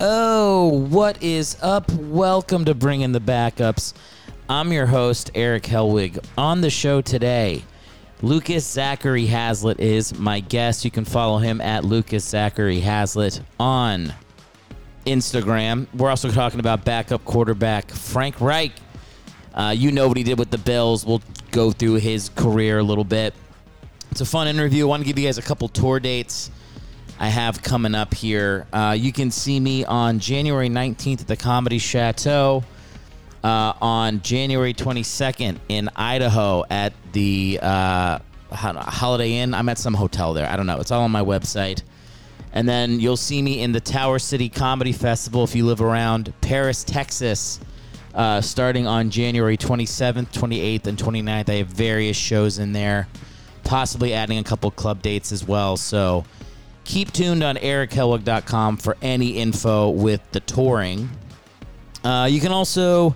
Oh, what is up? Welcome to Bringing the Backups. I'm your host, Eric Helwig. On the show today, Lucas Zachary Hazlitt is my guest. You can follow him at Lucas Zachary Hazlitt on Instagram. We're also talking about backup quarterback Frank Reich. Uh, you know what he did with the Bills. We'll go through his career a little bit. It's a fun interview. I want to give you guys a couple tour dates I have coming up here. Uh, you can see me on January 19th at the Comedy Chateau. Uh, on January 22nd in Idaho at the uh, Holiday Inn. I'm at some hotel there. I don't know. It's all on my website. And then you'll see me in the Tower City Comedy Festival if you live around Paris, Texas, uh, starting on January 27th, 28th, and 29th. I have various shows in there, possibly adding a couple club dates as well. So keep tuned on erichelwig.com for any info with the touring. Uh, you can also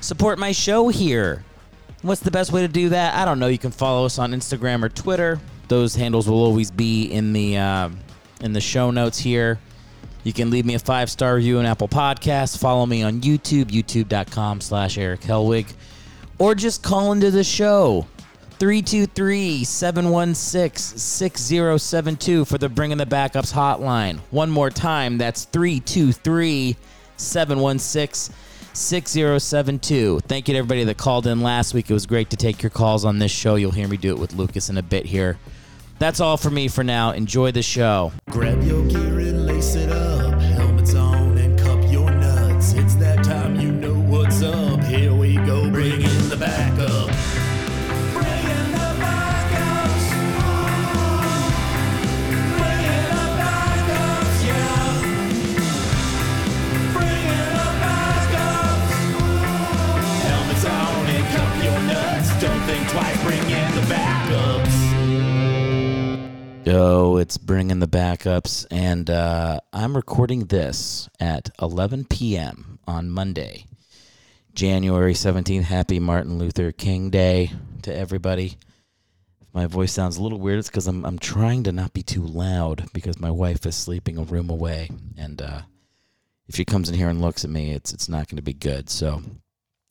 support my show here. What's the best way to do that? I don't know. You can follow us on Instagram or Twitter. Those handles will always be in the uh, in the show notes here. You can leave me a five star review on Apple Podcasts. Follow me on YouTube, youtube.com slash Eric Helwig. Or just call into the show. 323 716 6072 for the Bringing the Backups hotline. One more time, that's 323 716 6072. Thank you to everybody that called in last week. It was great to take your calls on this show. You'll hear me do it with Lucas in a bit here. That's all for me for now. Enjoy the show. Grab your gear and lace it up. Yo, it's bringing the backups, and uh, I'm recording this at 11 p.m. on Monday, January 17th. Happy Martin Luther King Day to everybody. If my voice sounds a little weird, it's because I'm, I'm trying to not be too loud because my wife is sleeping a room away, and uh, if she comes in here and looks at me, it's it's not going to be good. So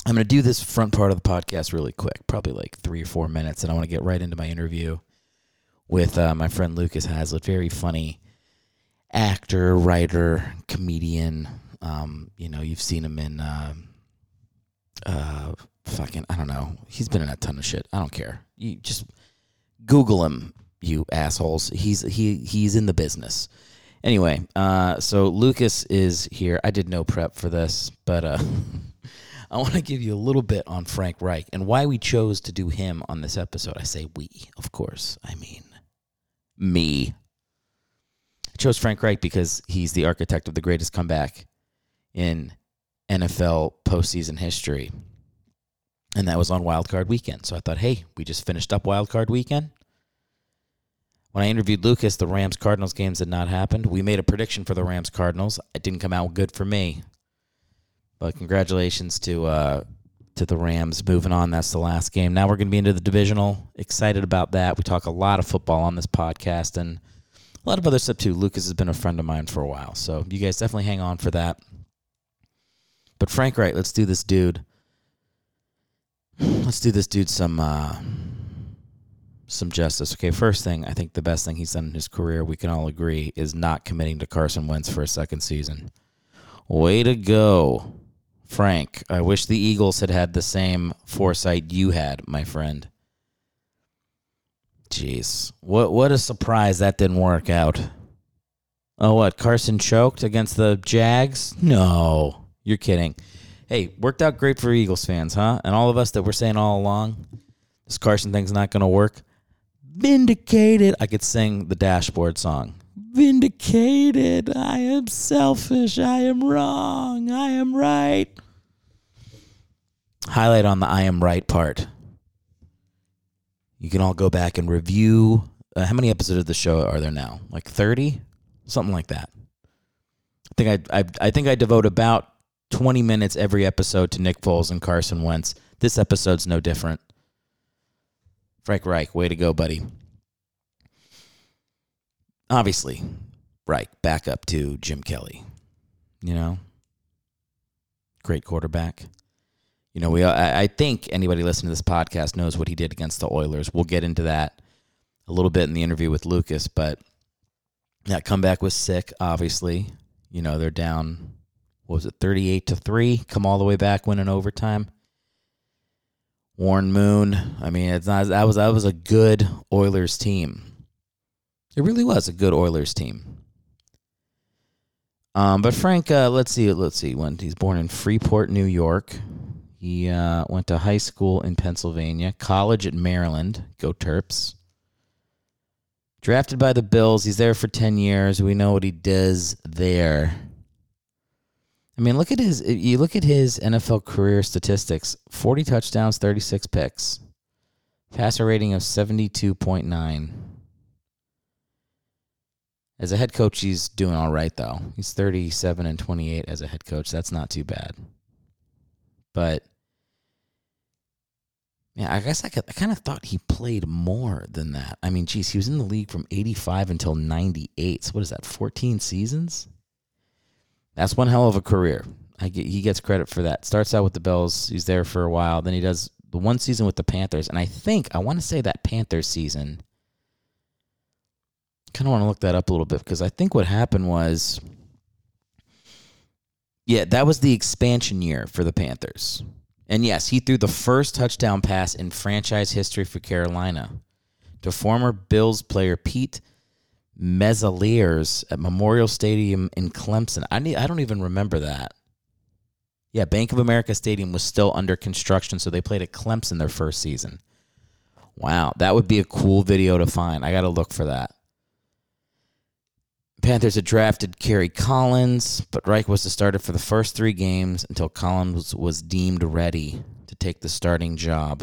I'm going to do this front part of the podcast really quick, probably like three or four minutes, and I want to get right into my interview with uh, my friend Lucas Hazlitt. Very funny actor, writer, comedian. Um, you know, you've seen him in uh, uh, fucking I don't know. He's been in a ton of shit. I don't care. You just Google him, you assholes. He's he he's in the business. Anyway, uh, so Lucas is here. I did no prep for this, but uh, I want to give you a little bit on Frank Reich and why we chose to do him on this episode. I say we, of course. I mean me. I chose Frank Reich because he's the architect of the greatest comeback in NFL postseason history. And that was on Wild Card Weekend. So I thought, hey, we just finished up Wild Card Weekend. When I interviewed Lucas, the Rams Cardinals games had not happened. We made a prediction for the Rams Cardinals. It didn't come out good for me. But congratulations to uh, to the Rams moving on. That's the last game. Now we're going to be into the divisional. Excited about that. We talk a lot of football on this podcast and a lot of other stuff too. Lucas has been a friend of mine for a while, so you guys definitely hang on for that. But Frank Reich, let's do this dude. Let's do this dude some uh, some justice. Okay, first thing, I think the best thing he's done in his career, we can all agree, is not committing to Carson Wentz for a second season. Way to go. Frank, I wish the Eagles had had the same foresight you had, my friend. Jeez. What what a surprise that didn't work out. Oh, what? Carson choked against the Jags? No. You're kidding. Hey, worked out great for Eagles fans, huh? And all of us that were saying all along, this Carson thing's not going to work. Vindicated. I could sing the dashboard song. Vindicated. I am selfish. I am wrong. I am right. Highlight on the I am right part. You can all go back and review. Uh, how many episodes of the show are there now? Like 30? Something like that. I think I, I, I think I devote about 20 minutes every episode to Nick Foles and Carson Wentz. This episode's no different. Frank Reich, way to go, buddy. Obviously, Reich back up to Jim Kelly. You know, great quarterback. You know, we I, I think anybody listening to this podcast knows what he did against the Oilers. We'll get into that a little bit in the interview with Lucas, but that comeback was sick. Obviously, you know they're down. What was it, thirty-eight to three? Come all the way back, win in overtime. Warren Moon. I mean, it's not that was that was a good Oilers team. It really was a good Oilers team. Um, but Frank, uh, let's see, let's see. When he's born in Freeport, New York, he uh, went to high school in Pennsylvania, college at Maryland. Go Terps. Drafted by the Bills, he's there for ten years. We know what he does there. I mean, look at his. You look at his NFL career statistics: forty touchdowns, thirty-six picks, passer rating of seventy-two point nine. As a head coach, he's doing all right though. He's 37 and 28 as a head coach. That's not too bad. But yeah, I guess I, could, I kind of thought he played more than that. I mean, geez, he was in the league from 85 until 98. So what is that, 14 seasons? That's one hell of a career. Get, he gets credit for that. Starts out with the Bills. He's there for a while. Then he does the one season with the Panthers. And I think, I want to say that Panthers season – kind of want to look that up a little bit because I think what happened was, yeah, that was the expansion year for the Panthers. And yes, he threw the first touchdown pass in franchise history for Carolina to former Bills player Pete Metzelaars at Memorial Stadium in Clemson. I need, I don't even remember that. Yeah, Bank of America Stadium was still under construction, so they played at Clemson their first season. Wow, that would be a cool video to find. I got to look for that. Panthers had drafted Kerry Collins, but Reich was the starter for the first three games until Collins was deemed ready to take the starting job.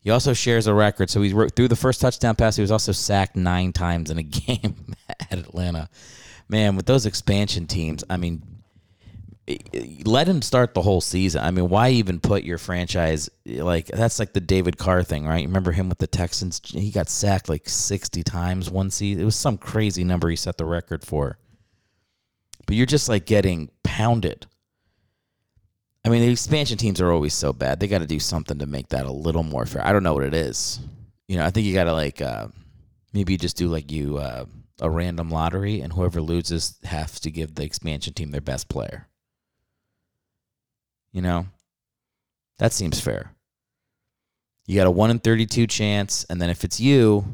He also shares a record. So he threw the first touchdown pass. He was also sacked nine times in a game at Atlanta. Man, with those expansion teams, I mean, let him start the whole season. I mean, why even put your franchise like that's like the David Carr thing, right? You Remember him with the Texans? He got sacked like 60 times one season. It was some crazy number he set the record for. But you're just like getting pounded. I mean, the expansion teams are always so bad. They got to do something to make that a little more fair. I don't know what it is. You know, I think you got to like uh, maybe just do like you uh, a random lottery, and whoever loses has to give the expansion team their best player. You know, that seems fair. You got a 1 in 32 chance, and then if it's you,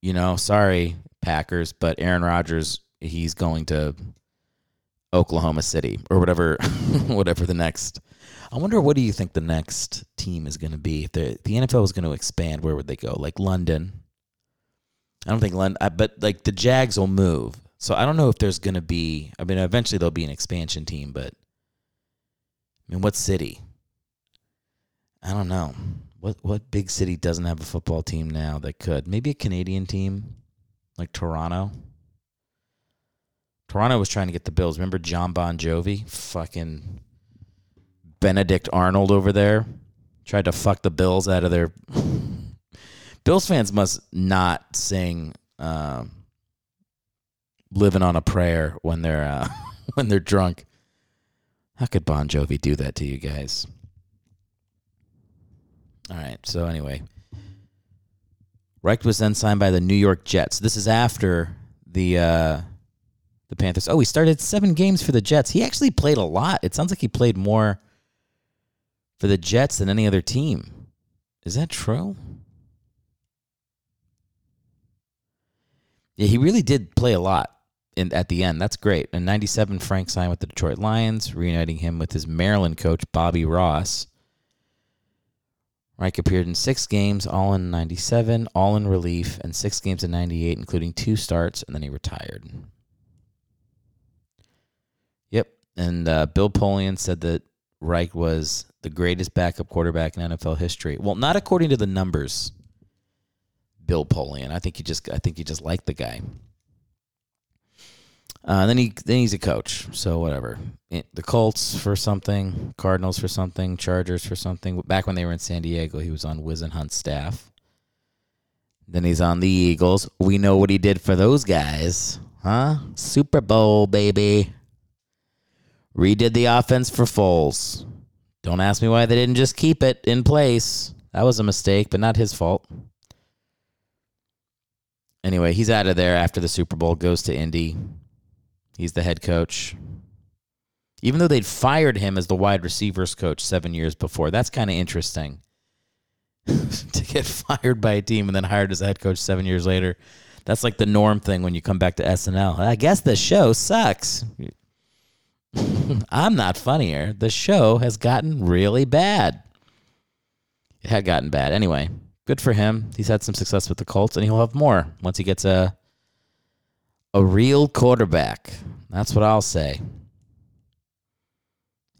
you know, sorry, Packers, but Aaron Rodgers, he's going to Oklahoma City or whatever whatever the next I wonder what do you think the next team is going to be? If the the NFL is going to expand, where would they go? Like London. I don't think London, but like the Jags will move. So I don't know if there's going to be I mean eventually there'll be an expansion team, but I mean, what city? I don't know. What what big city doesn't have a football team now that could? Maybe a Canadian team like Toronto. Toronto was trying to get the Bills. Remember John Bon Jovi? Fucking Benedict Arnold over there tried to fuck the Bills out of their. Bills fans must not sing uh, "Living on a Prayer" when they're uh, when they're drunk. How could Bon Jovi do that to you guys? All right. So anyway, Reich was then signed by the New York Jets. This is after the uh, the Panthers. Oh, he started seven games for the Jets. He actually played a lot. It sounds like he played more for the Jets than any other team. Is that true? Yeah, he really did play a lot in, at the end. That's great. In 97, Frank signed with the Detroit Lions, reuniting him with his Maryland coach, Bobby Ross. Reich appeared in six games, all in 97, all in relief, and six games in 98, including two starts, and then he retired. Yep. And uh, Bill Polian said that Reich was the greatest backup quarterback in NFL history. Well, not according to the numbers. Bill Polian. I think he just I think he just liked the guy. Uh, then he then he's a coach, so whatever. The Colts for something, Cardinals for something, Chargers for something. Back when they were in San Diego, he was on Whisenhunt's staff. Then he's on the Eagles. We know what he did for those guys. huh? Super Bowl, baby. Redid the offense for Foles. Don't ask me why they didn't just keep it in place. That was a mistake, but not his fault. Anyway, he's out of there after the Super Bowl, goes to Indy. He's the head coach. Even though they'd fired him as the wide receivers coach seven years before. That's kind of interesting. to get fired by a team and then hired as a head coach seven years later. That's like the norm thing when you come back to SNL. I guess the show sucks. I'm not funnier. The show has gotten really bad. It had gotten bad. Anyway, good for him. He's had some success with the Colts, and he'll have more once he gets a a real quarterback. That's what I'll say.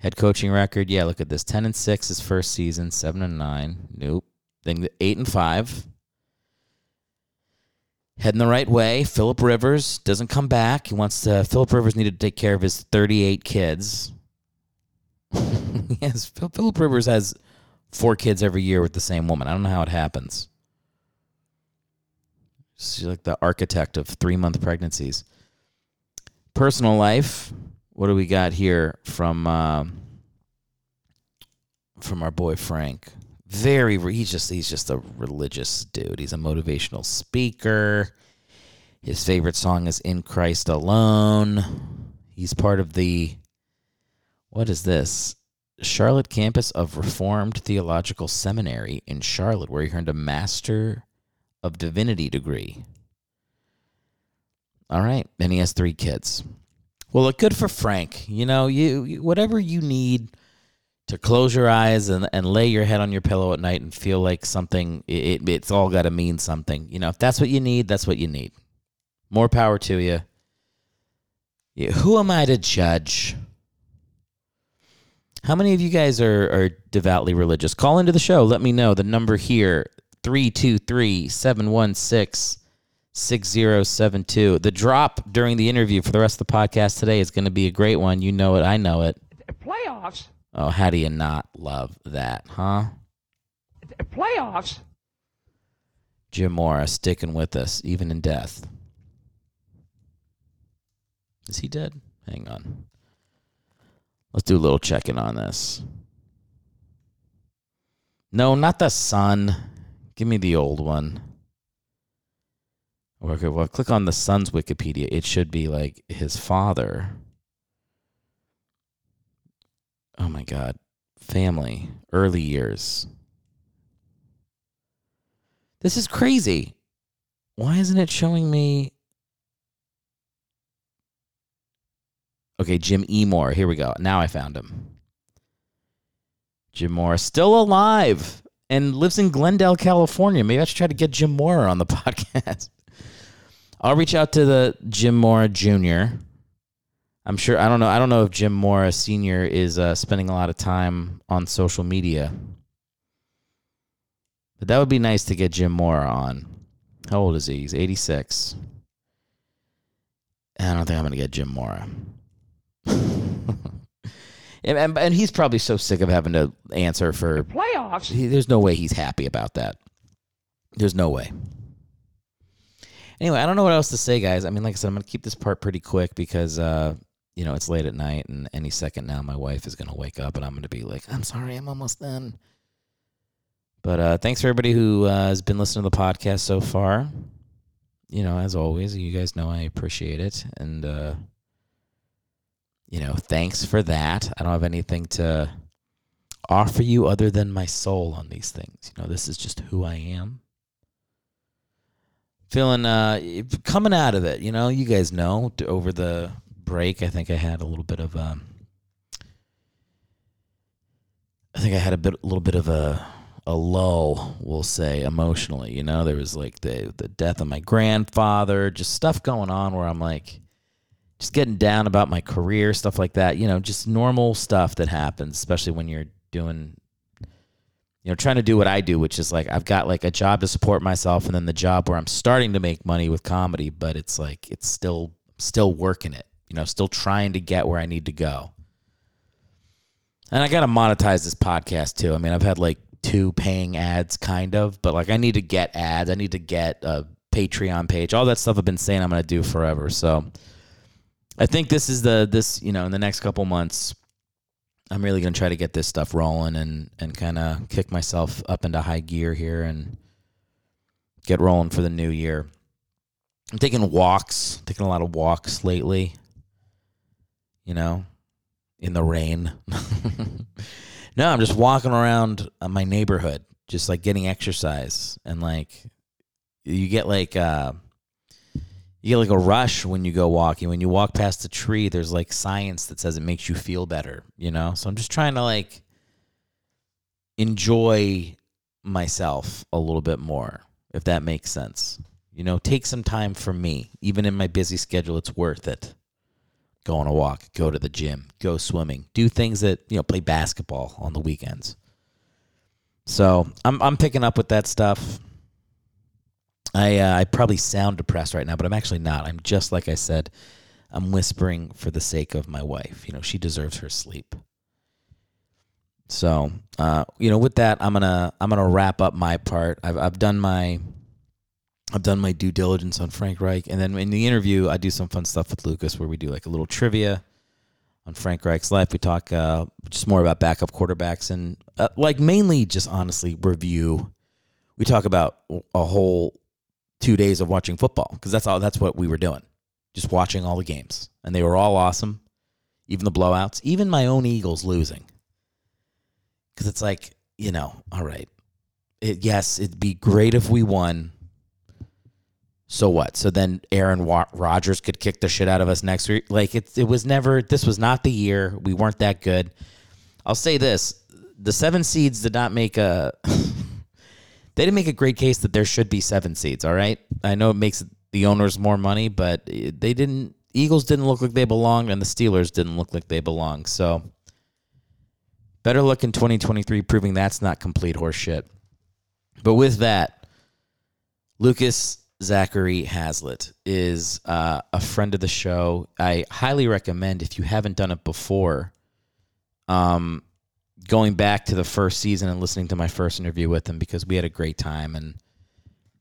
Head coaching record, yeah. Look at this: ten and six his first season, seven and nine. Nope. Then eight and five. Heading the right way. Philip Rivers doesn't come back. He wants to. Philip Rivers needed to take care of his thirty-eight kids. yes, Philip Rivers has four kids every year with the same woman. I don't know how it happens. She's like the architect of three month pregnancies. Personal life. What do we got here from uh, from our boy Frank? Very, he's just he's just a religious dude. He's a motivational speaker. His favorite song is "In Christ Alone." He's part of the what is this? Charlotte campus of Reformed Theological Seminary in Charlotte, where he earned a Master of Divinity degree. All right, and he has three kids. Well, look good for Frank. You know, you, whatever you need to close your eyes and, and lay your head on your pillow at night and feel like something it, it's all got to mean something. You know if that's what you need that's what you need. More power to you. Yeah, who am i to judge? How many of you guys are, are devoutly religious? Call into the show. Let me know the number here 323-716-6072 the drop during the interview for the rest of the podcast today is going to be a great one you know it i know it Playoffs? Oh, how do you not love that, huh? Playoffs? Jim Mora sticking with us, even in death. Is he dead? Hang on. Let's do a little checking on this. No, not the son. Give me the old one. Okay, well, click on the son's Wikipedia. It should be like his father. Oh my God. Family, early years. This is crazy. Why isn't it showing me? Okay, Jim Emore. Here we go. Now I found him. Jim Moore still alive and lives in Glendale, California. Maybe I should try to get Jim Mora on the podcast. I'll reach out to the Jim Mora Jr. I'm sure I don't know I don't know if Jim Mora Senior is uh, spending a lot of time on social media, but that would be nice to get Jim Mora on. How old is he? He's 86. I don't think I'm gonna get Jim Mora. and, and, and he's probably so sick of having to answer for Playoffs? he, there's no way he's happy about that. There's no way. Anyway, I don't know what else to say, guys. I mean, like I said, I'm gonna keep this part pretty quick because uh, you know, it's late at night, and any second now, my wife is going to wake up, and I'm going to be like, I'm sorry, I'm almost done. But uh, thanks for everybody who uh, has been listening to the podcast so far. You know, as always, you guys know I appreciate it. And, uh, you know, thanks for that. I don't have anything to offer you other than my soul on these things. You know, this is just who I am. Feeling, uh, coming out of it, you know, you guys know over the break, I think I had a little bit of um, I think I had a bit, a little bit of a a lull, we'll say, emotionally. You know, there was like the the death of my grandfather, just stuff going on where I'm like, just getting down about my career, stuff like that. You know, just normal stuff that happens, especially when you're doing, you know, trying to do what I do, which is like I've got like a job to support myself, and then the job where I'm starting to make money with comedy, but it's like it's still still working it you know, still trying to get where I need to go. And I got to monetize this podcast too. I mean, I've had like two paying ads kind of, but like I need to get ads. I need to get a Patreon page, all that stuff I've been saying I'm going to do forever. So I think this is the this you know in the next couple months, I'm really going to try to get this stuff rolling and and kind of kick myself up into high gear here and get rolling for the new year. I'm taking walks, taking a lot of walks lately. You know, in the rain. no, I'm just walking around uh, my neighborhood, just like getting exercise and like you get like uh you get like a rush when you go walking. When you walk past a tree, there's like science that says it makes you feel better, you know? So I'm just trying to like enjoy myself a little bit more, if that makes sense. You know, take some time for me. Even in my busy schedule, it's worth it. Go on a walk, go to the gym, go swimming, do things that, you know, play basketball on the weekends. So I'm I'm picking up with that stuff. I uh, I probably sound depressed right now, but I'm actually not. I'm just like I said. I'm whispering for the sake of my wife. You know, she deserves her sleep. So, uh, you know, with that, I'm gonna I'm gonna wrap up my part. I've I've done my I've done my due diligence on Frank Reich, and then in the interview, I do some fun stuff with Lucas where we do like a little trivia on Frank Reich's life. We talk uh, just more about backup quarterbacks and uh, like mainly just honestly review. We talk about a whole two days of watching football because that's all. That's what we were doing, just watching all the games, and they were all awesome, even the blowouts, even my own Eagles losing. Because it's like you know, all right, it, yes, it'd be great if we won. So what? So then Aaron Wa- Rodgers could kick the shit out of us next week. Like it, it was never. This was not the year. We weren't that good. I'll say this: the seven seeds did not make a. they didn't make a great case that there should be seven seeds. All right, I know it makes the owners more money, but they didn't. Eagles didn't look like they belonged, and the Steelers didn't look like they belonged. So better luck in 2023, proving that's not complete horseshit. But with that, Lucas Zachary Hazlitt is uh, a friend of the show. I highly recommend if you haven't done it before, um, going back to the first season and listening to my first interview with him because we had a great time and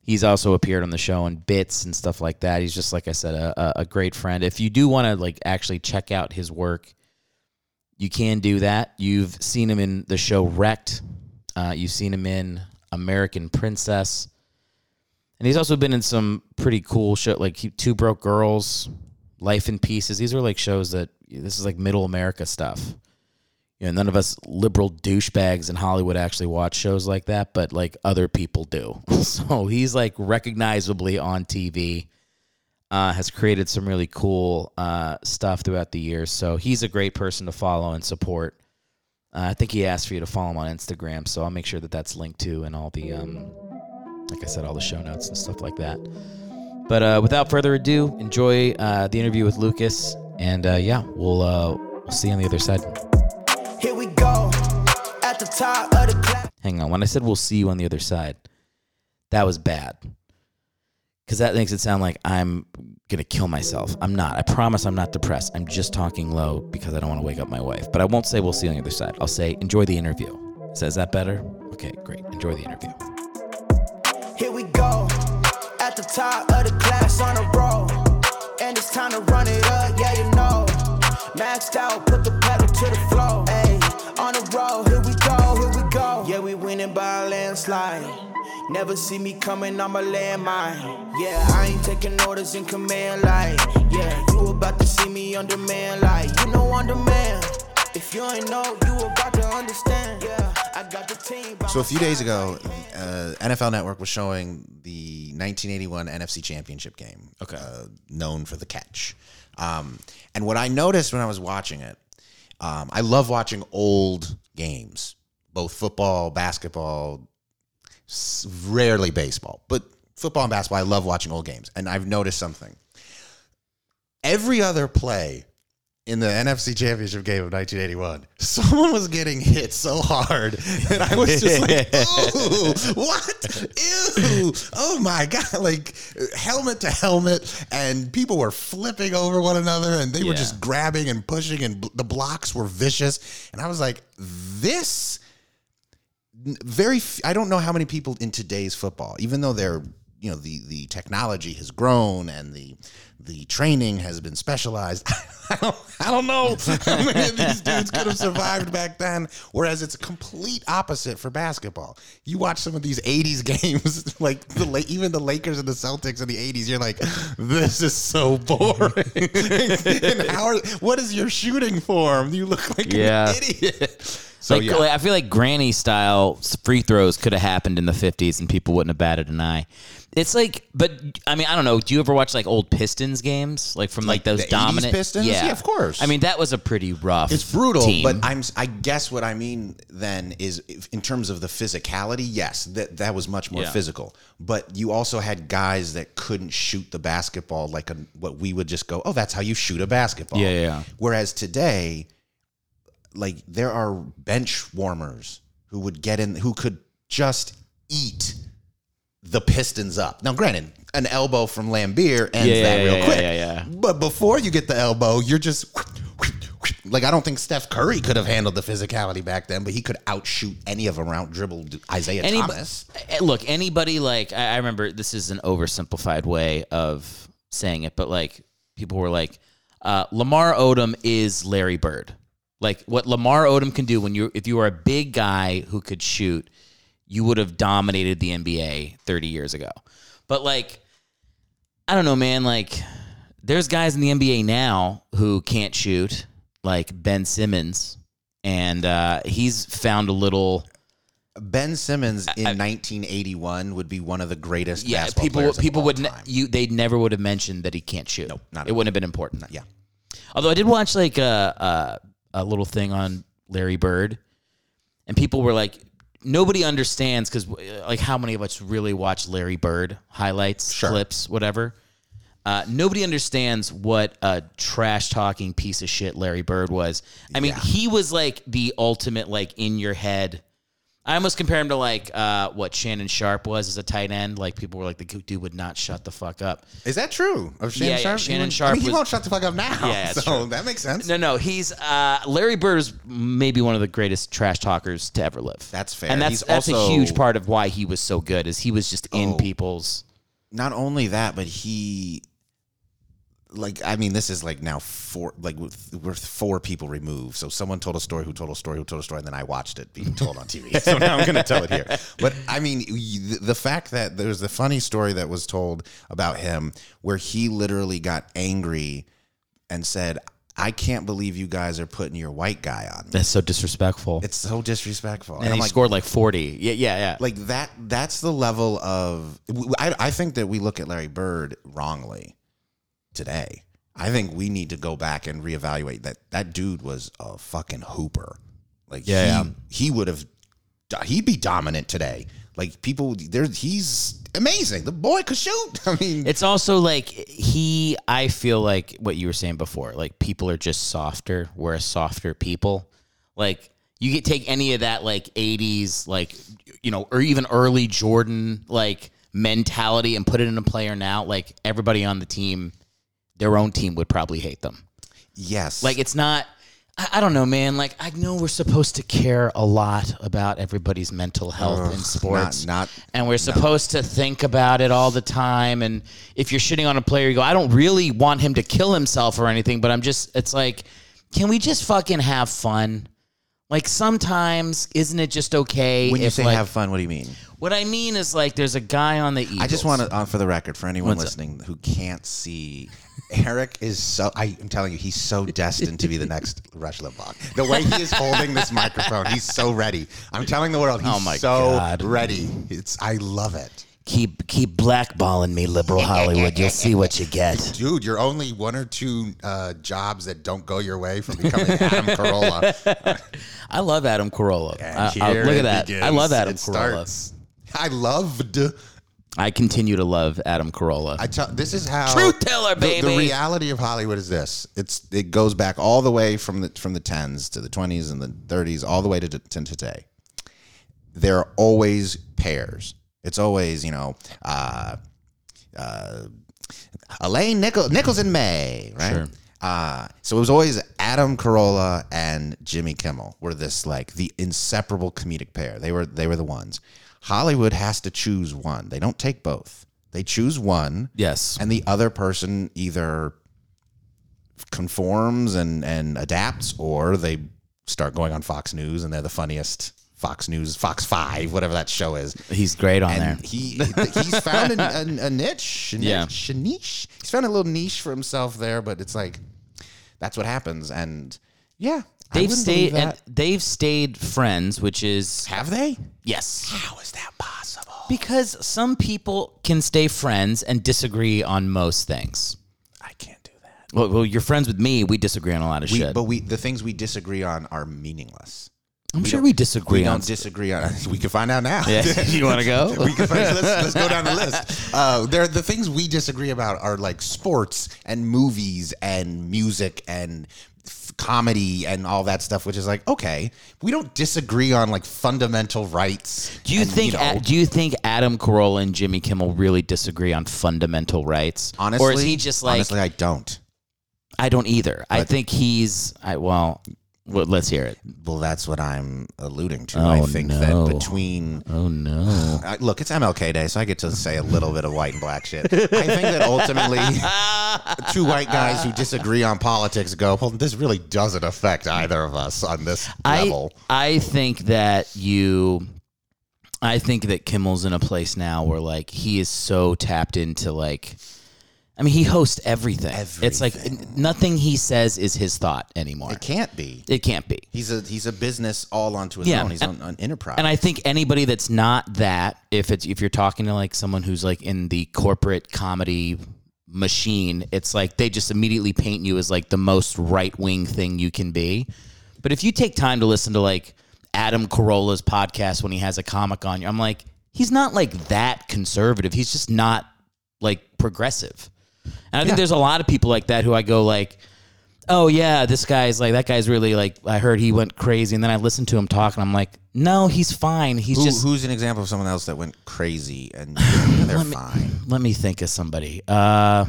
he's also appeared on the show in bits and stuff like that. He's just like I said, a, a great friend. If you do want to like actually check out his work, you can do that. You've seen him in the show Wrecked. Uh, you've seen him in American Princess. And he's also been in some pretty cool shit like Two Broke Girls, Life in Pieces. These are like shows that this is like middle America stuff. You know, none of us liberal douchebags in Hollywood actually watch shows like that, but like other people do. So he's like recognizably on TV. Uh, has created some really cool uh, stuff throughout the years. So he's a great person to follow and support. Uh, I think he asked for you to follow him on Instagram, so I'll make sure that that's linked to and all the um, like I said, all the show notes and stuff like that. But uh, without further ado, enjoy uh, the interview with Lucas, and uh, yeah, we'll we'll see you on the other side. Here we go. At the top of the class. Hang on, when I said we'll see you on the other side, that was bad, because that makes it sound like I'm gonna kill myself. I'm not. I promise I'm not depressed. I'm just talking low because I don't want to wake up my wife. But I won't say we'll see you on the other side. I'll say enjoy the interview. So is that better? Okay, great. Enjoy the interview. Here we go. At the top of the class on a roll. And it's time to run it up, yeah, you know. Maxed out, put to the by a landslide. Never see me coming, I'm a landmine. Yeah, I ain't taking orders in command, like, yeah, you about to see me on demand, like, you know, on demand. If you ain't know, you about to understand. Yeah, I got the team. So a few days ago, uh, NFL Network was showing the 1981 NFC Championship game, Okay. uh, known for the catch. Um, and what I noticed when I was watching it, um, I love watching old games, both football, basketball, s- rarely baseball, but football and basketball. I love watching old games, and I've noticed something. Every other play in the NFC Championship game of 1981, someone was getting hit so hard, and I was just like, "Ooh, what? Ew! Oh my god!" Like helmet to helmet, and people were flipping over one another, and they were just grabbing and pushing, and bl- the blocks were vicious. And I was like, "This." Very f- I don't know how many people in today's football, even though they're you know the the technology has grown and the the training has been specialized. I don't, I don't know how many of these dudes could have survived back then. Whereas it's a complete opposite for basketball. You watch some of these '80s games, like the even the Lakers and the Celtics in the '80s. You're like, this is so boring. and how are, what is your shooting form? You look like Yeah. an idiot. So like, yeah. I feel like granny style free throws could have happened in the 50s and people wouldn't have batted an eye. It's like, but I mean, I don't know. Do you ever watch like old Pistons games, like from like, Like those the 80s dominant Pistons? Yeah, of course. I mean, that was a pretty rough. It's brutal, team. but I'm I guess what I mean then is in terms of the physicality, yes, that that was much more Yeah. physical. But you also had guys that couldn't shoot the basketball like a, what we would just go, "Oh, that's how you shoot a basketball." Yeah, yeah, yeah. Whereas today like there are bench warmers who would get in who could just eat the Pistons up. Now, granted, an elbow from Laimbeer ends Yeah, that yeah, real yeah, quick. yeah, yeah. But before you get the elbow, you're just like I don't think Steph Curry could have handled the physicality back then, but he could outshoot any of them out dribbled Isaiah Any- Thomas. Eh, Look, anybody like I, I remember this is an oversimplified way of saying it, but like people were like, uh, Lamar Odom is Larry Bird. Like what Lamar Odom can do when you if you were a big guy who could shoot, you would have dominated the NBA 30 years ago. But like I don't know, man, like there's guys in the NBA now who can't shoot, like Ben Simmons, and uh, he's found a little Ben Simmons in 1981 would be one of the greatest yeah, basketball people people would ne- you they never would have mentioned that he can't shoot. Nope, not at it wouldn't have been important. Yeah. Although I did watch like uh, a a little thing on Larry Bird, and people were like, nobody understands because like how many of us really watch Larry Bird highlights, Sure. clips, whatever. Uh, nobody understands what a trash talking piece of shit Larry Bird was. I mean, Yeah. he was like the ultimate like in your head. I almost compare him to like uh, what Shannon Sharpe was as a tight end. Like people were like, the dude would not shut the fuck up. Is that true? Of Shannon Yeah, yeah, Sharpe? Shannon I mean, Sharpe he was- won't shut the fuck up now. Yeah, that's so true. that makes sense. No, no, he's uh, Larry Bird is maybe one of the greatest trash talkers to ever live. That's fair. and that's He's that's also- a huge part of why he was so good. Is he was just in Oh. people's. not only that, but he, like, I mean, this is like now four, like we're four people removed. So someone told a story, who told a story, who told a story, and then I watched it being told on TV. so now I'm going to tell it here. But I mean, the fact that there's a funny story that was told about him where he literally got angry and said, "I can't believe you guys are putting your white guy on." me." That's so disrespectful. It's so disrespectful. and I'm he like, scored like forty. Yeah, yeah, yeah. like that that's the level of I, I think that we look at larry bird wrongly today i think we need to go back and reevaluate that that dude was a fucking hooper like Yeah, he, yeah. he would have he'd be dominant today like people there he's amazing the boy could shoot i mean It's also like he. I feel like what you were saying before. Like people are just softer. We're a softer people. Like you could take any of that like '80s, like you know, or even early Jordan like mentality and put it in a player now. Like everybody on the team, their own team would probably hate them. yes Like it's not. I, I don't know, man. Like I know we're supposed to care a lot about everybody's mental health in sports, not- and we're supposed to think about it all the time. And if you're shitting on a player, you go, I don't really want him to kill himself or anything, but I'm just. It's like, can we just fucking have fun? Like sometimes, isn't it just okay? when you say like- have fun what do you mean what I mean is like, there's a guy on the Eagles. I just want to, on for the record, for anyone What's up? listening who can't see, Eric is so. I, am telling you, he's so destined to be the next Rush Limbaugh. The way he is holding this microphone, he's so ready. I'm telling the world, he's Oh my so God. ready. It's. I love it, keep keep blackballing me, liberal Hollywood. You'll see what you get. dude. You're only one or two uh, jobs that don't go your way from becoming Adam Carolla. I love Adam Carolla. I- I- look at that. I love Adam It Carolla. starts. I loved. I continue to love Adam Carolla. I tell this is how Truth teller, the- The, reality of Hollywood is this: it's it goes back all the way from the from the tens to the twenties and the thirties, all the way to, to today. There are always pairs. It's always you know, uh, uh, Elaine Nichols, Nichols and May, right? Sure. Uh, so it was always Adam Carolla and Jimmy Kimmel were this like the inseparable comedic pair. They were they were the ones. Hollywood has to choose one. They don't take both. They choose one, Yes. and the other person either conforms and and adapts, or they start going on Fox News, and they're the funniest. Fox News, Fox Five, whatever that show is. He's great on and there. he he's found a, a, a niche, a Yeah. niche, a niche. He's found a little niche for himself there, but it's like that's what happens. And yeah, They've stayed. And they've stayed friends, which is Have they? yes. How is that possible? Because some people can stay friends and disagree on most things. I can't do that. Well, well you're friends with me. We disagree on a lot of We, shit. but we the things we disagree on are meaningless. I'm sure we disagree We on. don't disagree on. We can find out now. Yeah. you want to go? we can find, let's, let's go down the list. Uh, there, the things we disagree about are like sports and movies and music and comedy and all that stuff. Which is like, okay, we don't disagree on like fundamental rights. Do you and, think? know, A- do you think Adam Carolla and Jimmy Kimmel really disagree on fundamental rights? honestly, or is he just like honestly, I don't. I don't either. I think he's. I well, well, let's hear it. Well, that's what I'm alluding to. I Oh, think no. that between Oh no! I, look, it's MLK Day, so I get to say a little bit of white and black shit. I think that ultimately, two white guys who disagree on politics go, well, this really doesn't affect either of us on this I level. I think that you. I think that Kimmel's in a place now where like he is so tapped into like. I mean, he hosts everything. It's like nothing he says is his thought anymore. It can't be. It can't be. He's a he's a business all onto his Yeah, own. He's and- on an enterprise. And I think anybody that's not that, if it's if you're talking to like someone who's like in the corporate comedy machine, it's like they just immediately paint you as like the most right wing thing you can be. But if you take time to listen to like Adam Carolla's podcast when he has a comic on you, I'm like, he's not like that conservative. He's just not like progressive. And I think there's a lot of people like that who I go like, oh yeah, this guy's like that guy's really like I heard he went crazy, and then I listened to him talk, and I'm like, no, he's fine. He's Who, just. who's an example of someone else that went crazy and they're fine? let me think of somebody. Uh,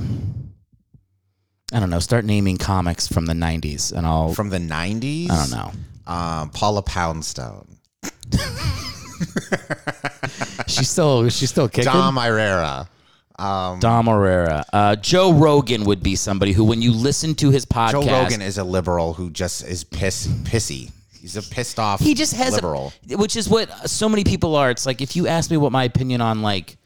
I don't know. Start naming comics from the '90s, and I'll. From the '90s, I don't know. Um, Paula Poundstone, She's still she's still kicking. Dom Irrera. Um, Dom Irrera. Uh, Joe Rogan would be somebody who, when you listen to his podcast, Joe Rogan is a liberal who just is piss, pissy. He's a pissed off. he just has liberal. a, which is what so many people are. It's like if you ask me what my opinion on like,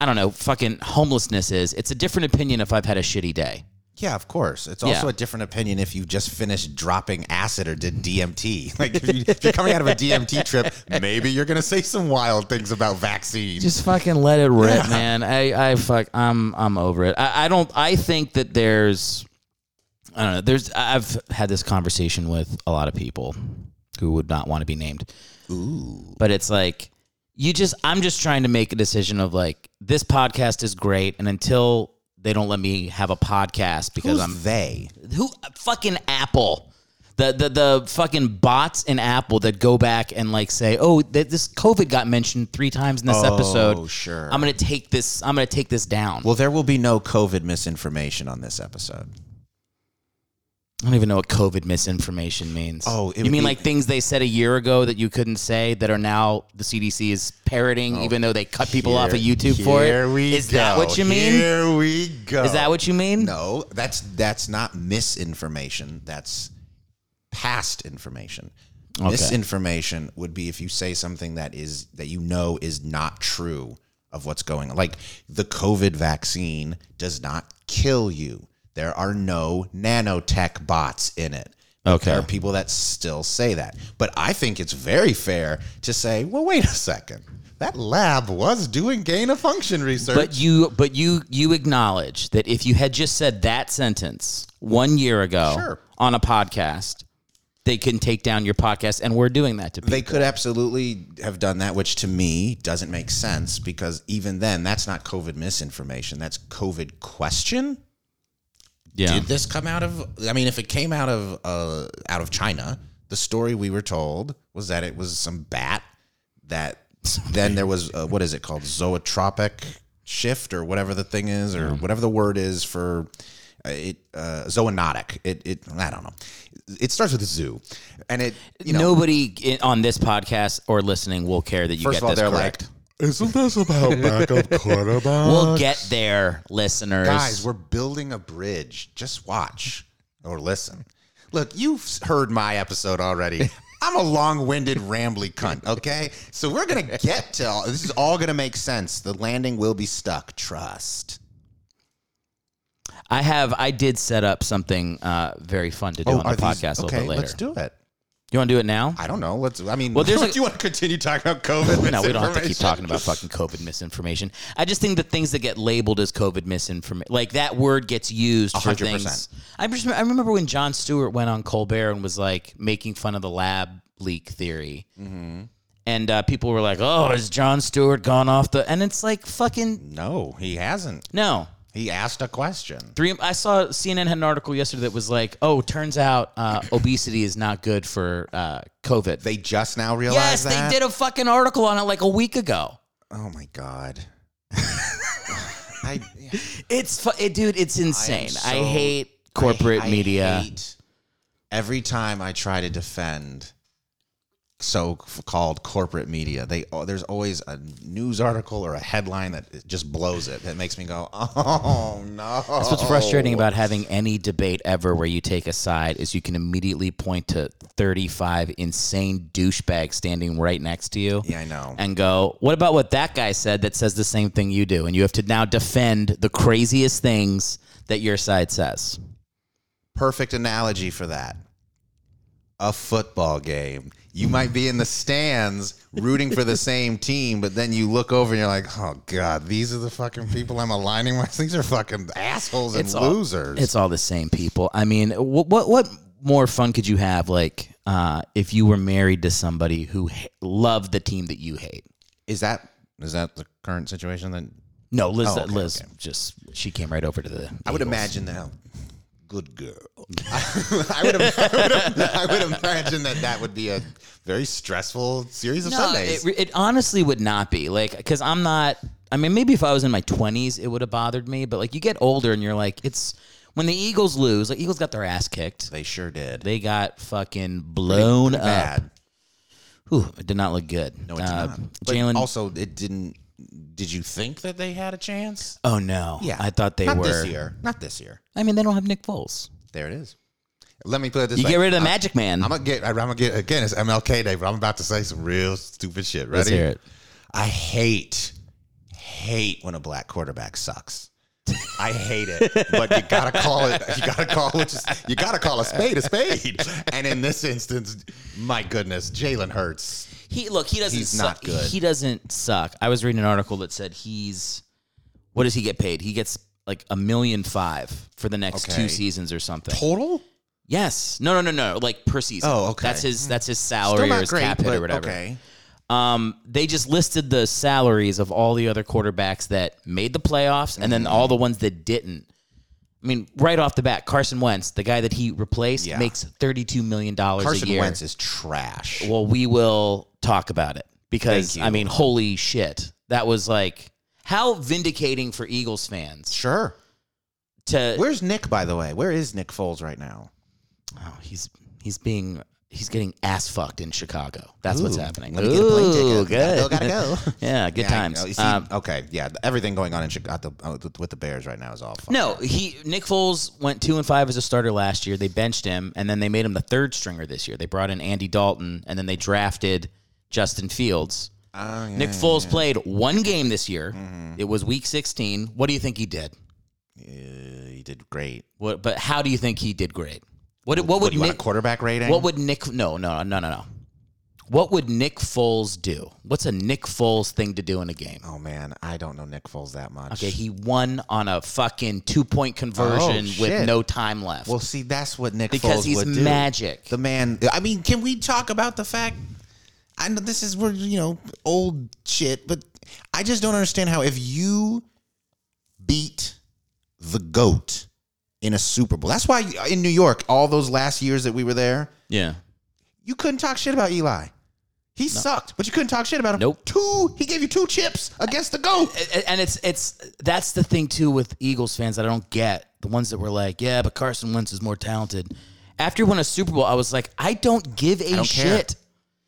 I don't know, fucking homelessness is, it's a different opinion if I've had a shitty day. Yeah, of course. It's also Yeah. a different opinion if you just finished dropping acid or did DMT. Like if, you, if you're coming out of a DMT trip, maybe you're gonna say some wild things about vaccines. Just fucking let it rip, man. I, I fuck, I'm, I'm over it. I, I don't. I think that there's, I don't know. There's. I've had this conversation with a lot of people who would not want to be named. Ooh. But it's like you just. I'm just trying to make a decision of like this podcast is great, and until they don't let me have a podcast because Who's I'm they? who fucking Apple. The, the the fucking bots in Apple that go back and like say, oh, th- this COVID got mentioned three times in this Oh, episode. sure. I'm gonna take this. I'm gonna take this down. Well, there will be no COVID misinformation on this episode. I don't even know what COVID misinformation means. Oh, it you would mean be- like things they said a year ago that you couldn't say that are now the CDC is parroting, oh, even though they cut people off of YouTube for it? Oh, Here we Is go. that what you mean? Here we go. Is that what you mean? No, that's that's not misinformation. That's past information. Okay. Misinformation would be if you say something that is that you know is not true of what's going on. Like the COVID vaccine does not kill you. There are no nanotech bots in it. Okay. There are people that still say that. But I think it's very fair to say, well, wait a second. That lab was doing gain of function research. But you, but you, you acknowledge that if you had just said that sentence one year ago Sure. on a podcast, they can take down your podcast, and we're doing that to people. They could absolutely have done that, which to me doesn't make sense because even then, that's not COVID misinformation. That's COVID question. Yeah. Did this come out of? I mean, if it came out of uh, out of China, the story we were told was that it was some bat that. then there was uh, what is it called? Zootropic shift or whatever the thing is, or whatever the word is for uh, it. Uh, zoonotic. It. It. I don't know. It starts with a zoo, and it. You know, Nobody on this podcast or listening will care that you First get of all, this they're correct. like, Isn't this about backup quarterback? We'll get there, listeners. Guys, we're building a bridge. Just watch or listen. Look, you've heard my episode already. I'm a long-winded, rambly cunt. Okay, so we're gonna get to all, this. Is all gonna make sense. The landing will be stuck. Trust. I have. I did set up something uh, very fun to do on the Oh, these- podcast a okay, little bit later. let's do it. You want to do it now? I don't know. Let's. I mean, Well, there's do you want to continue talking about COVID? No, we don't have to keep talking about fucking COVID misinformation. I just think the things that get labeled as COVID misinformation, like that word gets used for things. I just I remember when Jon Stewart went on Colbert and was like making fun of the lab leak theory, Mm-hmm. and uh, people were like, "Oh, has Jon Stewart gone off the?" And it's like fucking No, he hasn't. no. He asked a question. Three. I saw CNN had an article yesterday that was like, "Oh, turns out uh, obesity is not good for uh, COVID." They just now realized yes, that. they did a fucking article on it like a week ago. Oh my god. I, It's fu- it, dude. It's insane. I, so- hate corporate I- I media. hate every time I try to defend so called corporate media, they oh, there's always a news article or a headline that just blows it. That makes me go, oh no. That's what's frustrating about having any debate ever where you take a side is you can immediately point to 35 insane douchebags standing right next to you. Yeah, I know. And go, what about what that guy said that says the same thing you do? And you have to now defend the craziest things that your side says. Perfect analogy for that. A football game. You might be in the stands rooting for the same team, but then you look over and you're like, oh God, these are the fucking people I'm aligning with. These are fucking assholes and all- losers. It's all the same people. I mean, what what, what more fun could you have like uh, if you were married to somebody who ha- loved the team that you hate? is that is that the current situation then? No, Liz. Oh, okay, Liz okay. just she came right over to the. I would Eagles. imagine that. Good girl. I, would, I, would, I would imagine that that would be a very stressful series of No, Sundays. it, it honestly would not be like because I'm not. I mean, maybe if I was in my 20s, it would have bothered me. But like, you get older and you're like, it's when the Eagles lose. Like, Eagles got their ass kicked. they sure did. They got fucking blown up. Bad. Whew, it did not look good. No, it's Uh, not. But Jalen. also, it didn't. Did you think that they had a chance? oh no. Yeah, I thought they Not were. this year. Not this year. I mean, they don't have Nick Foles. There it is. Let me put it this You way. get rid of the I'm- Magic Man. I'm gonna get. I'm gonna get again. It's MLK Day, but I'm about to say some real stupid shit. Ready? Let's hear it. I hate, hate when a black quarterback sucks. I hate it, but you gotta call it. You gotta call it. You gotta call a spade a spade. And in this instance, my goodness, Jalen Hurts. He look. He doesn't. He's suck. not good. He doesn't suck. I was reading an article that said he's. What does he get paid? He gets like a million five for the next Okay. two seasons or something. Total? Yes. No, no, no, no. Like per season. Oh, okay. That's his. That's his Still salary or not his great, cap hit or whatever. okay. Um, they just listed the salaries of all the other quarterbacks that made the playoffs, and then all the Mm-hmm. ones that didn't. I mean, right off the bat, Carson Wentz, the guy that he replaced, Yeah. makes thirty-two million dollars a year. Carson year. Wentz is trash. Well, we will talk about it because I mean, holy shit, that was like how vindicating for Eagles fans Sure. to. Where's Nick, by the way? Where is Nick Foles right now? Oh, he's he's being he's getting ass fucked in Chicago. That's what's happening. Let me get a plane Ooh, ticket. good. Gotta go. Gotta go. yeah, good Yeah, times. know. See, Um, okay, yeah, everything going on in Chicago uh, with the Bears right now is all. No, he Nick Foles went two and five as a starter last year. They benched him, and then they made him the third stringer this year. They brought in Andy Dalton, and then they drafted Justin Fields. Oh, yeah, Nick Foles yeah. played one game this year. Mm-hmm. It was Week 16. What do you think he did? Uh, he did great. What? But how do you think he did great? What? What, What, would do you want a Nick? quarterback rating? What would Nick? No, no, no, no, no. What would Nick Foles do? What's a Nick Foles thing to do in a game? Oh man, I don't know Nick Foles that much. Okay, he won on a fucking two point conversion Oh, with no time left. well, see, that's what Nick because Foles he's would do. magic. The man. I mean, can we talk about the fact? I know this is we're you know old shit, but I just don't understand how if you beat the goat in a Super Bowl, that's why in New York, all those last years that we were there, yeah. you couldn't talk shit about Eli. He sucked, but you couldn't talk shit about him. Nope. Two, he gave you two chips against the goat. And it's it's that's the thing too with Eagles fans that I don't get. The ones that were like, yeah, but Carson Wentz is more talented. After he won a Super Bowl, I was like, I don't give a don't care.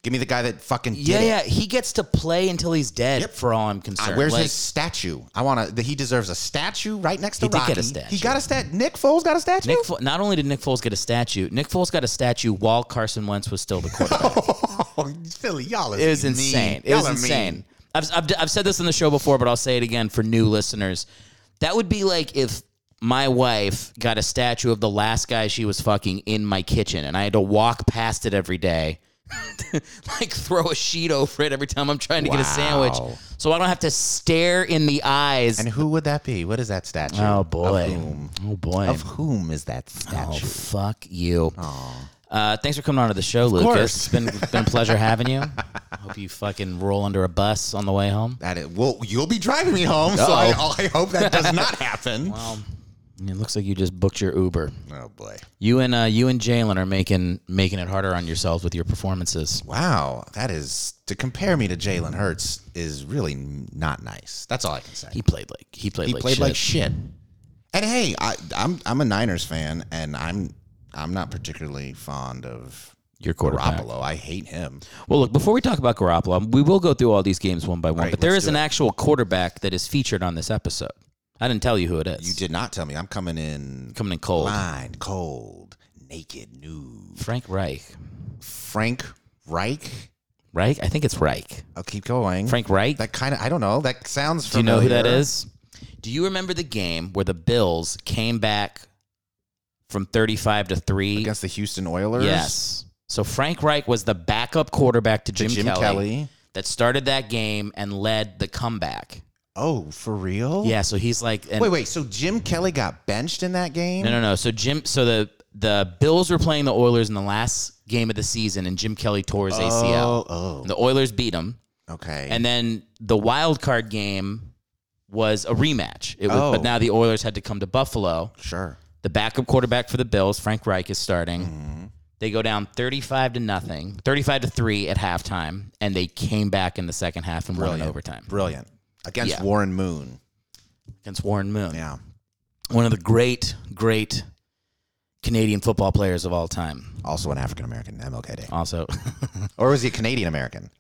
Give me the guy that fucking did Yeah, it. yeah. He gets to play until he's dead. Yep. For all I'm Uh, concerned. where's Like, his statue? I want to. He deserves a statue right next to He did Rocky. get a statue. He got a stat. Nick Foles got a statue. Nick? Fo- not only did Nick Foles get a statue, Nick Foles got a statue while Carson Wentz was still the quarterback. oh, Philly, y'all. It was insane. It was insane. I've, I've, I've said this on the show before, but I'll say it again for new listeners. That would be like if my wife got a statue of the last guy she was fucking in my kitchen, and I had to walk past it every day, like throw a sheet over it every time I'm trying to get a sandwich, Wow. so I don't have to stare in the eyes. And who would that be? What is that statue? oh Of boy, whom? oh boy, Of whom is that oh statue? fuck you. Uh, thanks for coming on to the show, Lucas. course. It's been been a pleasure having you. I hope you fucking roll under a bus on the way home. That is, well, you'll be driving me home, so I, I hope that does not happen. It looks like you just booked your Uber. oh boy! You and uh, you and Jalen are making making it harder on yourselves with your performances. Wow, that is to compare me to Jalen Hurts is really not nice. That's all I can say. He played like he played He like played shit. like shit. And hey, I, I'm I'm a Niners fan, and I'm I'm not particularly fond of Your quarterback. Garoppolo. I hate him. Well, look, before we talk about Garoppolo, we will go through all these games one by one. Right, but there is an it. actual quarterback that is featured on this episode. I didn't tell you who it is. You did not tell me. I'm coming in coming in cold. blind, cold, naked, nude. Frank Reich. Frank Reich. Reich? I think it's Reich. I'll keep going. Frank Reich. That kind of I don't know. That sounds Do you know who that is? Do you remember the game where the Bills came back from 35 to 3 against the Houston Oilers? Yes. So Frank Reich was the backup quarterback to To Jim, Jim Kelly, Kelly. that started that game and led the comeback. Oh, for real? Yeah, so he's like and- Wait, wait. So Jim Kelly got benched in that game? No, no, no. So Jim so the the Bills were playing the Oilers in the last game of the season and Jim Kelly tore his ACL. Oh, oh. The Oilers beat him. Okay. And then the wild card game was a rematch. It was, Oh. but now the Oilers had to come to Buffalo. sure. The backup quarterback for the Bills, Frank Reich, is starting. Mm-hmm. They go down 35 to nothing, 35 to 3 at halftime, and they came back in the second half and won in overtime Brilliant. Against Yeah. Warren Moon. against Warren Moon. Yeah. One of the great, great Canadian football players of all time. Also an African American, MLK Day. Also, Or was he a Canadian American?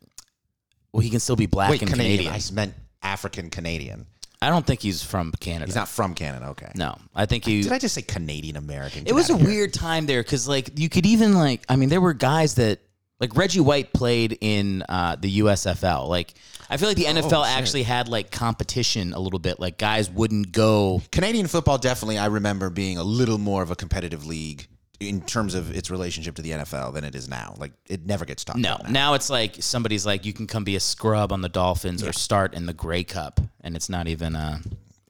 well, he can still be black Wait, and Canadian. Canadian. I meant African Canadian. I don't think he's from Canada. He's not from Canada. Okay. No, I think he. Did I just say Canadian American? It was a weird time there because, like, you could even like. I mean, there were guys that like Reggie White played in uh, the USFL. Like, I feel like the NFL shit. actually had like competition a little bit. Like, guys wouldn't go. Canadian football definitely I remember being a little more of a competitive league in terms of its relationship to the NFL than it is now. Like it never gets talked No, about. now. now it's like somebody's like, you can come be a scrub on the Dolphins or start in the Grey Cup, and it's not even. Uh,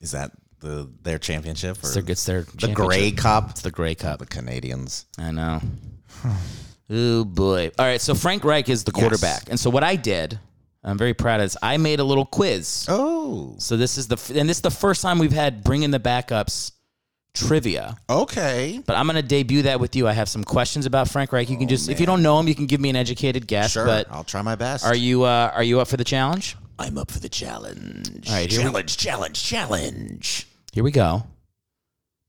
Is that the their championship or it's their, it's their the Grey. Cup? It's the Grey Cup. The Canadians. I know. oh boy! All right, so Frank Reich is the Yes. quarterback, and so what I did, I'm very proud of this. I made a little quiz. Oh, So this is the f- and this is the first time we've had bring in the backups trivia. okay. But I'm going to debut that with you. I have some questions about Frank Reich. You can just if you don't know him, you can give me an educated guess. Sure, But I'll try my best. are you uh, are you up for the challenge? I'm up for the challenge. All right, here we- challenge, challenge, challenge. Here we go.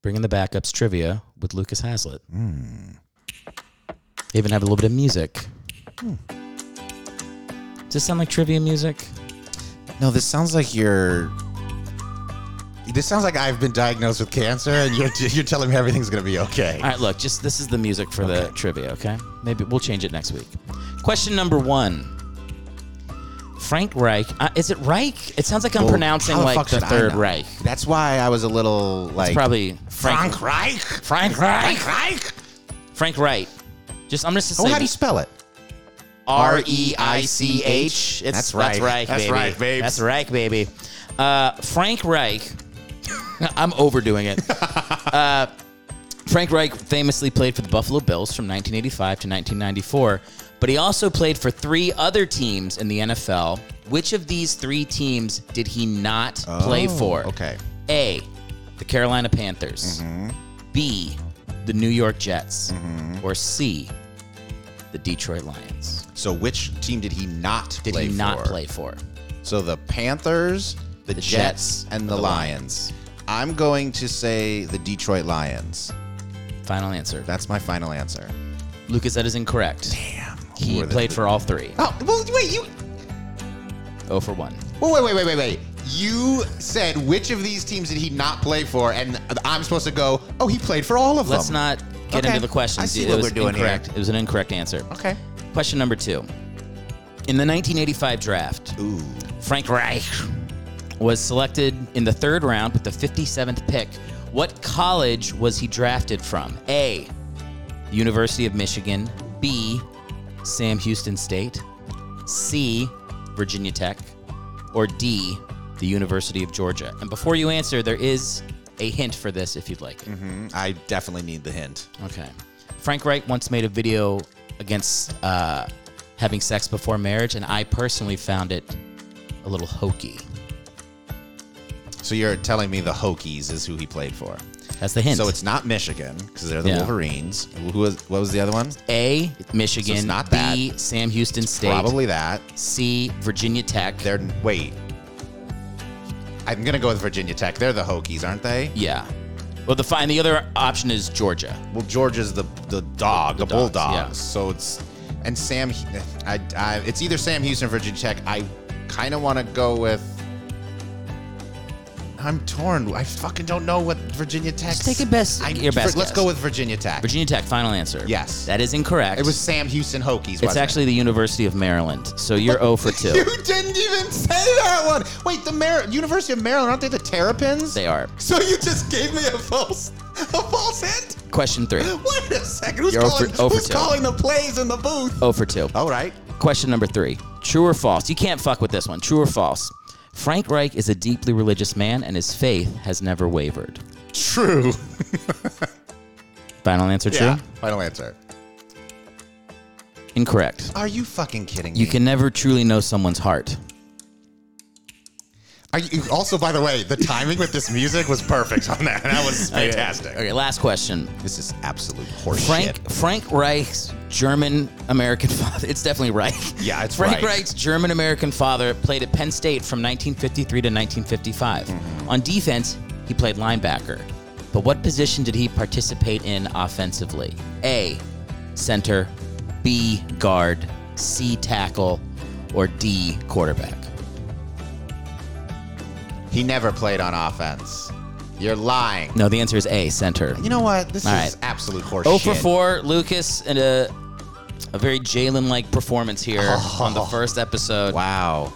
Bring in the backups trivia with Lucas Haslett. Hmm. Even have a little bit of music. Does this sound like trivia music? No, this sounds like you're. This sounds like I've been diagnosed with cancer, and you're you're telling me everything's gonna be okay. All right, look, just this is the music for the trivia, okay? Maybe we'll change it next week. Question number one. Frank Reich. Uh, is it Reich? It sounds like I'm Well, pronouncing how like the third? Reich. That's why I was a little like It's probably Frank. Frank Reich. Frank Reich. Frank Reich. Frank Reich. Just I'm just Oh, gonna how do you spell it? R E I C H. It's That's right. That's Reich. Reich. That's right, baby. Reich. That's Reich, baby. Uh, Frank Reich. I'm overdoing it. uh, Frank Reich famously played for the Buffalo Bills from 1985 to 1994, but he also played for three other teams in the NFL. Which of these three teams did he not play Oh, for? okay. A. The Carolina Panthers. B. The New York Jets. Or C. The Detroit Lions. So which team did he not Did play he not for? play for? So the Panthers, the, The Jets, Jets, and the, the Lions. I'm going to say the Detroit Lions. Final answer. That's my final answer. Lucas, that is incorrect. Damn. He the- played for all three. Oh, well, wait, you. Oh for one. Wait, wait, wait, wait, wait, wait. You said which of these teams did he not play for, and I'm supposed to go. Oh, he played for all of them. Let's them. not get Okay. into the questions. I see it what was we're doing here. It was an incorrect answer. Okay. Question number two. In the 1985 draft, Ooh. Frank Reich was selected in the third round with the 57th pick. What college was he drafted from? A. University of Michigan. B. Sam Houston State. C. Virginia Tech. Or D. The University of Georgia. And before you answer, there is a hint for this if you'd like it. I definitely need the hint. Okay. Frank Wright once made a video against uh, having sex before marriage, and I personally found it a little hokey. So you're telling me the Hokies is who he played for. That's the hint. So it's not Michigan because they're the Yeah. Wolverines. Who was what was the other one? A. Michigan. not B. Sam Houston State. Probably that. C. Virginia Tech. They're wait. I'm gonna go with Virginia Tech. They're the Hokies, aren't they? yeah. Well, the fine. The other option is Georgia. Well, Georgia's the the dog, the, The dogs, Bulldogs. yeah. So it's and Sam. I, I it's either Sam Houston or Virginia Tech. I kind of want to go with. I'm torn. I fucking don't know what Virginia Tech. Just take your best- your best Let's guess. go with Virginia Tech. Virginia Tech. Final answer. Yes. That is incorrect. It was Sam Houston Hokies. It's wasn't it? actually the University of Maryland. So you're 0 for 2. You didn't even say that one. Wait, the Mar- University of Maryland aren't they the Terrapins? They are. So you just gave me a false, a false hint. Question three. Wait a second. Who's oh calling? Oh over who's calling the plays in the booth? 0 for 2. All right. Question number three. True or false? You can't fuck with this one. True or false? Frank Reich is a deeply religious man and his faith has never wavered. True. Final answer true? Yeah. Final answer. Incorrect. Are you fucking kidding me? You can never truly know someone's heart. Are you, also, by the way, the timing with this music was perfect on that. That was fantastic. Okay, last question. This is absolute horseshit. Frank Frank Reich's German American father. It's definitely Reich. Yeah, it's Frank Reich. Reich's German American father played at Penn State from 1953 to 1955. Mm-hmm. On defense, he played linebacker. But what position did he participate in offensively? A. Center. B. Guard. C. Tackle. Or D. Quarterback. He never played on offense. You're lying. No, the answer is A. Center. You know what? This All is right. absolute horseshit. 0 for 4, Lucas, and a, a very Jalen like performance here on the first episode. Wow.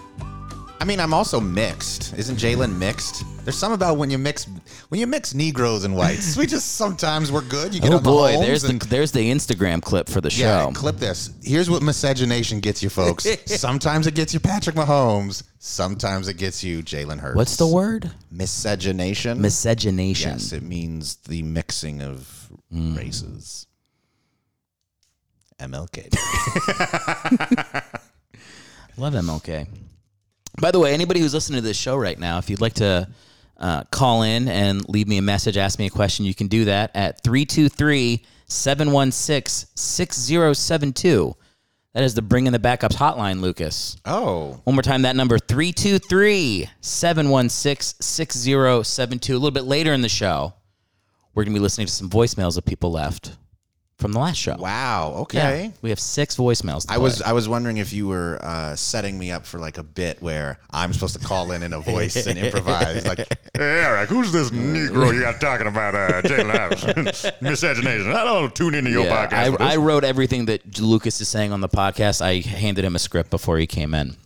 I mean, I'm also mixed. Isn't Jalen mixed? There's some about when you mix when you mix Negroes and whites. We just sometimes we're good. You get Oh the boy, homes there's the there's the Instagram clip for the yeah. show. Clip this. Here's what miscegenation gets you, folks. sometimes it gets you Patrick Mahomes. Sometimes it gets you Jalen Hurts. What's the word? miscegenation? Miscegenation. Yes, it means the mixing of Mm. races. MLK. Love MLK. By the way, anybody who's listening to this show right now, if you'd like to uh, call in and leave me a message, ask me a question, you can do that at 323 716 6072. That is the Bring in the Backups hotline, Lucas. oh, One more time, that number 323 716 6072. A little bit later in the show, we're going to be listening to some voicemails that people left from the last show. wow. Yeah, Okay. we have six voicemails. To I was. I was wondering if you were uh, setting me up for like a bit where I'm supposed to call in in a voice and improvise. Like, Hey, Eric, who's this Negro you got talking about uh, Jalen Adams? Miscegenation. I don't tune into your Yeah, podcast. I. I wrote everything that Lucas is saying on the podcast. I handed him a script before he came in.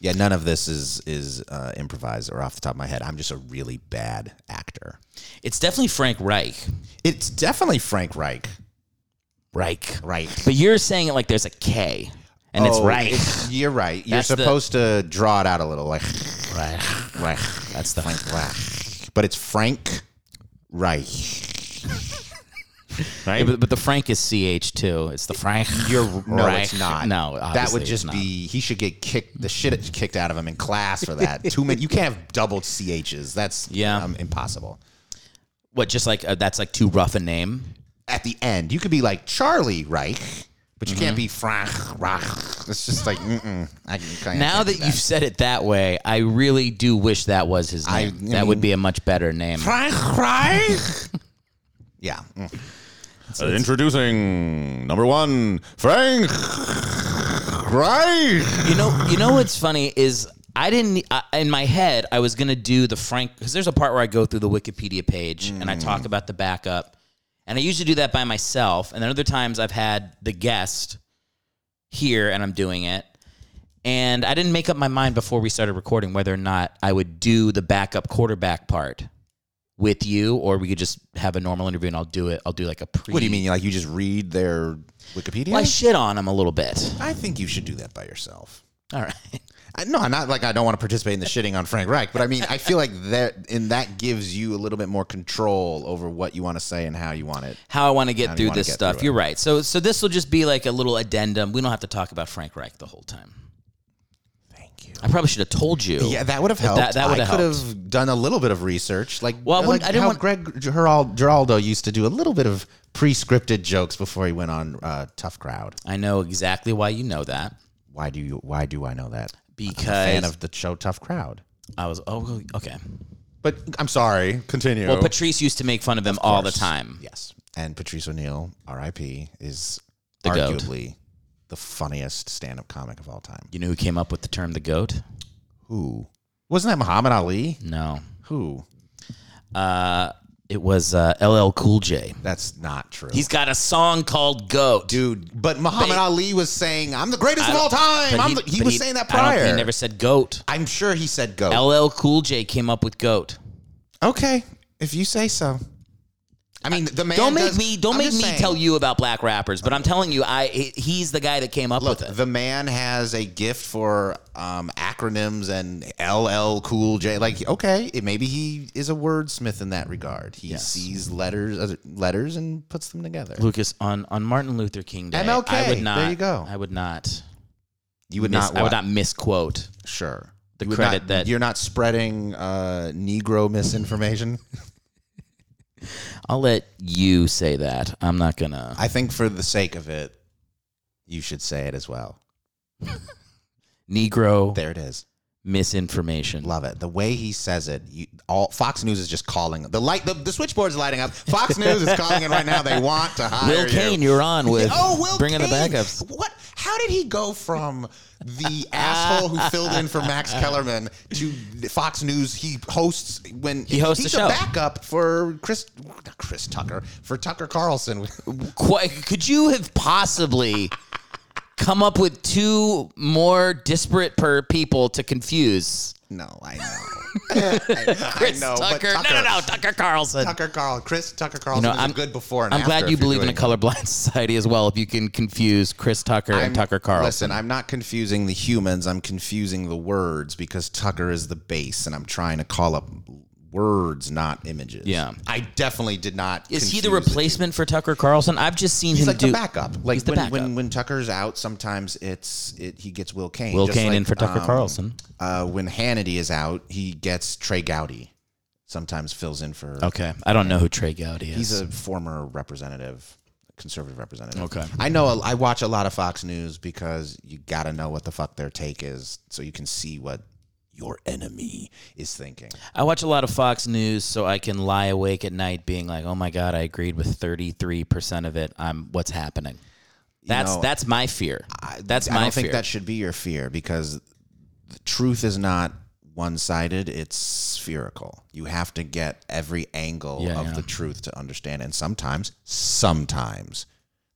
yeah, none of this is is uh, improvised or off the top of my head. I'm just a really bad actor. It's definitely Frank Reich. It's definitely Frank Reich. Reich. Right. But you're saying it like there's a K, and it's Oh, Reich. it's- You're right. You're That's the- supposed to draw it out a little, like Reich. Reich. That's the Frank Reich. But it's Frank Reich. Yeah, but, but the Frank is CH too. It's the Frank. You're no, Reich. it's not. No, that obviously would it's just not. be. He should get kicked. The shit kicked out of him in class for that. Too many. You can't have double chs. That's Yeah. um, impossible. what. Just like uh, that's like too rough a name. At the end, you could be like Charlie Reich, but you Mm-hmm. can't be Frank Reich. It's just like mm-mm. I, I Now can't that do you've said it that way, I really do wish that was his name. I that would be a much better name. Frank Reich. yeah. mm. Uh, introducing number one, Frank great. You know, you know what's funny is I didn't I, in my head I was gonna do the Frank because there's a part where I go through the Wikipedia page and I talk about the backup, and I usually do that by myself. And then other times I've had the guest here and I'm doing it, and I didn't make up my mind before we started recording whether or not I would do the backup quarterback part with you, or we could just have a normal interview and I'll do it. I'll do like a pre. What do you mean? Like you just read their Wikipedia? Well, I shit on him a little bit. I think you should do that by yourself. All right. I, no, I'm not like I don't want to participate in the shitting on Frank Reich, but I mean, I feel like that and that gives you a little bit more control over what you want to say and how you want it. how I want to get through this get stuff. through. You're right. So so this will just be like a little addendum. We don't have to talk about Frank Reich the whole time. Thank you. I probably should have told you. Yeah, that would have helped. That, that would have I could helped. have done a little bit of research, like Well, I like I didn't how want- Greg Geral- Giraldo used to do a little bit of pre-scripted jokes before he went on uh, Tough Crowd. I know exactly why you know that Why do you? Why do I know that? I'm a because fan of the show Tough Crowd. I was oh okay. But I'm sorry. Continue. Well, Patrice used to make fun of him all the course. time. Yes, and Patrice O'Neal, R.I.P., is The goat. arguably the funniest stand-up comic of all time. You know who came up with the term the goat? Who wasn't that Muhammad Ali? No. Who? Uh, it was uh, LL Cool J. That's not true. He's got a song called Goat. dude. But Muhammad But- Ali was saying, "I'm the greatest of all time." I'm the, he but was saying that I don't- prior. He never said goat. I'm sure he said go. LL Cool J came up with goat. okay, if you say so. I mean, the man. Don't make does- me don't I'm make me saying, tell you about black rappers, but I'm telling you, I he's the guy that came up Look, with it. the man has a gift for um, acronyms and LL Cool J. Like, okay, it, maybe he is a wordsmith in that regard. He Yes. sees letters, uh, letters, and puts them together. Lucas on on Martin Luther King Day. MLK, I would not. there you go. I would not. You would miss, not. I would not misquote. Sure. the credit not- that- you're not spreading uh, Negro misinformation. I'll let you say that. I'm not gonna. I think for the sake of it, you should say it as well. Negro There it is. Misinformation. Love it. The way he says it, you, all Fox News is just calling the light. The, the switchboard's lighting up. Fox News is calling it right now. They want to hire Will you. Cain, you're on with oh, Will bringing Cain. the backups. What? How did he go from the asshole who filled in for Max Kellerman to Fox News? He hosts when He hosts he's a show. backup for Chris, not Chris Tucker for Tucker Carlson. Could you have possibly come up with two more disparate per people to confuse? No, I know. Chris I know, but Tucker. No, no, no, Tucker Carlson. Tucker Carl, Chris Tucker You Carlson know, I'm good before and I'm glad you believe in a colorblind society as well. If you can confuse Chris Tucker and I'm- Tucker Carlson. Listen, I'm not confusing the humans. I'm confusing the words because Tucker is the base, and I'm trying to call up words, not images. Yeah. I definitely did not. Is he the replacement for Tucker Carlson? I've just seen He's him like do the backup. Like He's the when, backup. when when Tucker's out, sometimes it's it he gets Will Cain. Will Just Cain like, in for Tucker um, Carlson. Uh, when Hannity is out, he gets Trey Gowdy. Sometimes fills in for. Okay, I don't know who Trey Gowdy is. He's a former representative, conservative representative. Okay. I know. a- I watch a lot of Fox News because you got to know what the fuck their take is, so you can see what your enemy is thinking. I watch a lot of Fox News so I can lie awake at night being like, "Oh my god, I agreed with 33% of it. I'm what's happening." That's know, that's my fear. That's I my don't fear. think that should be your fear because the truth is not one-sided; it's spherical. You have to get every angle Yeah, of yeah. the truth to understand, and sometimes, sometimes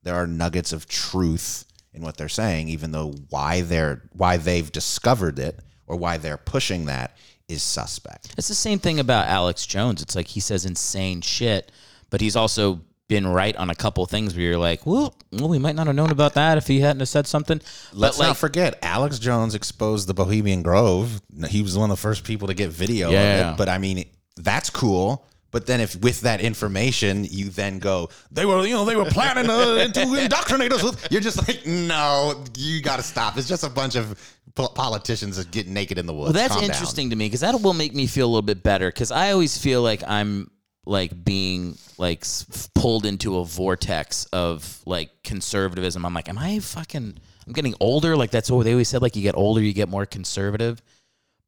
there are nuggets of truth in what they're saying, even though why they're why they've discovered it or why they're pushing that is suspect. It's the same thing about Alex Jones. It's like he says insane shit, but he's also been right on a couple things where you're like, well, well, we might not have known about that if he hadn't have said something. Let's but like, not forget, Alex Jones exposed the Bohemian Grove. He was one of the first people to get video Yeah. of it. But I mean, that's cool. But then, if with that information, you then go, they were, you know, they were planning uh, to indoctrinate us with. You're just like, no, you got to stop. It's just a bunch of politicians that get naked in the woods. Well, that's Calm down. interesting to me because that will make me feel a little bit better because I always feel like I'm like being like pulled into a vortex of like conservatism. I'm like, am I fucking? I'm getting older. Like that's what they always said. Like you get older, you get more conservative.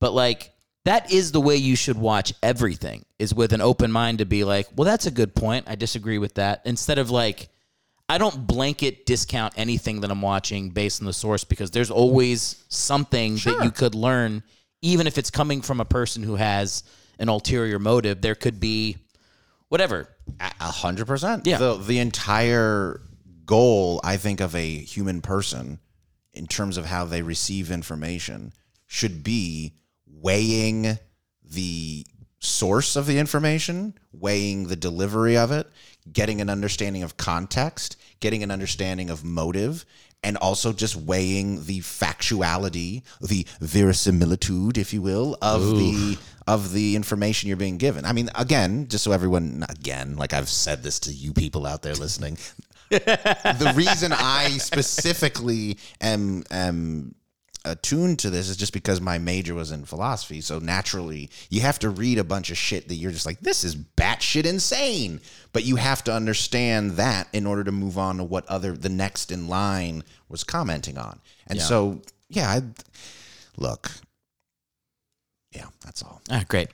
But like that is the way you should watch everything. Is with an open mind to be like, well, that's a good point. I disagree with that. Instead of like. I don't blanket discount anything that I'm watching based on the source because there's always something that you could learn, even if it's coming from a person who has an ulterior motive. There could be whatever. A a hundred percent. Yeah. The the entire goal, I think, of a human person in terms of how they receive information should be weighing the source of the information, weighing the delivery of it, getting an understanding of context, getting an understanding of motive, and also just weighing the factuality, the verisimilitude, if you will, of the of the information you're being given. I mean, again, just so everyone again, like I've said this to you people out there listening, the reason I specifically am am attuned to this is just because my major was in philosophy. So naturally, you have to read a bunch of shit that you're just like, this is batshit insane. But you have to understand that in order to move on to what other the next in line was commenting on. And so, yeah, I, look, yeah, that's all. Ah, great.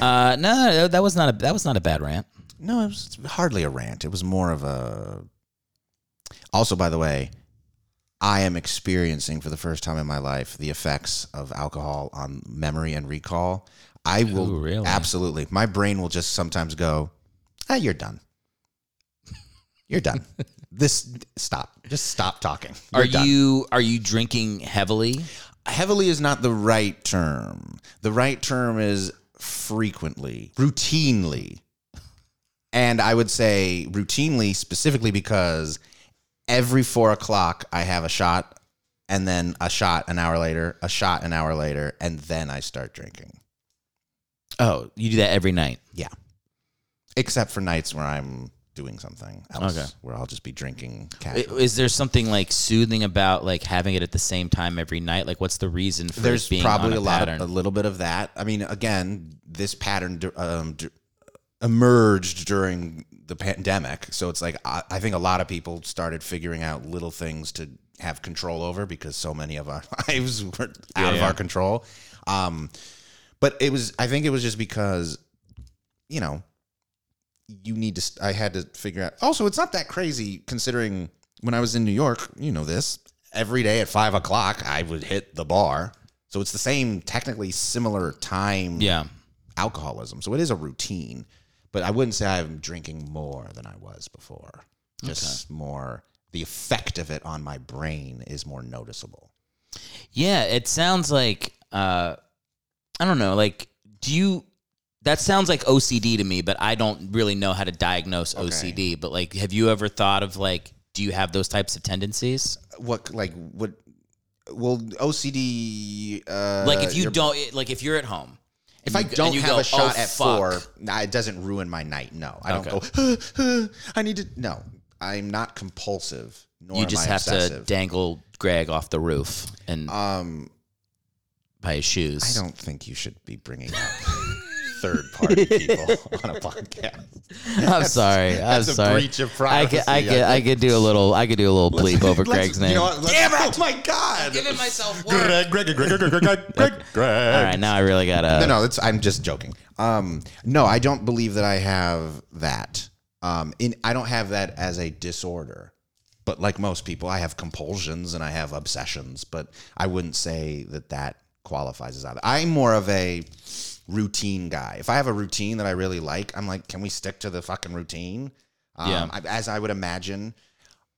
Uh, no, no, that was not a that was not a bad rant. No, it was hardly a rant. It was more of a. Also, by the way, I am experiencing for the first time in my life the effects of alcohol on memory and recall. I will Ooh, really? absolutely. My brain will just sometimes go, "Ah, you're done. You're done. this stop. Just stop talking. Are You're done." you are you drinking heavily? heavily is not the right term. The right term is frequently, routinely. And I would say routinely specifically because every four o'clock I have a shot and then a shot an hour later, a shot an hour later, and then I start drinking. Oh, you do that every night. Yeah. Except for nights where I'm doing something else Okay. where I'll just be drinking casually. Is there something like soothing about like having it at the same time every night? Like, what's the reason for there's probably a, a, lot of, a little bit of that i mean again this pattern um, emerged during the pandemic. So it's like I, I think a lot of people started figuring out little things to have control over because so many of our lives were out of yeah. our control. Um, but it was i think it was just because you know you need to i had to figure out also it's not that crazy considering when i was in new york you know this every day at five o'clock i would hit the bar. So it's the same technically similar time yeah. alcoholism. So it is a routine but i wouldn't say i'm drinking more than i was before. Just more the effect of it on my brain is more noticeable. Yeah, it sounds like uh I don't know, like do you that sounds like OCD to me, but I don't really know how to diagnose OCD, but like have you ever thought of like do you have those types of tendencies? what like what well ocd uh Like if you don't like if you're at home If and I don't you have go, a shot "Oh, at fuck." four, nah, it doesn't ruin my night. No, I don't go. I need to. No, I'm not compulsive. Nor you just have to dangle Greg off the roof and Um, by his shoes. I don't think you should be bringing up third party people on a podcast. I'm sorry. I'm that's a sorry. breach of I could, I could, I I could do a little, I could do a little bleep over Let's- Greg's name. You know what? Let's- Oh my god! Giving myself work. Greg, Greg, Greg, Greg, Greg, Greg, Greg, Greg. All right, now I really gotta. No, no, it's, I'm just joking. Um, no, I don't believe that I have that. Um, in I don't have that as a disorder, but like most people, I have compulsions and I have obsessions. But I wouldn't say that that qualifies as either. I'm more of a routine guy. If I have a routine that I really like, I'm like, can we stick to the fucking routine? Um, Yeah. I- as I would imagine,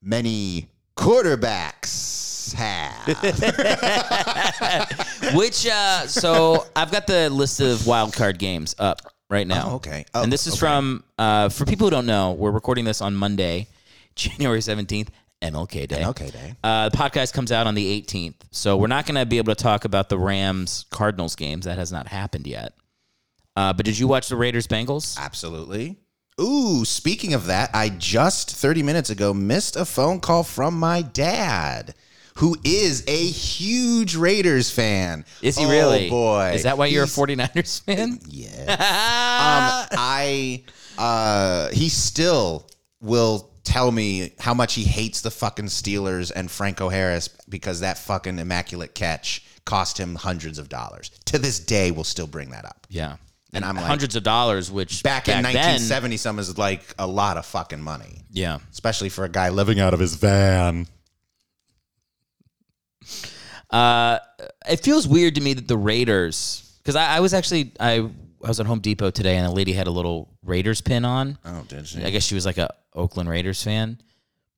many quarterbacks have. Which, uh, so I've got the list of wild card games up right now. Oh, okay. Oh, and this is okay. from, uh, for people who don't know, we're recording this on Monday, January 17th, MLK Day. okay, day. Uh, the podcast comes out on the 18th. So we're not going to be able to talk about the Rams Cardinals games. That has not happened yet. Uh, but did you watch the Raiders Bengals? Absolutely. Ooh, speaking of that, I just 30 minutes ago missed a phone call from my dad, who is a huge Raiders fan. Is he really? Oh, really? boy. Is that why you're He's- a 49ers fan? Yeah. um, I uh, he still will tell me how much he hates the fucking Steelers and Franco Harris because that fucking immaculate catch cost him hundreds of dollars. To this day, we'll still bring that up. Yeah. And I'm like, hundreds of dollars, which back, in then- 1970 some is like a lot of fucking money, yeah. especially for a guy living out of his van. Uh, it feels weird to me that the Raiders, because I, I was actually I, I was at Home Depot today, and a lady had a little Raiders pin on. Oh, did she? I guess she was like a Oakland Raiders fan.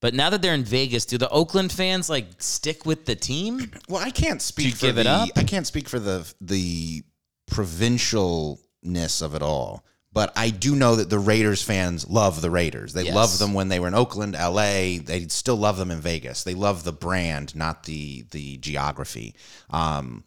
But now that they're in Vegas, do the Oakland fans like stick with the team? Well, I can't speak you for give it up? I can't speak for the the provincialness of it all. But I do know that the Raiders fans love the Raiders. They Yes. loved them when they were in Oakland, LA. They still love them in Vegas. They love the brand, not the the geography. Um,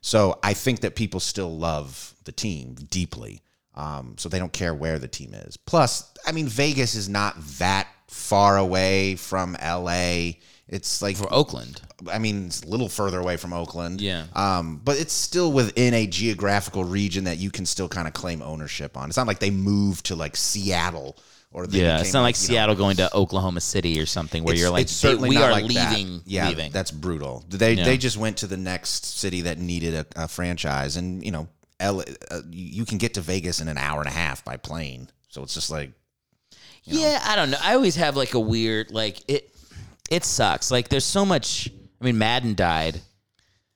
so I think that people still love the team deeply. Um, so they don't care where the team is. Plus, I mean, Vegas is not that far away from LA. It's like For Oakland. I mean, it's a little further away from Oakland. Yeah. Um, but it's still within a geographical region that you can still kind of claim ownership on. It's not like they moved to like Seattle or they Yeah, it's not like you know, Seattle going to Oklahoma City or something where you're like, we are like that. leaving, Yeah, leaving. that's brutal. They Yeah. they just went to the next city that needed a, a franchise, and you know, L, uh, you can get to Vegas in an hour and a half by plane. So it's just like Yeah, I don't know. I always have like a weird like it. It sucks. Like there's so much. I mean, Madden died,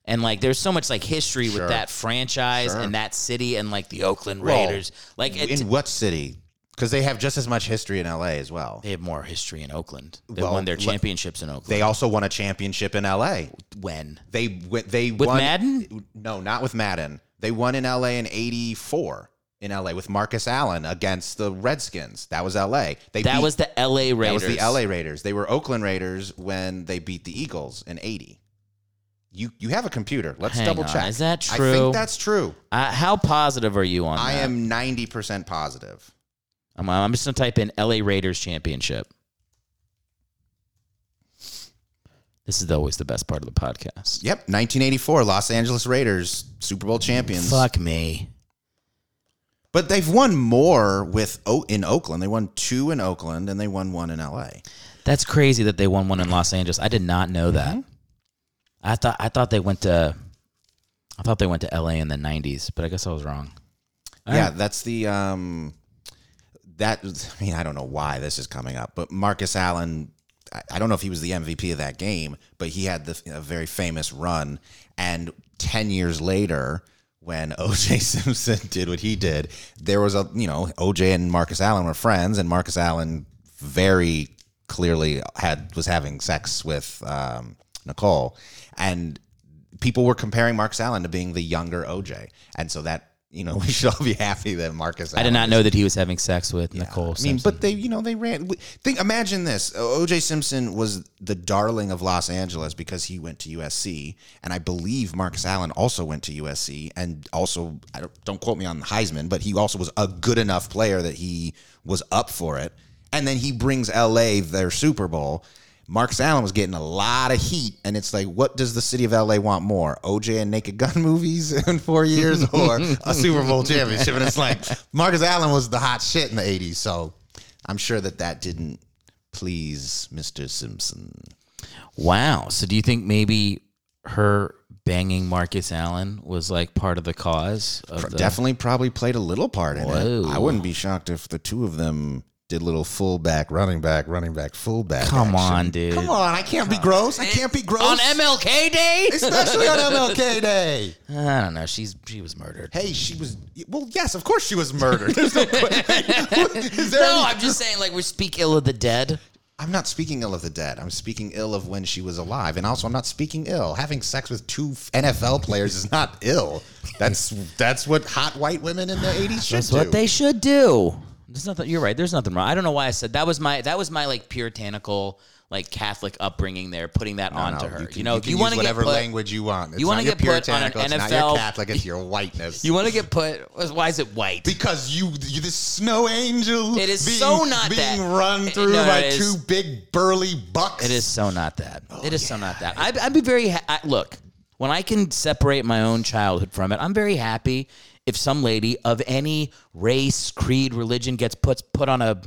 and like there's so much like history Sure. with that franchise Sure. and that city and like the Oakland Well, Raiders. like it, in what city? Because they have just as much history in LA as well. they have more history in Oakland. They Well, won their le- championships in Oakland. They also won a championship in LA. when They went. They With won, Madden? No, not with Madden. They won in LA in '84 in LA with Marcus Allen against the Redskins. That was LA. They that beat- was the L.A. Raiders. that was the LA Raiders. They were Oakland Raiders when they beat the Eagles in '80. You you have a computer. Let's Hang double on. check. Is that true? I think that's true. Uh, how positive are you on I that? am 90% positive. I'm, I'm just gonna type in L.A. Raiders championship. This is always the best part of the podcast. Yep, 1984 Los Angeles Raiders Super Bowl champions. Fuck me. But they've won more with O- in Oakland. They won two in Oakland and they won one in LA. That's crazy that they won one in Los Angeles. I did not know that. Mm-hmm. I thought I thought they went to I thought they went to LA in the 90s, but I guess I was wrong. All yeah, right. that's the um that I mean I don't know why this is coming up, but Marcus Allen I- I don't know if he was the MVP of that game, but he had the a very famous run and 10 years later when OJ Simpson did what he did, there was a, you know, OJ and Marcus Allen were friends and Marcus Allen very clearly had was having sex with um, Nicole and people were comparing Marcus Allen to being the younger OJ. And so that, you know, we should all be happy that Marcus I did not know that he was having sex with Nicole. I mean, but they, you know, they ran. Think, imagine this: O.J. Simpson was the darling of Los Angeles because he went to USC, and I believe Marcus Allen also went to USC, and also, I don't, don't quote me on Heisman, but he also was a good enough player that he was up for it. And then he brings LA their Super Bowl. Marcus Allen was getting a lot of heat, and it's like, what does the city of LA want more? OJ and Naked Gun movies in four years, or a Super Bowl championship? And it's like Marcus Allen was the hot shit in the '80s, so I'm sure that that didn't please Mr. Simpson. wow. So do you think maybe her banging Marcus Allen was like part of the cause of the Definitely, probably played a little part in Whoa. it. I wouldn't be shocked if the two of them did little fullback, running back, running back, fullback. Come action. on, dude. Come on, I can't be gross. I can't be gross on MLK Day? especially on MLK Day. I don't know. She's she was murdered. Hey, she was. Well, yes, of course she was murdered. There's no question. No, I'm just saying like we speak ill of the dead. I'm not speaking ill of the dead. I'm speaking ill of when she was alive, and also I'm not speaking ill. Having sex with two NFL players is not ill. That's that's what hot white women in the '80s should That's do. what they should do. There's nothing. You're right. There's nothing wrong. I don't know why I said that was my that was my like puritanical like Catholic upbringing there, putting that No, onto no, her. You, can- know, you if you want to get whatever put, language you want. It's you not your get put on an puritanical, It's not your NFL Catholic. It's your whiteness. you want to get put. Why is it white? because you, you this snow angel. It is being, so not being that. run through no, by is- two big burly bucks. It is so not that. Oh, it is so not that. I'd, I'd be very ha- I, look when I can separate my own childhood from it. I'm very happy if some lady of any race, creed, religion gets put put on a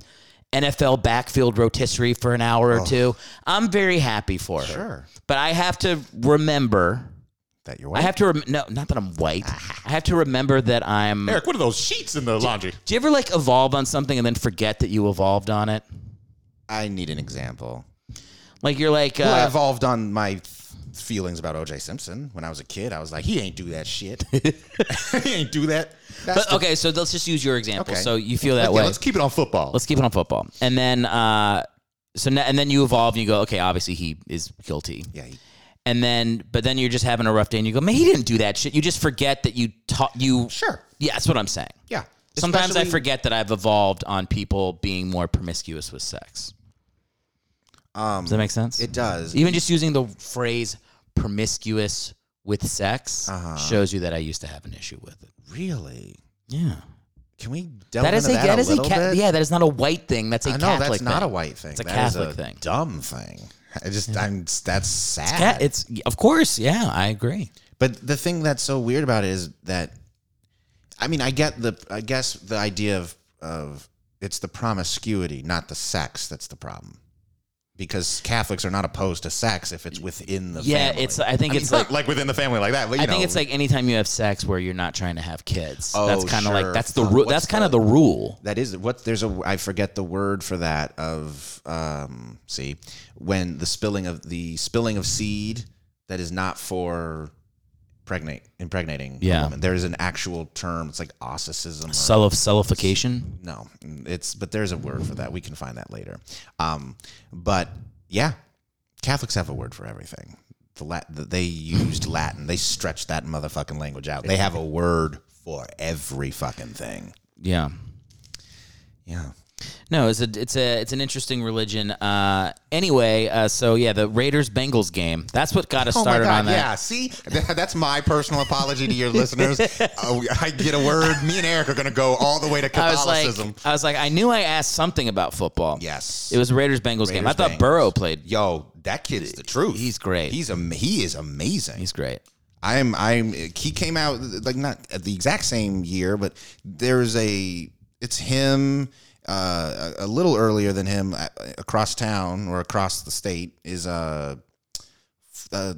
NFL backfield rotisserie for an hour or two. I'm very happy for her. Oh. Sure. but I have to remember That you're white. I have to rem- no, not that I'm white. I have to remember that I'm. Eric, what are those sheets in the laundry? Do you ever like evolve on something and then forget that you evolved on it? I need an example. Like you're like, uh, Well, I evolved on my th- feelings about O.J. Simpson when I was a kid. I was like, he ain't do that shit. he ain't do that. That's but the- okay, so let's just use your example. Okay. So you feel that Okay, way. let's keep it on football. Let's keep it on football. And then, uh, so now, and then you evolve and you go, okay, obviously he is guilty. yeah, he- And then, but then you're just having a rough day and you go, man, he didn't do that shit. You just forget that you taught you. Sure. Yeah, that's what I'm saying. yeah. Sometimes I Especially- forget that I've evolved on people being more promiscuous with sex. Um, Does that make sense? it does. Even just using the phrase promiscuous with sex Uh-huh. shows you that I used to have an issue with it. really? Yeah. Can we delve That is a, into that, that a is a ca- bit? yeah, that is not a white thing. That's a I know Catholic that's not a white thing. It's a That is Catholic thing. Dumb thing. I just, I'm. That's sad. Ca- It's of course, yeah, I agree. But the thing that's so weird about it is that, I mean, I get the, I guess the idea of of it's the promiscuity, not the sex, that's the problem. Because Catholics are not opposed to sex if it's within the Yeah, family. it's. I think I it's not like. like within the family like that. But, you I think it's like anytime you have sex where you're not trying to have kids. Oh, that's kind of sure. like that's the Fuck, rule. That's kind of the- the rule. that is what there's a I forget the word for that of um see when the spilling of the spilling of seed that is not for pregnate impregnating Yeah. woman. There is an actual term. It's like ostracism. or- Self sellification. no, it's but there's a word for that. We can find that later. Um, but yeah, Catholics have a word for everything. The Lat- they used Latin. They stretched that motherfucking language out. They have a word for every fucking thing. Yeah. Yeah. No, it's a it's a it's an interesting religion. Uh, anyway, uh, so yeah, the Raiders Bengals game. That's what got us Oh started God! on that. Yeah, see, that's my personal apology to your listeners. Uh, I get a word. Me and Eric are going to go all the way to I was like, Catholicism. I was like, I knew I asked something about football. Yes. it was Raiders Bengals game. I thought Bengals. Burrow played. Yo, that kid's the truth. He's great. He's am- he is amazing. He's great. I'm I'm he came out like not at the exact same year, but there's a it's him uh, a, a little earlier than him uh, across town or across the state is uh, uh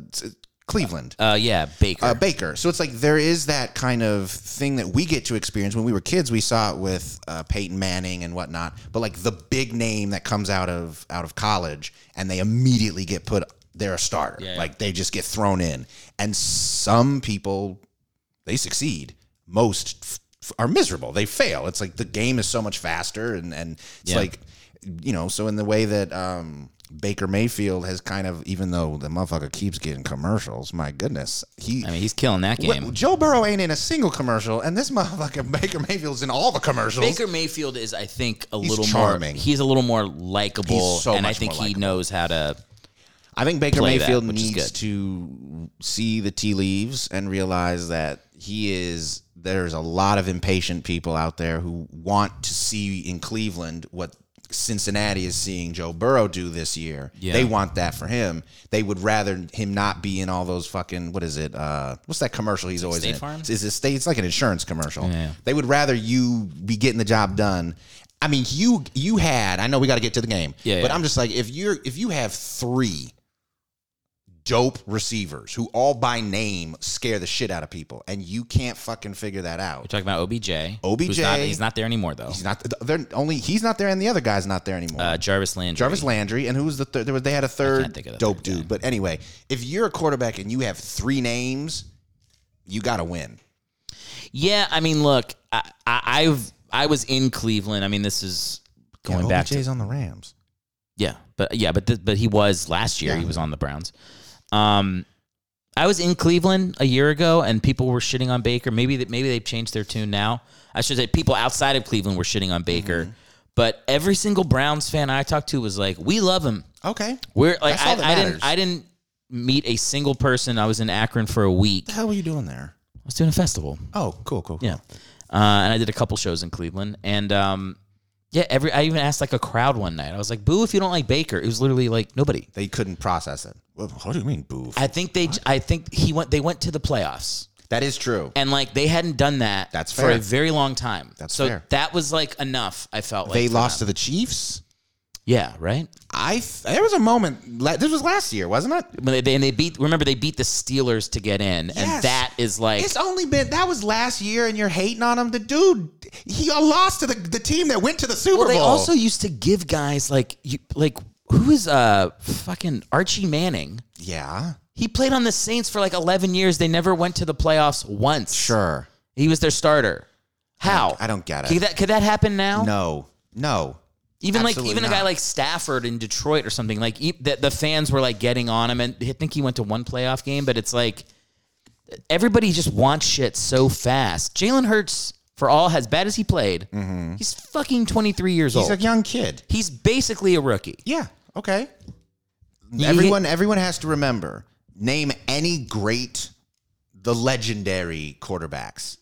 Cleveland. Uh, yeah, Baker. Uh, Baker. So it's like there is that kind of thing that we get to experience when we were kids. We saw it with uh, Peyton Manning and whatnot. But like the big name that comes out of out of college, and they immediately get put. They're a starter. Yeah. Like they just get thrown in, and some people they succeed. Most are miserable. They fail. It's like the game is so much faster, and and it's Yeah. like you know. So in the way that um, Baker Mayfield has kind of, even though the motherfucker keeps getting commercials, my goodness, he I mean, he's killing that well, game. Joe Burrow ain't in a single commercial, and this motherfucker Baker Mayfield's in all the commercials. Baker Mayfield is, I think, a He's little charming. more. He's a little more likable, so and I think he likable. knows how to. I think Baker play that, Mayfield which needs to see the tea leaves and realize that he is. There's a lot of impatient people out there who want to see in Cleveland what Cincinnati is seeing Joe Burrow do this year. Yeah. They want that for him. They would rather him not be in all those fucking what is it? Uh, what's that commercial he's always State in? Farm? Is it state? It's like an insurance commercial. Yeah. They would rather you be getting the job done. I mean, you you had. I know we got to get to the game. Yeah, but yeah. I'm just like if you're if you have three dope receivers who all by name scare the shit out of people, and you can't fucking figure that out. We're talking about OBJ. OBJ. not, he's not there anymore though. He's not. They're only. He's not there, and the other guy's not there anymore. Uh, Jarvis Landry. Jarvis Landry, and who was the third? There was they had a third think of the dope third dude. guy. But anyway, if you're a quarterback and you have three names, you got to win. Yeah, I mean, look, I, I, I've I was in Cleveland. I mean, this is going yeah, back to OBJ's on the Rams. Yeah, but yeah, but th- but he was last year. Yeah. He was on the Browns. Um, I was in Cleveland a year ago, and people were shitting on Baker. Maybe that maybe they've changed their tune now. I should say people outside of Cleveland were shitting on Baker, Mm-hmm. but every single Browns fan I talked to was like, "We love him. Okay. We're like, I, I didn't I didn't meet a single person. I was in Akron for a week. What the hell were you doing there? I was doing a festival. Oh, cool, cool. cool. Yeah. Uh, and I did a couple shows in Cleveland. And um, yeah, every I even asked like a crowd one night. I was like, boo if you don't like Baker. It was literally like nobody. They couldn't process it. Well, what do you mean, boo? I think they I think he went they went to the playoffs. that is true. And like they hadn't done that That's for fair. a very long time. That's so fair. that was like enough, I felt like. they for lost to them. the Chiefs. Yeah, right. I th- there was a moment. la- This was last year, wasn't it? They, and they beat. Remember, they beat the Steelers to get in, and that is like It's only been that was last year, and you're hating on him. The dude, he lost to the, the team that went to the Super Bowl. They also used to give guys like you, like who is uh fucking Archie Manning. yeah, He played on the Saints for like 11 years. They never went to the playoffs once. sure. He was their starter. How? I don't get it. Could that, could that happen now? No, no. Even like absolutely even a guy like Stafford in Detroit or something. Like the, the fans were like getting on him, and I think he went to one playoff game. But it's like everybody just wants shit so fast. Jalen Hurts, for all as bad as he played, he's fucking 23 years Mm-hmm. He's a young kid. he's basically a rookie. Yeah. Okay. You- everyone, everyone has to remember. Name any great, the legendary quarterbacks.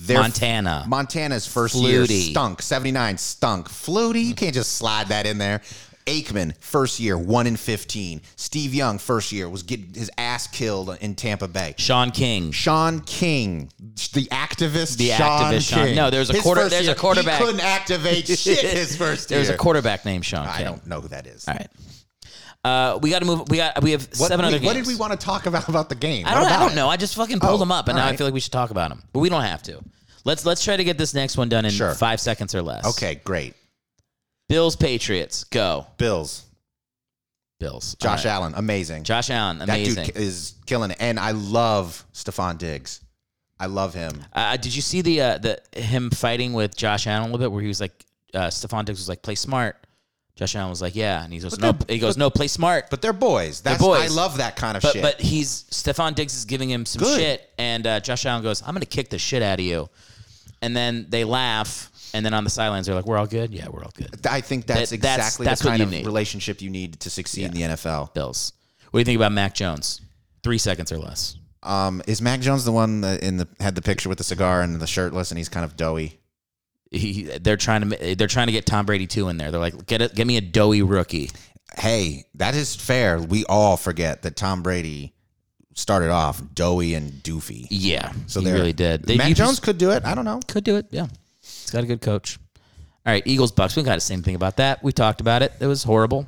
Their- Montana. Montana's first year stunk. Seventy nine stunk. Flutie, you can't just slide that in there. Aikman, first year, one in fifteen. Steve Young, first year, was getting his ass killed in Tampa Bay. Shaun King. Shaun King, the activist. The Sean activist Sean- no, there's a His quarter- there's a quarterback. He couldn't activate shit his first year. There's a quarterback named Sean I don't know who that is. All right. Uh, we got to move. We got. We have What, seven other games. what did we want to talk about about the game? I What don't. I about don't it? know. I just fucking pulled Oh, them up, and all now I right. feel like we should talk about them, but we don't have to. Let's let's try to get this next one done in Sure. five seconds or less. Okay, great. Bills Patriots go. Bills. Bills. Josh right. Allen, amazing. Josh Allen, Amazing. that amazing. dude is killing it, and I love Stefon Diggs. I love him. Uh, did you see the uh, the him fighting with Josh Allen a little bit, where he was like, uh, Stefon Diggs was like, "Play smart." Josh Allen was like, "Yeah," and he goes, "No." He goes, "No, play smart." But they're boys. That's boys. I love that kind of But shit. but he's Stefon Diggs is giving him some Good. shit, and uh, Josh Allen goes, "I'm gonna kick the shit out of you," and then they laugh, and then on the sidelines they're like, "We're all good, yeah, we're all good." I think that's That- exactly that's the kind of need. relationship you need to succeed in the NFL. Bills. What do you think about Mac Jones? Three seconds or less. Um, is Mac Jones the one that in the had the picture with the cigar and the shirtless, and he's kind of doughy? He, they're trying to they're trying to get Tom Brady two in there. They're like, get it, get me a doughy rookie. Hey, that is fair. We all forget that Tom Brady started off doughy and doofy. Yeah, So they really did. They, you Jones just could do it. I don't know. could do it. Yeah, he's got a good coach. All right, Eagles Bucs. We got the same thing about that. We talked about it. It was horrible.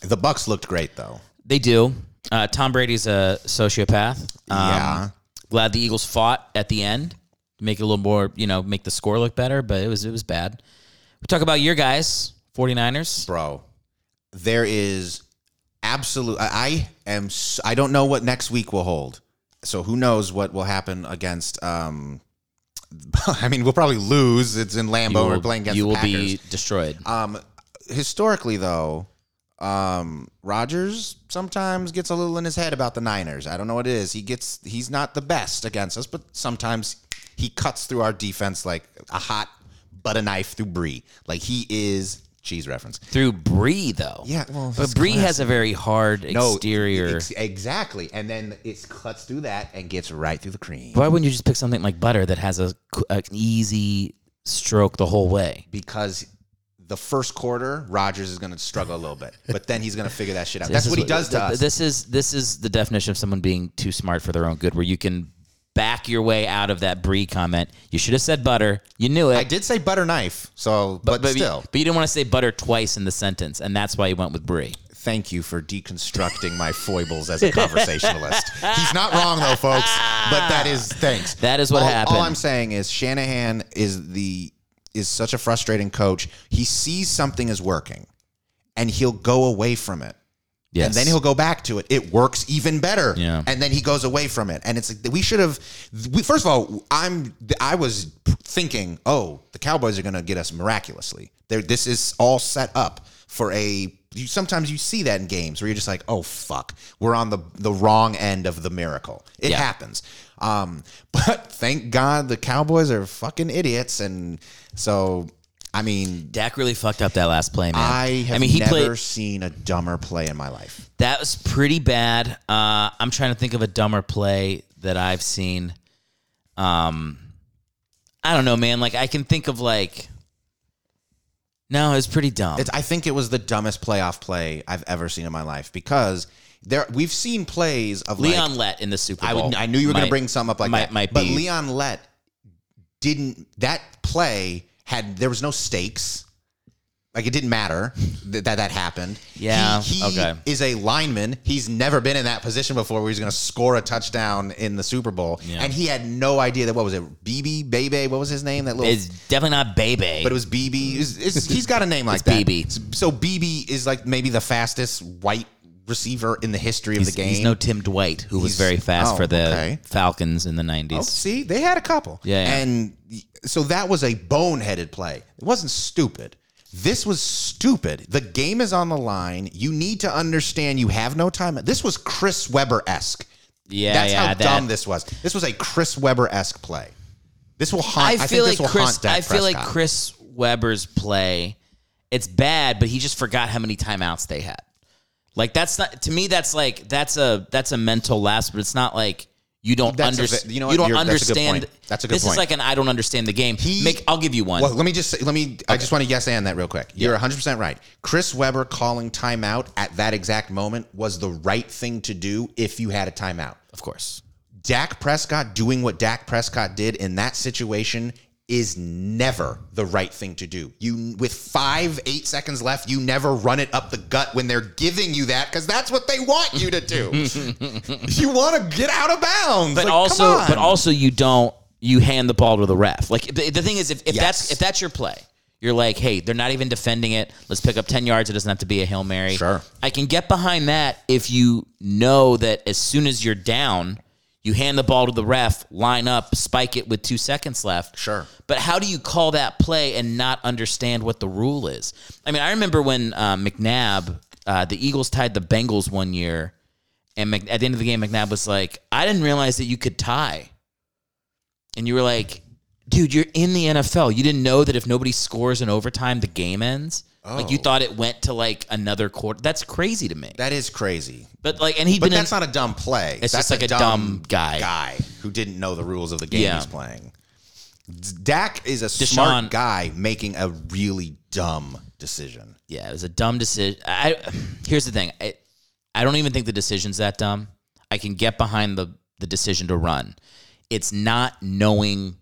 The Bucs looked great though. They do. Uh, Tom Brady's a sociopath. Um, Yeah. Glad the Eagles fought at the end, make it a little more, you know, make the score look better, but it was it was bad. We talk about your guys, 49ers. bro. There is absolute. I I am. I don't know what next week will hold. So who knows what will happen against? Um, I mean, we'll probably lose. It's in Lambeau. Will, We're playing against you the will Packers. be destroyed. Um, historically, though, um, Rodgers sometimes gets a little in his head about the Niners. I don't know what it is. He gets. He's not the best against us, but sometimes he cuts through our defense like a hot butter knife through brie. Like he is cheese reference. Through Brie though. Yeah, well, but Brie classic. has a very hard exterior. ex- exactly, and then it cuts through that and gets right through the cream. Why wouldn't you just pick something like butter that has a an easy stroke the whole way? because the first quarter, Rodgers is going to struggle a little bit, but then he's going to figure that shit out. That's what he does to us. This is this is the definition of someone being too smart for their own good, where you can back your way out of that Brie comment. You should have said butter. You knew it. I did say butter knife, so but, but, still, you, but you didn't want to say butter twice in the sentence, and that's why you went with Brie. thank you for deconstructing my foibles as a conversationalist. He's not wrong though, folks. But that is thanks. That is what all, happened. All I'm saying is Shanahan is the is such a frustrating coach. He sees something is working, and he'll go away from it. Yes. And then he'll go back to it. It works even better. Yeah. And then he goes away from it. And it's like we should have. We, first of all, I'm. I was thinking, oh, the Cowboys are going to get us miraculously. There, this is all set up for a. You, sometimes you see that in games where you're just like, oh fuck, we're on the the wrong end of the miracle. It Yeah. happens. Um, but thank God the Cowboys are fucking idiots, and so I mean, Dak really fucked up that last play, man. I have I mean, he never played. seen a dumber play in my life. That was pretty bad. Uh, I'm trying to think of a dumber play that I've seen. Um, I don't know, man. Like I can think of like. No, it was pretty dumb. It's, I think it was the dumbest playoff play I've ever seen in my life because there we've seen plays of Leon Like, Lett in the Super I Bowl. would, I knew you were going to bring something up like might, that, Might but. Leon Lett didn't. That play had there was no stakes. Like it didn't matter th- that that happened. Yeah, He, he okay. is a lineman. He's never been in that position before where he's going to score a touchdown in the Super Bowl. Yeah. And he had no idea that, what was it? BB, Bebe? What was his name? That little. It's definitely not Bebe. but it was BB. It's- he's got a name like that. BB. So BB is like maybe the fastest white receiver in the history he's, of the game. he's no Tim Dwight, who was very fast oh, for the okay. Falcons in the 90s. Oh, see, they had a couple. Yeah, yeah. And so that was a boneheaded play. It wasn't stupid. This was stupid. The game is on the line. You need to understand you have no time. This was Chris Webber esque. Yeah, That's yeah, how that- dumb this was. This was a Chris Webber esque play. This will haunt. I I, feel think like Chris. I feel like Chris Webber's play. It's bad, but he just forgot how many timeouts they had. Like that's not to me. That's like that's a that's a mental lapse, but it's not like you don't understand. you know you don't You're- that's a good understand. point. A good this point. is like an I don't understand the game. He- Make I'll give you one. Well, let me just let me. I just want to yes and that real quick. You're 100 percent right. Chris Webber calling timeout at that exact moment was the right thing to do if you had a timeout. of course. Dak Prescott doing what Dak Prescott did in that situation is never the right thing to do. You with 5 8 seconds left, you never run it up the gut when they're giving you that cuz that's what they want you to do. you want to get out of bounds. But Like, also, but also, you don't. You hand the ball to the ref. Like the, the thing is, if, if that's if that's your play, you're like, hey, they're not even defending it. Let's pick up ten yards. It doesn't have to be a hail mary. Sure. I can get behind that if you know that as soon as you're down, you hand the ball to the ref, line up, spike it with two seconds left. Sure. But how do you call that play and not understand what the rule is? I mean, I remember when uh, McNabb, uh, the Eagles tied the Bengals one year, and Mc, at the end of the game, McNabb was like, "I didn't realize that you could tie," and you were like, "Dude, you're in the NFL. You didn't know that if nobody scores in overtime, the game ends." Like you Oh. thought it went to like another quarter. That's crazy to me. that is crazy. But like, and he'd But been in, that's not a dumb play. It's that's just like a dumb guy. guy who didn't know the rules of the game Yeah. he's playing. Dak is a Deshaun- smart guy making a really dumb decision. Yeah, it was a dumb decision. I here's the thing. I, I don't even think the decision's that dumb. I can get behind the the decision to run. It's not knowing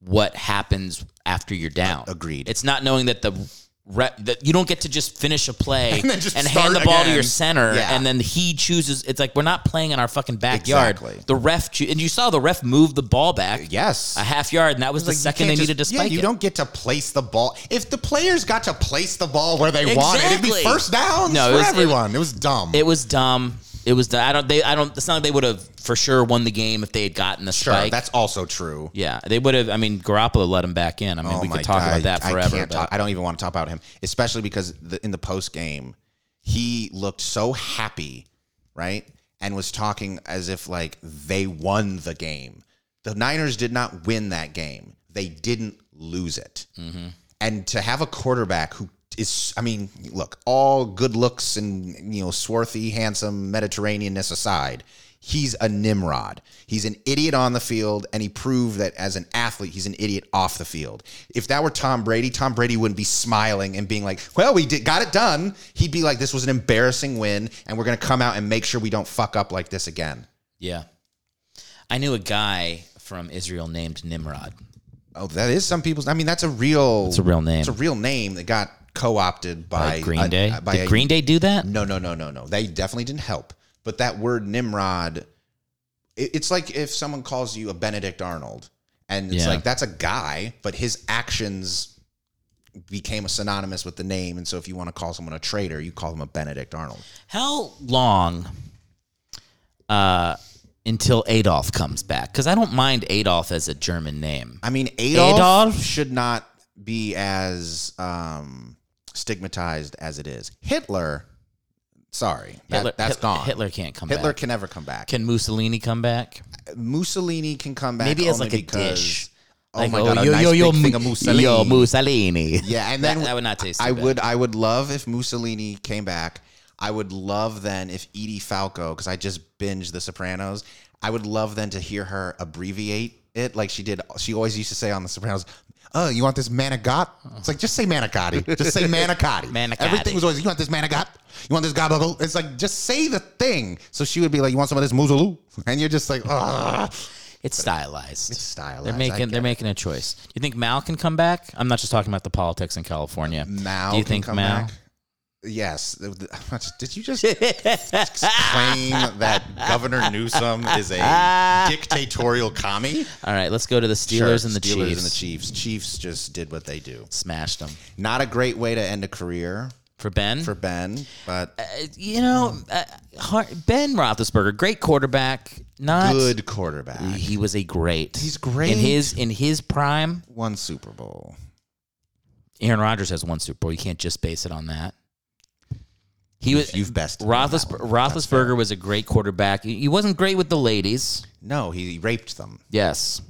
what happens after you're down. agreed. It's not knowing that the re- that you don't get to just finish a play And just hand the ball to your center, Yeah. and then he chooses. It's like we're not playing in our fucking backyard. Exactly. The ref and you saw the ref move the ball back. Yes. a half yard, and that was the Like, second they can't needed to just- spike Yeah, you it. don't get to place the ball. If the players got to place the ball where they want it, it'd be first downs No, it for was- it- everyone. It, was dumb. It was dumb. It was. The I don't. They. I don't. It's not like they would have for sure won the game if they had gotten the sure, spike. that's also true. yeah, they would have. I mean, Garoppolo let him back in. I mean, Oh we could talk about that I forever. can't but- talk, I don't even want to talk about him, especially because the, in the post game, he looked so happy, right? And was talking as if like they won the game. The Niners did not win that game. They didn't lose it. Mm-hmm. And to have a quarterback who is, I mean, look, all good looks and you know, swarthy, handsome Mediterraneanness aside, he's a Nimrod. He's an idiot on the field, and he proved that as an athlete, he's an idiot off the field. If that were Tom Brady, Tom Brady wouldn't be smiling and being like, "Well, we did, got it done." He'd be like, "This was an embarrassing win, and we're going to come out and make sure we don't fuck up like this again." Yeah, I knew a guy from Israel named Nimrod. Oh, that is some people's. I mean, that's a real. It's a real name. It's a real name that got co-opted by, Like Green a- Day. by Did a- Green Day do that? No, no, no, no, no. They definitely didn't help. But that word Nimrod, it- it's like if someone calls you a Benedict Arnold, and it's Yeah. like that's a guy, but his actions became synonymous with the name. And so if you want to call someone a traitor, you call them a Benedict Arnold. How long uh, until Adolf comes back? Because I don't mind Adolf as a German name. I mean, Adolf, Adolf? should not be as um, stigmatized as it is. Hitler, sorry, that, Hitler, that's Hit- gone. Hitler can't come Hitler back. can never come back. Can Mussolini come back? Mussolini can come back Maybe as like a dish. Oh Like, my god, a nice big thing of Mussolini. Yo, Mussolini. Yeah, and then that would not taste I bad. would I would love if Mussolini came back. I would love then if Edie Falco, because I just binged The Sopranos. I would love then to hear her abbreviate it like she did. She always used to say on The Sopranos. Oh, you want this manigot? It's like just say manicotti. Just say manicotti. Manicotti. Everything was always you want this manigot? You want this gobble? It's like just say the thing. So she would be like, you want some of this muzzaloo? And you're just like, ah. It's stylized. It's stylized. They're making they're it. making a choice. Do you think Mao can come back? I'm not just talking about the politics in California. Mao. Do you can think come Mao? back? Yes. Did you just claim that Governor Newsom is a dictatorial commie? All right, let's go to the Steelers Sure, and the Steelers Chiefs. and the Chiefs. Chiefs just did what they do. Smashed them Not a great way to end a career for Ben. for Ben, but Uh, you know, uh, Ben Roethlisberger, great quarterback. Not good quarterback. He was a great. He's great. in his in his prime. One Super Bowl. Aaron Rodgers has one Super Bowl. You can't just base it on that. He was You've bested me on that Roethlisber- one. That's fair. Roethlisberger was a great quarterback. He he wasn't great with the ladies. No, he raped them. Yes,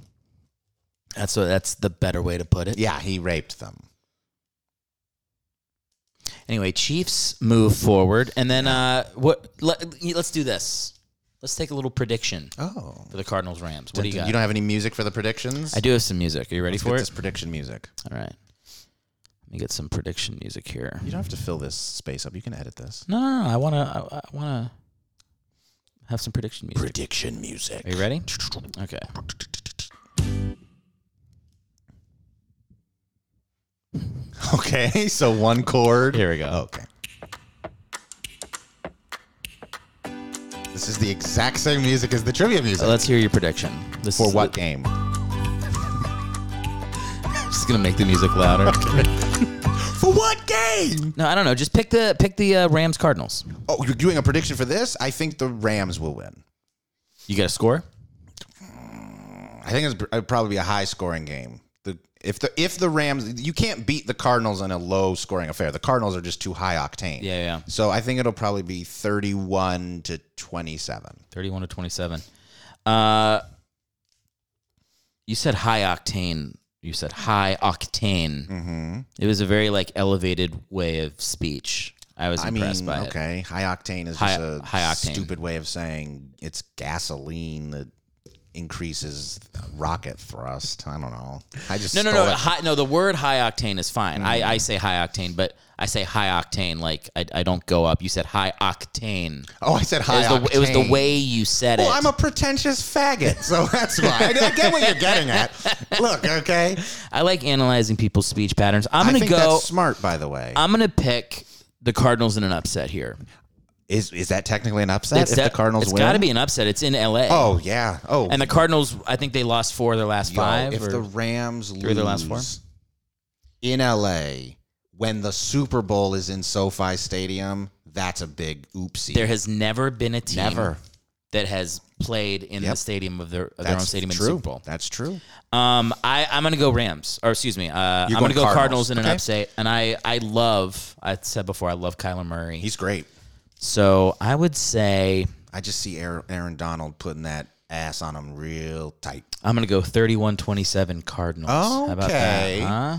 that's what, that's the better way to put it. Yeah, he raped them. Anyway, Chiefs move forward, and then uh, what? Let, us do this. Let's take a little prediction Oh. for the Cardinals Rams. What do you got? You don't have any music for the predictions? I do have some music. Are you ready Let's for get it? this prediction music. All right. Let me get some prediction music here. You don't have to fill this space up. You can edit this. No, no, no. I want to. I, I want to have some prediction music. Prediction music. Are you ready? Okay. Okay, so one chord. Here we go. Okay. This is the exact same music as the trivia music. Let's hear your prediction. This For is what the- game? Just gonna make the music louder. For what game? No, I don't know. Just pick the pick the uh, Rams Cardinals. Oh, you're doing a prediction for this? I think the Rams will win. You get a score. I think it's it'd probably be a high scoring game. The if the if the Rams you can't beat the Cardinals in a low scoring affair. The Cardinals are just too high octane. Yeah, yeah. So I think it'll probably be 31 to 27. Thirty-one to twenty-seven. Uh, you said high octane. You said high octane. Mm-hmm. It was a very like elevated way of speech. I was I mean, impressed by it. okay, high octane is High- just a high octane. stupid way of saying it's gasoline that increases rocket thrust. I don't know. I just No, no, no. no, the word high octane is fine. I, Mm. I say high octane, but I say high octane like I, I don't go up. You said high octane. Oh, I said high it, was octane. the, it was the way you said Well, it. I'm a pretentious faggot, so that's why. I, I get what you're getting at. Look, okay. I like analyzing people's speech patterns. I'm gonna go. that's smart, by the way. I'm gonna pick the Cardinals in an upset here. Is is that technically an upset if de- the Cardinals it's win? It's got to be an upset. It's in L.A. Oh yeah. Oh, and the Cardinals. I think they lost four of their last Yo, five. if the Rams lose of their last four? in LA when the Super Bowl is in SoFi Stadium, that's a big oopsie. there has never been a team Never. that has played in the stadium of their of their own stadium in true. the Super Bowl. That's true. Um, I I'm gonna go Rams, or excuse me, uh, I'm gonna go Cardinals, Cardinals, in an okay. upset, and I I love. I said before, I love Kyler Murray. He's great. So I would say I just see Aaron, Aaron Donald putting that ass on him real tight. I'm gonna go 31-27 Cardinals. How about that? Okay. Huh?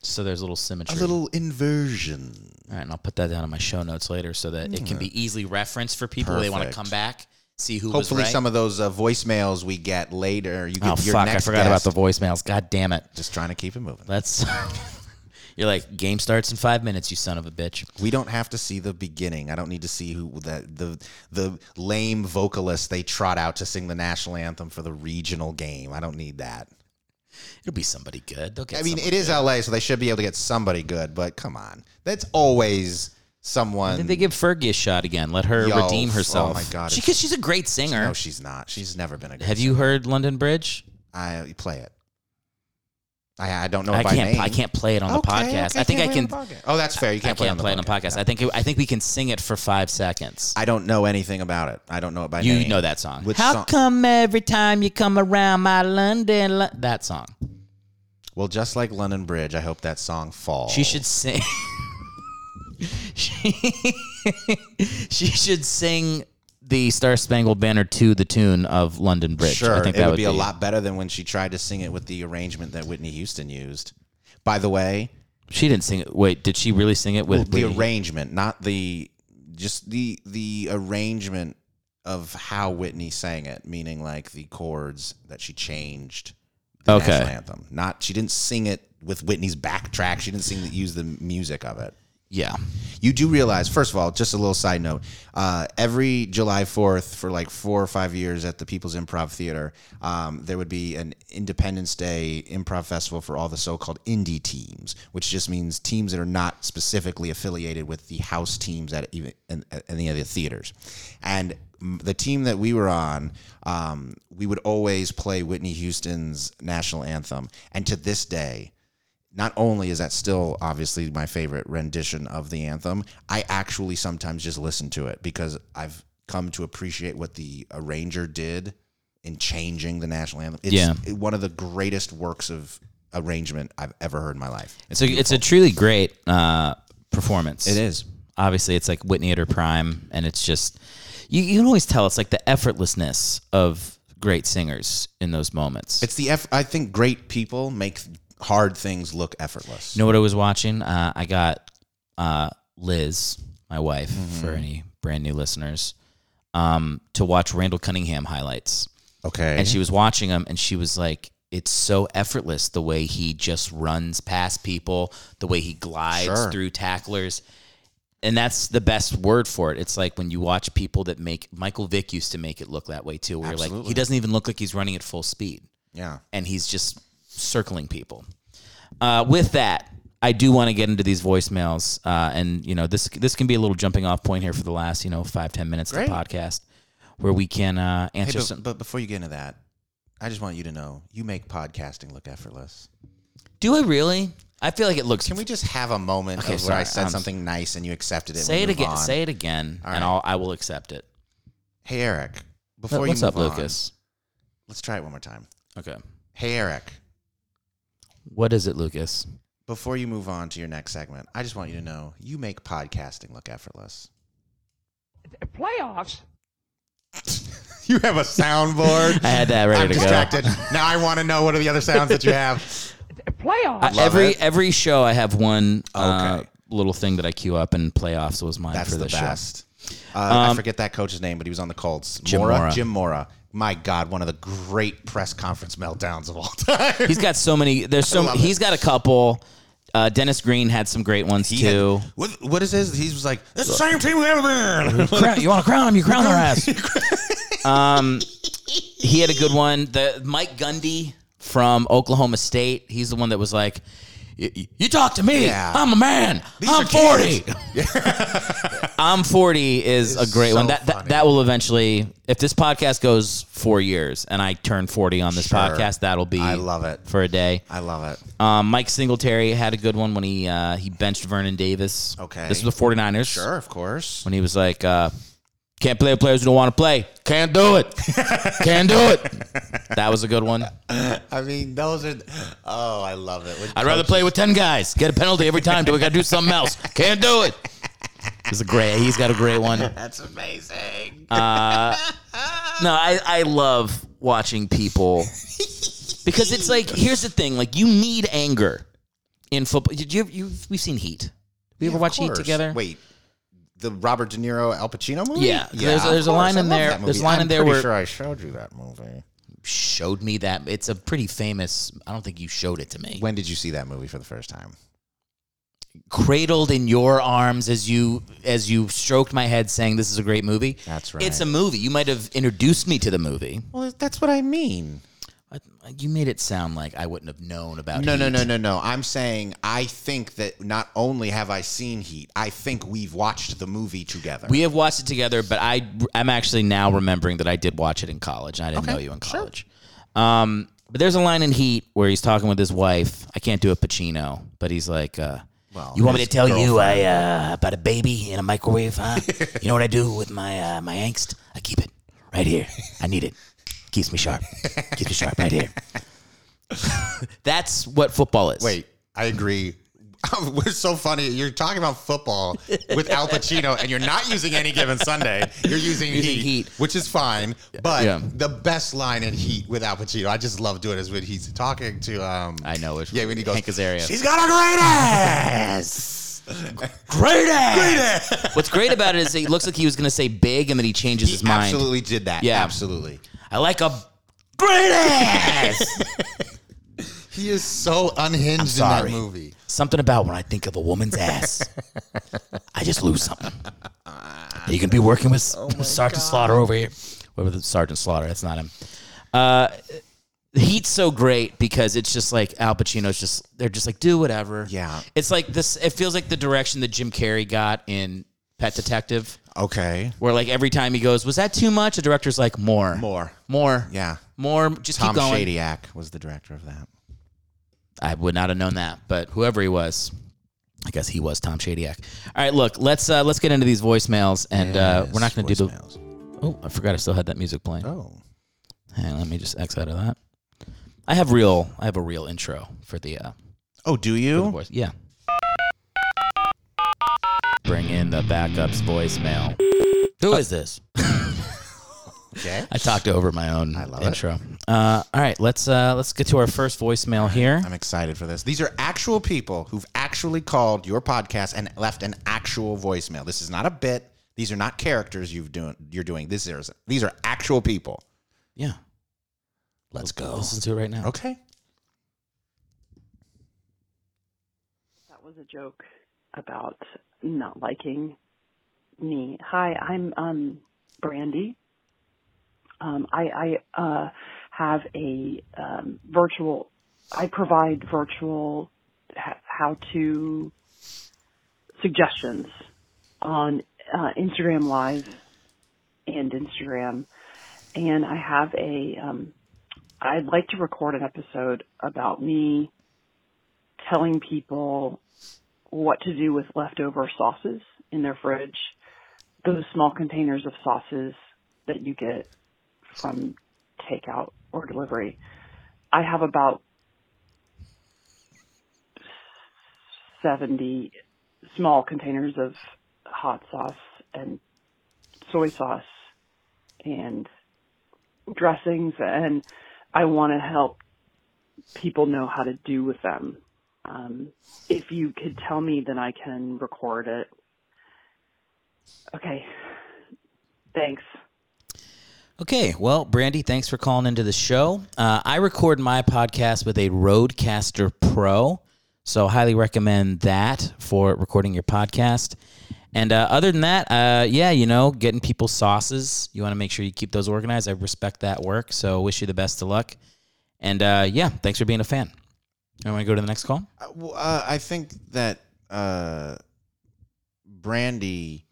So there's a little symmetry. A little inversion. All right, and I'll put that down in my show notes later so that it can be easily referenced for people. They want to come back, see who Hopefully, was right. some of those uh, voicemails we get later. You get oh your fuck! I next forgot about guest. the voicemails. God damn it! Just trying to keep it moving. That's you're like game starts in five minutes. You son of a bitch. We don't have to see the beginning. I don't need to see who that the the lame vocalist they trot out to sing the national anthem for the regional game. I don't need that. It'll be somebody good. They'll get I mean, it is good. LA, so they should be able to get somebody good. But come on, that's always someone. Did they give Fergie a shot again? Let her Yo, redeem herself. oh my God, She, cause she's a great singer. no, she's not. She's never been a. Good Have you heard London Bridge? I play it. I, I don't know I can't. name. I can't play it on the Okay, podcast. okay, I think I can. play on the podcast. Oh, that's fair. You I can't, play, can't on play it on the podcast. I think. It, I think we can sing it for five seconds. I don't know anything about it. I don't know it by you name. You know that song. Which How song? come every time you come around my London? Lo-? That song. Well, just like London Bridge, I hope that song falls. She should sing. she, she should sing the Star Spangled Banner to the tune of London Bridge. Sure, I think it that would be, a lot better than when she tried to sing it with the arrangement that Whitney Houston used. By the way, She didn't sing it. Wait, did she really sing it with the Whitney? arrangement, not the just the the arrangement of how Whitney sang it, meaning like the chords that she changed. The Okay. national anthem. Not she didn't sing it with Whitney's backtrack. She didn't sing the, use the music of it. Yeah. You do realize, first of all, just a little side note. Uh, every July Fourth, for like four or five years at the People's Improv Theater, um, there would be an Independence Day improv festival for all the so-called indie teams, which just means teams that are not specifically affiliated with the house teams at even any of the theaters. And the team that we were on, um, we would always play Whitney Houston's national anthem, and to this day not only is that still obviously my favorite rendition of the anthem, I actually sometimes just listen to it because I've come to appreciate what the arranger did in changing the national anthem. It's Yeah. one of the greatest works of arrangement I've ever heard in my life. It's a it's a truly great uh, performance. It is. Obviously, it's like Whitney at her prime, and it's just you, you can always tell it's like the effortlessness of great singers in those moments. It's the F. I think great people make hard things look effortless. You know what I was watching? Uh, I got uh, Liz, my wife, for any brand new listeners, um, to watch Randall Cunningham highlights. Okay. And she was watching him and she was like, it's so effortless the way he just runs past people, the way he glides Sure. through tacklers. And that's the best word for it. It's like when you watch people that make Michael Vick used to make it look that way too, where like, he doesn't even look like he's running at full speed yeah. and he's just circling people. Uh, with that, I do want to get into these voicemails, uh, and you know this this can be a little jumping off point here for the last you know five ten minutes Great. of the podcast, where we can uh, Hey, answer but, some. but before you get into that, I just want you to know you make podcasting look effortless. Do I really? I feel like it looks. Can we just have a moment Okay, of where I said I'm- something nice and you accepted it? say it again? on? Say it again, All and. I'll I will accept it. Hey Eric, before What's you up, move on, Lucas? let's try it one more time. Okay. Hey Eric, What is it, Lucas? before you move on to your next segment, I just want you to know you make podcasting look effortless. Playoffs? You have a soundboard. I had that ready I'm to go. distracted. now I want to know what are the other sounds that you have. Playoffs? Uh, every it. every show I have one uh, Okay. little thing that I queue up, and playoffs was mine That's for the the show. best. Uh, I forget that coach's name, but he was on the Colts. Jim Mora. Mora. Jim Mora. My God, one of the great press conference meltdowns of all time. He's got so many. There's so love it. he's got a couple. Uh, Dennis Green had some great ones He had- too. what, what is his? He was like, "It's the same team we've ever been." Crown- you want to crown him? You crown their ass. um, he had a good one. The Mike Gundy from Oklahoma State. He's the one that was like, "Y- y- "You talk to me. Yeah. I'm a man. I'm 40. I'm 40 is a great so one. That, that that will eventually, if this podcast goes four years and I turn 40 on this Sure. podcast, that'll be I love it. for a day. I love it. Um, Mike Singletary had a good one when he uh, he benched Vernon Davis. Okay. This was the 49ers. Sure, of course. When he was like, uh, can't play with players who don't want to play. Can't do it. Can't do it. That was a good one. I mean, those are. Oh, I love it. I'd rather coaches- play with 10 guys. Get a penalty every time. Do we got to do something else? Can't do it. He's a great. He's got a great one. That's amazing. Uh, no, I, I love watching people because it's like here's the thing: like you need anger in football. Did you? you we've seen Heat. We ever watch Heat together? Wait, the Robert De Niro Al Pacino movie? Yeah, there's- there's a course. line I in love there- that there's a movie. line in I'm there pretty where- sure I showed you that movie. Showed me that it's a pretty famous. I don't think you showed it to me. When did you see that movie for the first time? Cradled in your arms as you as you stroked my head, saying this is a great movie. That's right. It's a movie. You might have introduced me to the movie. Well, that's what I mean. You made it sound like I wouldn't have known about. No, no, Heat. no, no, no. I'm saying I think that not only have I seen Heat, I think we've watched the movie together. We have watched it together, but I I'm actually now remembering that I did watch it in college. and I didn't Okay, know you in sure. college. Um, but there's a line in Heat where he's talking with his wife. I can't do a Pacino, but he's like, uh, Well, "You want me to tell you I uh, about a baby in a microwave? Huh? you know what I do with my uh, my angst? I keep it right here. I need it. Keeps me sharp. Keeps me sharp right here. That's what football is. Wait, I agree. We're so funny. You're talking about football with Al Pacino, and you're not using any given Sunday. You're using, Using heat, Heat. which is fine. But Yeah. the best line in Heat with Al Pacino, I just love doing, is when he's talking to. Um, I know it. Yeah, when he goes, Hank Azaria. She's got a great ass. great ass. What's great about it is he looks like he was going to say big, and then he changes He his mind. absolutely did that. Yeah. absolutely. I like a great ass. He is so unhinged in sorry. that movie. Something about when I think of a woman's ass, I just lose something. You can be working with Sergeant Slaughter over here. Whatever the Sergeant Slaughter, that's not him. Uh, Heat's so great because it's just like Al Pacino's just they're just like do whatever. Yeah. it's like this. It feels like the direction that Jim Carrey got in Pet Detective, Okay. where like every time he goes, "Was that too much?" The director's like, "More, More. more, Yeah. more." Just Tom keep going. Shadyac was the director of that. I would not have known that, but whoever he was, I guess he was Tom Shadyac. All right, look, let's uh, let's get into these voicemails, and uh, we're not going to do the. Oh, I forgot I still had that music playing. Oh. Hang on, let me just X out of that. I have real. I have a real intro for the uh, Oh, do you? Yeah. Bring in the backups voicemail. Who is this? Okay. I talked over my own love it. intro. Uh, all right, let's uh, let's get to our first voicemail here. I'm excited for this. These are actual people who've actually called your podcast and left an actual voicemail. This is not a bit. These are not characters you've doing. You're doing. This is these are actual people. Yeah, Let's go. listen to it right now. Okay. That was a joke about not liking me. Hi, I'm um Brandy. Um, I, I uh, have a um, virtual. I provide virtual ha- how-to suggestions on uh, Instagram Live and Instagram, and I have a. Um, I'd like to record an episode about me telling people what to do with leftover sauces in their fridge. Those small containers of sauces that you get from takeout or delivery. I have about 70 small containers of hot sauce and soy sauce and dressings and I want to help people know how to do with them. Um, if you could tell me, then I can record it. Okay. Thanks. Okay, well, Brandy, thanks for calling into the show. Uh, I record my podcast with a Rodecaster Pro, so highly recommend that for recording your podcast. And uh, other than that, uh, yeah, you know, getting people sauces. You want to make sure you keep those organized. I respect that work, so wish you the best of luck. And uh, yeah, thanks for being a fan. You want to go to the next call? Uh, well, uh, I think that uh, Brandy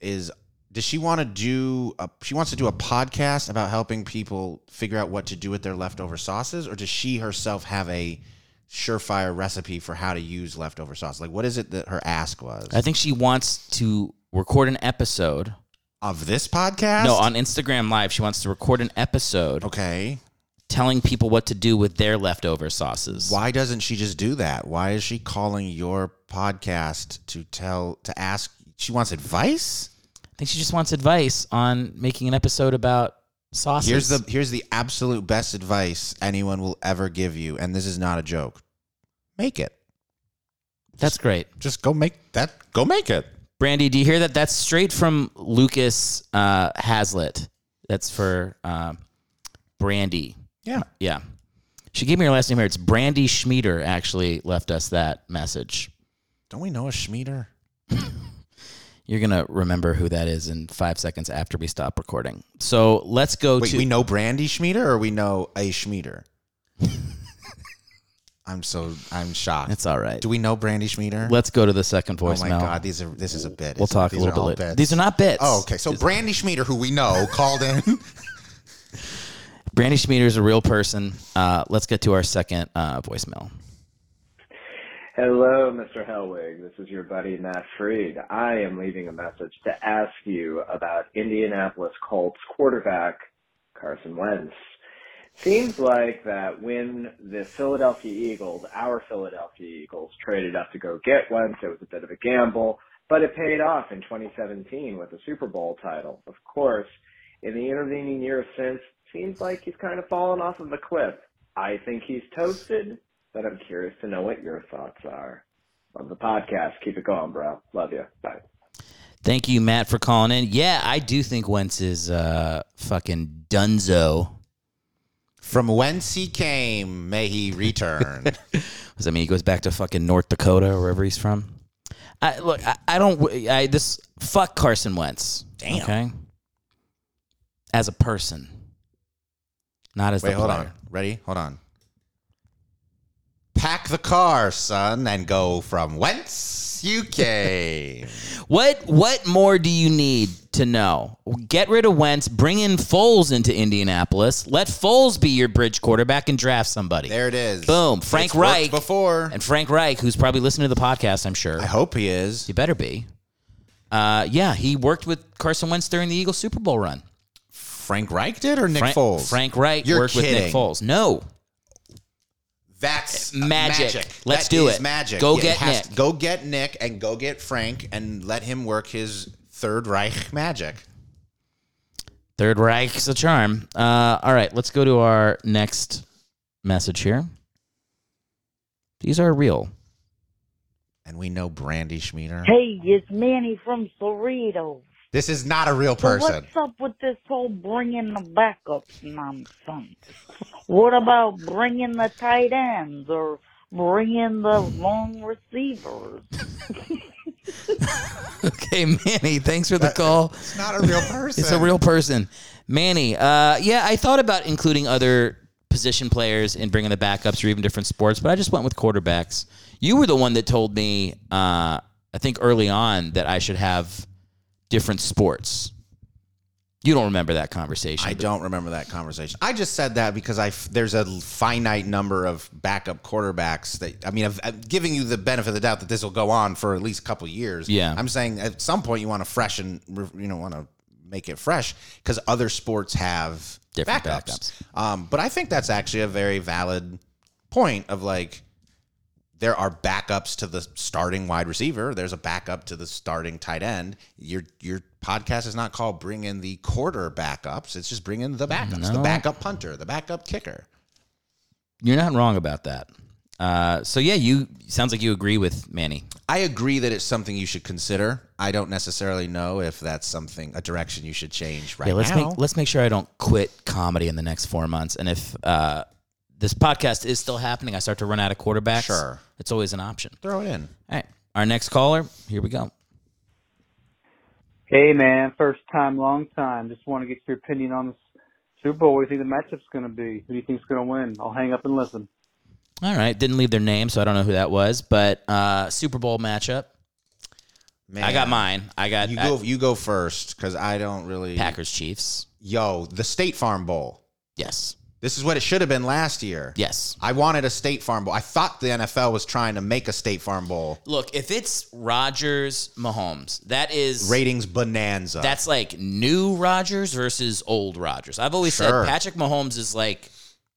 is. Does she want to do? A, she wants to do a podcast about helping people figure out what to do with their leftover sauces, or does she herself have a surefire recipe for how to use leftover sauce? Like, what is it that her ask was I think she wants to record an episode. of this podcast? No, on Instagram Live, she wants to record an episode okay. Telling people what to do with their leftover sauces. Why doesn't she just do that? Why is she calling your podcast to tell to ask? She wants advice. I think she just wants advice on making an episode about sauces. Here's the here's the absolute best advice anyone will ever give you, and this is not a joke. Make it. That's great. Just go make that. Go make it. Brandy, do you hear that? That's straight from Lucas uh, Hazlitt. That's for uh, Brandy. Yeah. Yeah. She gave me her last name here. It's Brandy Schmieder actually left us that message. Don't we know a Schmieder? You're going to remember who that is in five seconds after we stop recording. So let's go Wait, to. we know Brandy Schmieder, or we know a Schmieder? I'm so I'm shocked. It's all right. Do we know Brandy Schmieder? Let's go to the second oh my God, these are this is a bit. We'll It's- talk a these little are all bit later. bits. These are not bits. Oh, okay. So Brandy Schmieder, who we know, called in. Brandy Schmieder is a real person. Uh, let's get to our second uh, voicemail. Hello, Mr. Hellwig. This is your buddy Matt Freed. I am leaving a message to ask you about Indianapolis Colts quarterback Carson Wentz. Seems like that when the Philadelphia Eagles, our Philadelphia Eagles, traded up to go get Wentz, it was a bit of a gamble, but it paid off in 2017 with a Super Bowl title. Of course, in the intervening years since, seems like he's kind of fallen off of the cliff. I think he's toasted, but I'm curious to know what your thoughts are. on the podcast. Keep it going, bro. Love you. Bye. Thank you, Matt, for calling in. Yeah, I do think Wentz is uh, fucking dunzo From whence he came, may he return. Does that mean he goes back to fucking North Dakota or wherever he's from? I, look, I, I don't. I this fuck Carson Wentz. Damn. Okay. As a person, not as Wait, the hold player. on. Ready? Hold on. Pack the car, son, and go from whence you came. What what more do you need to know? Get rid of Wentz, bring in Foles into Indianapolis. Let Foles be your bridge quarterback and draft somebody. there it is. Boom. Frank It's worked Reich before. and Frank Reich, who's probably listening to the podcast, I'm sure. I hope he is. He better be. Uh, yeah, he worked with Carson Wentz during the Eagles Super Bowl run. Frank Reich did or Nick Frank, Foles? Frank Reich You're worked with Nick kidding. Foles. No, That's Magic. Let's That do is it. Magic. Go it get has- Nick. Go get Nick and go get Frank and let him work his third Reich magic. Third Reich's a charm. Uh, all right, let's go to our next message here. These are real. And we know Brandy Schmieder. Hey, it's Manny from Cerritos. This is not a real So person. what's up with this whole bringing the backups nonsense? What about bringing the tight ends or bringing the long receivers? Okay, Manny, thanks for the call. It's not a real person. It's a real person. Manny, uh, yeah, I thought about including other position players and bringing the backups or even different sports, but I just went with quarterbacks. You were the one that told me, uh, I think early on, that I should have different sports. You don't remember that conversation. I but- don't remember that conversation. I just said that because I f- there's a finite number of backup quarterbacks that I mean, I've, I'm giving you the benefit of the doubt that this will go on for at least a couple of years. Yeah. I'm saying at some point you want to freshen, you know, want to make it fresh because other sports have Different backups. Um, but I think that's actually a very valid point of like there are backups to the starting wide receiver. There's a backup to the starting tight end. Your your podcast is not called "Bring in the quarter backups." It's just bring in the backups, the backup punter, the backup kicker. You're not wrong about that. Uh, so yeah, you sounds like you agree with Manny. I agree that it's something you should consider. I don't necessarily know if that's something a direction you should change right yeah, let's now. make let's make sure I don't quit comedy in the next four months. And if uh, this podcast is still happening, I start to run out of quarterbacks. Sure. it's always an option. Throw it in. All right, our next caller. Here we go. Hey man, first time, long time. Just want to get your opinion on this Super Bowl. What do you think the matchup's going to be? Who do you think's going to win? I'll hang up and listen. All right, didn't leave their name, so I don't know who that was. But uh, Super Bowl matchup. Man, I got mine. I got You I- go. You go first because I don't really. Packers Chiefs. Yo, the State Farm Bowl. Yes. This is what it should have been last year. Yes. I wanted a State Farm Bowl. I thought the NFL was trying to make a State Farm Bowl. Look, if it's Rogers Mahomes, that is Ratings bonanza. That's like new Rodgers versus old Rodgers. I've always Sure. said Patrick Mahomes is like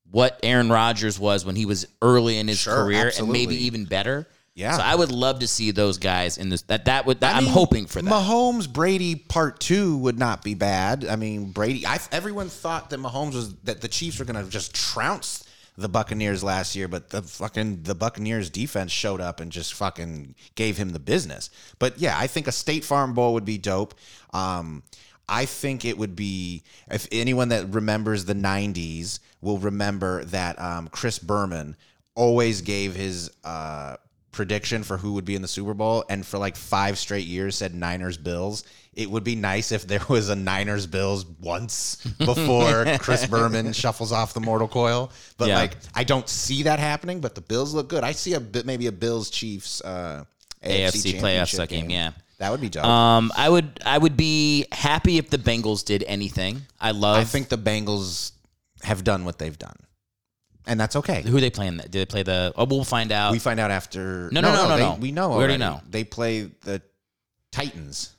what Aaron Rodgers was when he was early in his Sure, career, absolutely. and maybe even better. Yeah. So I would love to see those guys in this. That that would. I I'm mean, hoping for that. Mahomes Brady part two would not be bad. I mean, Brady. I, everyone thought that Mahomes was that the Chiefs were going to just trounce the Buccaneers last year, but the fucking the Buccaneers defense showed up and just fucking gave him the business. But yeah, I think a State Farm Bowl would be dope. Um, I think it would be if anyone that remembers the '90s will remember that um, Chris Berman always gave his uh, prediction for who would be in the Super Bowl, and for like five straight years said Niners Bills. It would be nice if there was a Niners Bills once before Chris Berman shuffles off the mortal coil. But Yeah. like, I don't see that happening. But the Bills look good. I see a bit maybe a Bills Chiefs uh, AFC, AFC playoff championship game, yeah. that would be dope. Um, I would I would be happy if the Bengals did anything. I love. I think the Bengals have done what they've done, and that's okay. who are they playing? Did they play the? Oh, we'll find out. We find out after. No, no, no, no, they- no. We know. We already already. know. They play the Titans.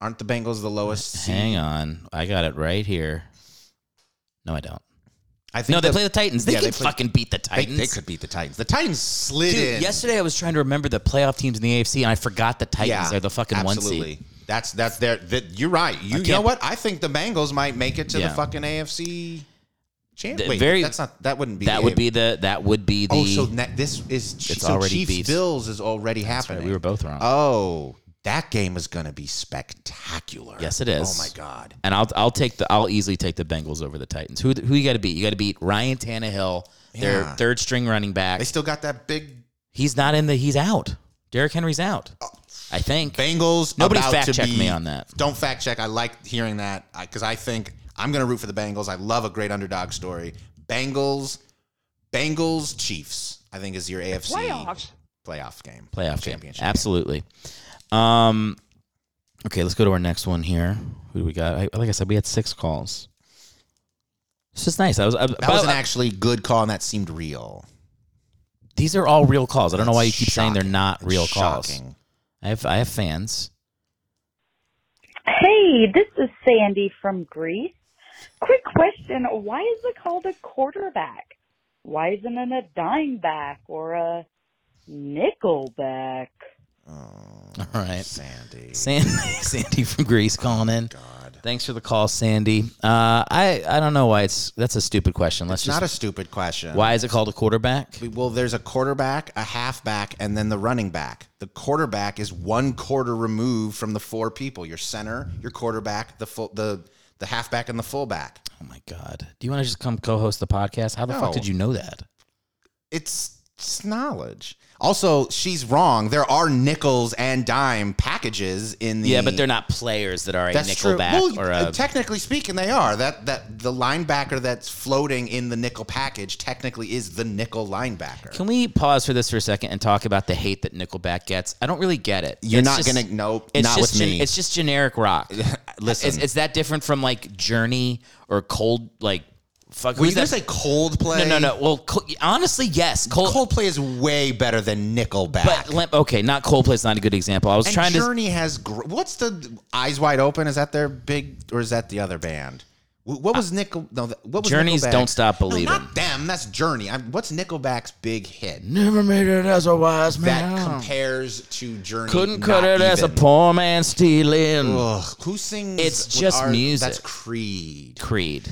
Aren't the Bengals the lowest? seed? Hang on, I got it right here. No, I don't. I think No, they play the Titans. They Yeah, can play- fucking beat the Titans. they could beat the Titans. The Titans slid Dude, in. yesterday I was trying to remember the playoff teams in the AFC, and I forgot the Titans are the fucking absolutely. one seed. That's that's their. That, you're right. You, you know what? I think the Bengals might make it to Yeah. the fucking AFC. Champ- Wait, very- that's not. That wouldn't be. That would be the. That would be oh, the. Oh, so ne- this is It's so already Chiefs beat. Bills is already That's right, happening. we were both wrong. Oh, That game is going to be spectacular. Yes, it is. Oh my god. And I'll I'll take the I'll easily take the Bengals over the Titans. Who who you got to beat? You got to beat Ryan Tannehill, their third string running back. They still got that big He's not in the. He's out. Derrick Henry's out. Oh. I think. Bengals. Nobody fact check me on that. Don't fact check. I like hearing that because I think I'm going to root for the Bengals. I love a great underdog story. Bengals, Bengals, Chiefs. I think is your AFC Playoffs. playoff game. Playoff game. championship. Absolutely. Um. Okay, let's go to our next one here. Who do we got? I, like I said, we had six calls. This is nice. I was. I, That was an actually good call, and that seemed real. these are all real calls. I don't know why you keep saying they're Shocking. not It's real calls. shocking. I have I have fans. Hey, this is Sandy from Greece. Quick question. Why is it called a quarterback? Why isn't it a dime back or a nickel back? All right. Sandy. Sandy, Sandy from Greece calling in. God. Thanks for the call, Sandy. Uh, I I don't know why it's that's a stupid question. Let's It's just not a stupid question. why is it called a quarterback? Well, there's a quarterback, a halfback, and then the running back. The quarterback is one quarter removed from the four people: your center, your quarterback, the full, the the halfback, and the fullback. Oh my god! Do you want to just come co-host the podcast? How the No. fuck did you know that? It's, it's knowledge. Also, she's wrong. There are nickels and dime packages in the. Yeah, but they're not players that are a That's true. nickelback Well, or uh, a. technically speaking, they are. That that the linebacker that's floating in the nickel package technically is the nickel linebacker. Can we pause for this for a second and talk about the hate that Nickelback gets? I don't really get it. You're It's not just- gonna nope. It's not just with gen- me. It's just generic rock. Listen. is, is that different from like Journey or Cold? Like, fuck. Were you gonna say Coldplay? No, no, no. Well, Co- honestly, yes. Cold, Coldplay is way better than Nickelback. but lem- okay, not Coldplay's not a good example. I was and trying to. Journey has gr- what's the Eyes Wide Open? Is that their big or is that the other band? Wh- What was uh, Nickel? No, th- what was Journey's Nickelback's- Don't Stop No, Believing. not them. That's Journey. I'm, what's Nickelback's big hit Never made it as a wise man that compares to Journey? Couldn't cut not it as a even? poor man stealing. Ugh, who sings? It's with just music. That's Creed. Creed.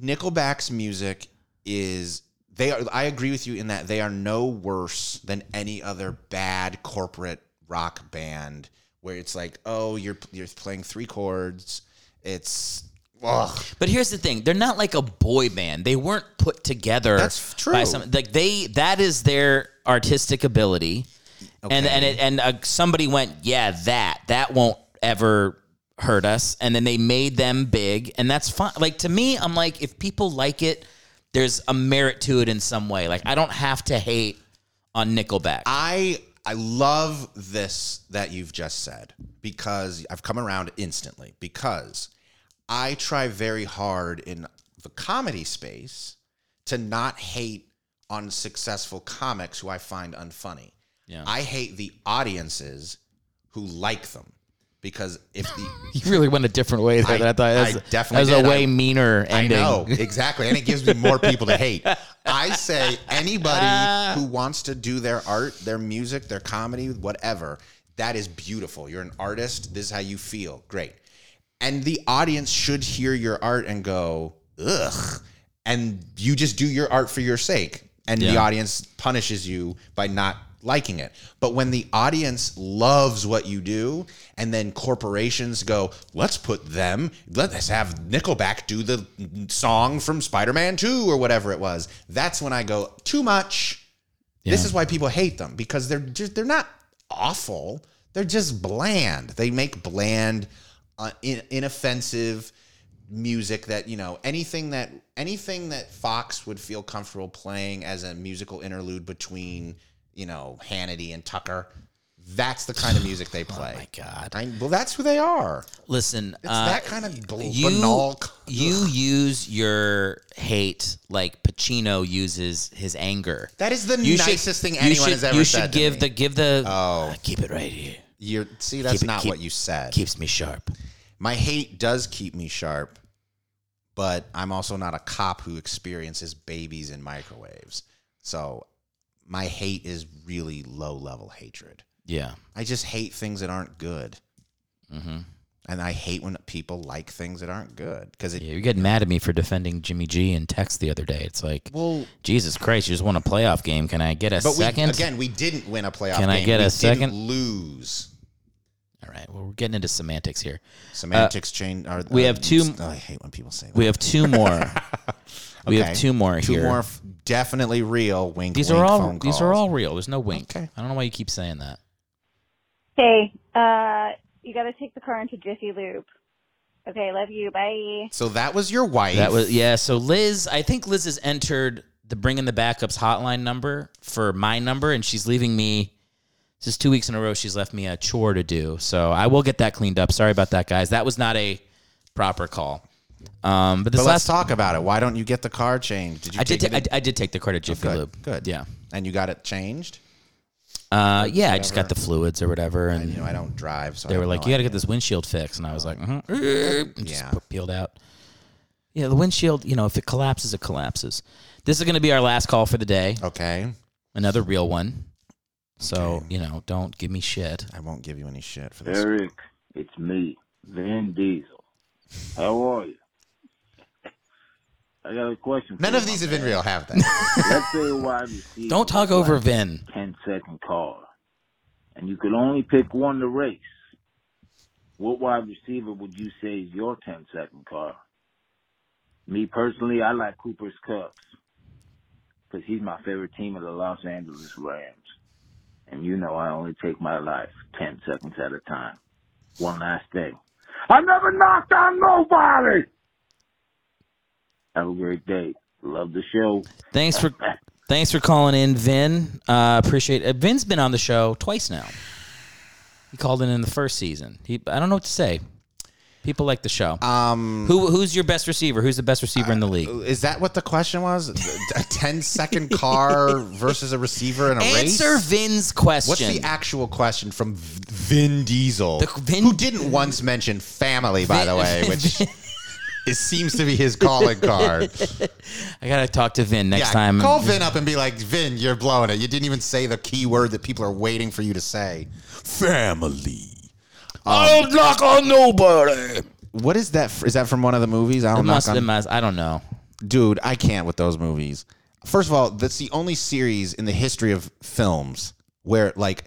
Nickelback's music is they are I agree with you in that they are no worse than any other bad corporate rock band where it's like, "Oh, you're you're playing three chords." It's ugh. But here's the thing: they're not like a boy band. They weren't put together. That's true. By some, like they, that is their artistic ability, and and it, and uh, somebody went, yeah, that that won't ever hurt us, and then they made them big, and that's fine. Like to me, I'm like, if people like it, there's a merit to it in some way. Like I don't have to hate on Nickelback. I I love this that you've just said because I've come around instantly because I try very hard in the comedy space to not hate on successful comics who I find unfunny. Yeah. I hate the audiences who like them because if the you really went a different way there. I- than I, thought I that was, definitely that was did. a way I- meaner ending. I know exactly, and it gives me more people to hate. I say anybody ah. who wants to do their art, their music, their comedy, whatever, that is beautiful. You're an artist. This is how you feel. Great, and the audience should hear your art and go ugh, and you just do your art for your sake, and the audience punishes you by not liking it. But when the audience loves what you do, and then corporations go, let's put them, let's have Nickelback do the song from Spider Man 2 or whatever it was, that's when I go, too much. This is why people hate them because they're just, they're not awful. They're just bland. They make bland, uh, in, inoffensive music that you know anything that anything that Fox would feel comfortable playing as a musical interlude between you know Hannity and Tucker. That's the kind of music they play. Oh my God. I, well, that's who they are. Listen, It's uh, that kind of bl- you banal. you use your hate like Pacino uses his anger. That is the You should- nicest thing you anyone should- has ever said You said should to give me. the give the. Oh. uh, keep it right here. You're see, that's Keep it- not keep- what you said. Keeps me sharp. My hate does keep me sharp, but I'm also not a cop who experiences babies in microwaves. So my hate is really low level hatred. Yeah. I just hate things that aren't good. Mm-hmm. And I hate when people like things that aren't good because. Yeah, you're getting mad at me for defending Jimmy G in text the other day. It's like, Well, Jesus Christ, you just won a playoff game. Can I get a but we, second? again, we didn't win a playoff Can I get we a didn't second? Lose. All right. Well, we're getting into semantics here. Semantics change. Are, we uh, have two- Oh, I hate when people say that. We have two more. We have two more Two here. more f- definitely real. Wink. These wink are all phone these are calls. all real. There's no wink. Okay. I don't know why you keep saying that. Hey, uh, you gotta take the car into Jiffy Lube. Okay, love you. Bye. So that was your wife. That was yeah. So Liz, I think Liz has entered the bring in the backups hotline number for my number, and she's leaving me. This is two weeks in a row. She's left me a chore to do, so I will get that cleaned up. Sorry about that, guys. That was not a proper call. Um, but this But let's last talk about it. Why don't you get the car changed? Did you? I did. take ta- it I, I did take the car to Jiffy good, Lube. Good. Yeah. And you got it changed. Uh, yeah. I just got the fluids or whatever, and You know, I don't drive, so I they were like, "You got to get this windshield fixed," and I was like, mm-hmm. and just Yeah. pu- peeled out. Yeah, the windshield. You know, if it collapses, it collapses. This is going to be our last call for the day. Okay. Another real one. So Okay. you know, don't give me shit. I won't give you any shit for this. Eric, it's me, Vin Diesel. How are you? I got a question. None you, of these have been real, have they? Let's say a wide receiver. Don't talk over like Vin. 10 second car, and you could only pick one to race. What wide receiver would you say is your 10 second car? Me personally, I like Cooper's Cubs because he's my favorite team of the Los Angeles Rams. And you know I only take my life 10 seconds at a time. One last thing. I never knocked on nobody! Have a great day. Love the show. Thanks for thanks for calling in, Vin. Uh, appreciate it. Vin's been on the show twice now. He called in in the first season. He, I don't know what to say. People like the show. Um, Who who's your best receiver? Who's the best receiver in the league? is that what the question was? A 10 second car versus a receiver in a race? Answer Vin's question. What's the actual question from Vin Diesel, The- Vin- who didn't once mention family, by the way, which it seems to be his calling card. I gotta talk to Vin next yeah, time. call Vin up and be like, Vin, you're blowing it. You didn't even say the key word that people are waiting for you to say. Family. Um, I don't knock on nobody. What is that? f- Is that from one of the movies? I don't must, knock it on- must, I don't know. Dude, I can't with those movies. First of all, that's the only series in the history of films where like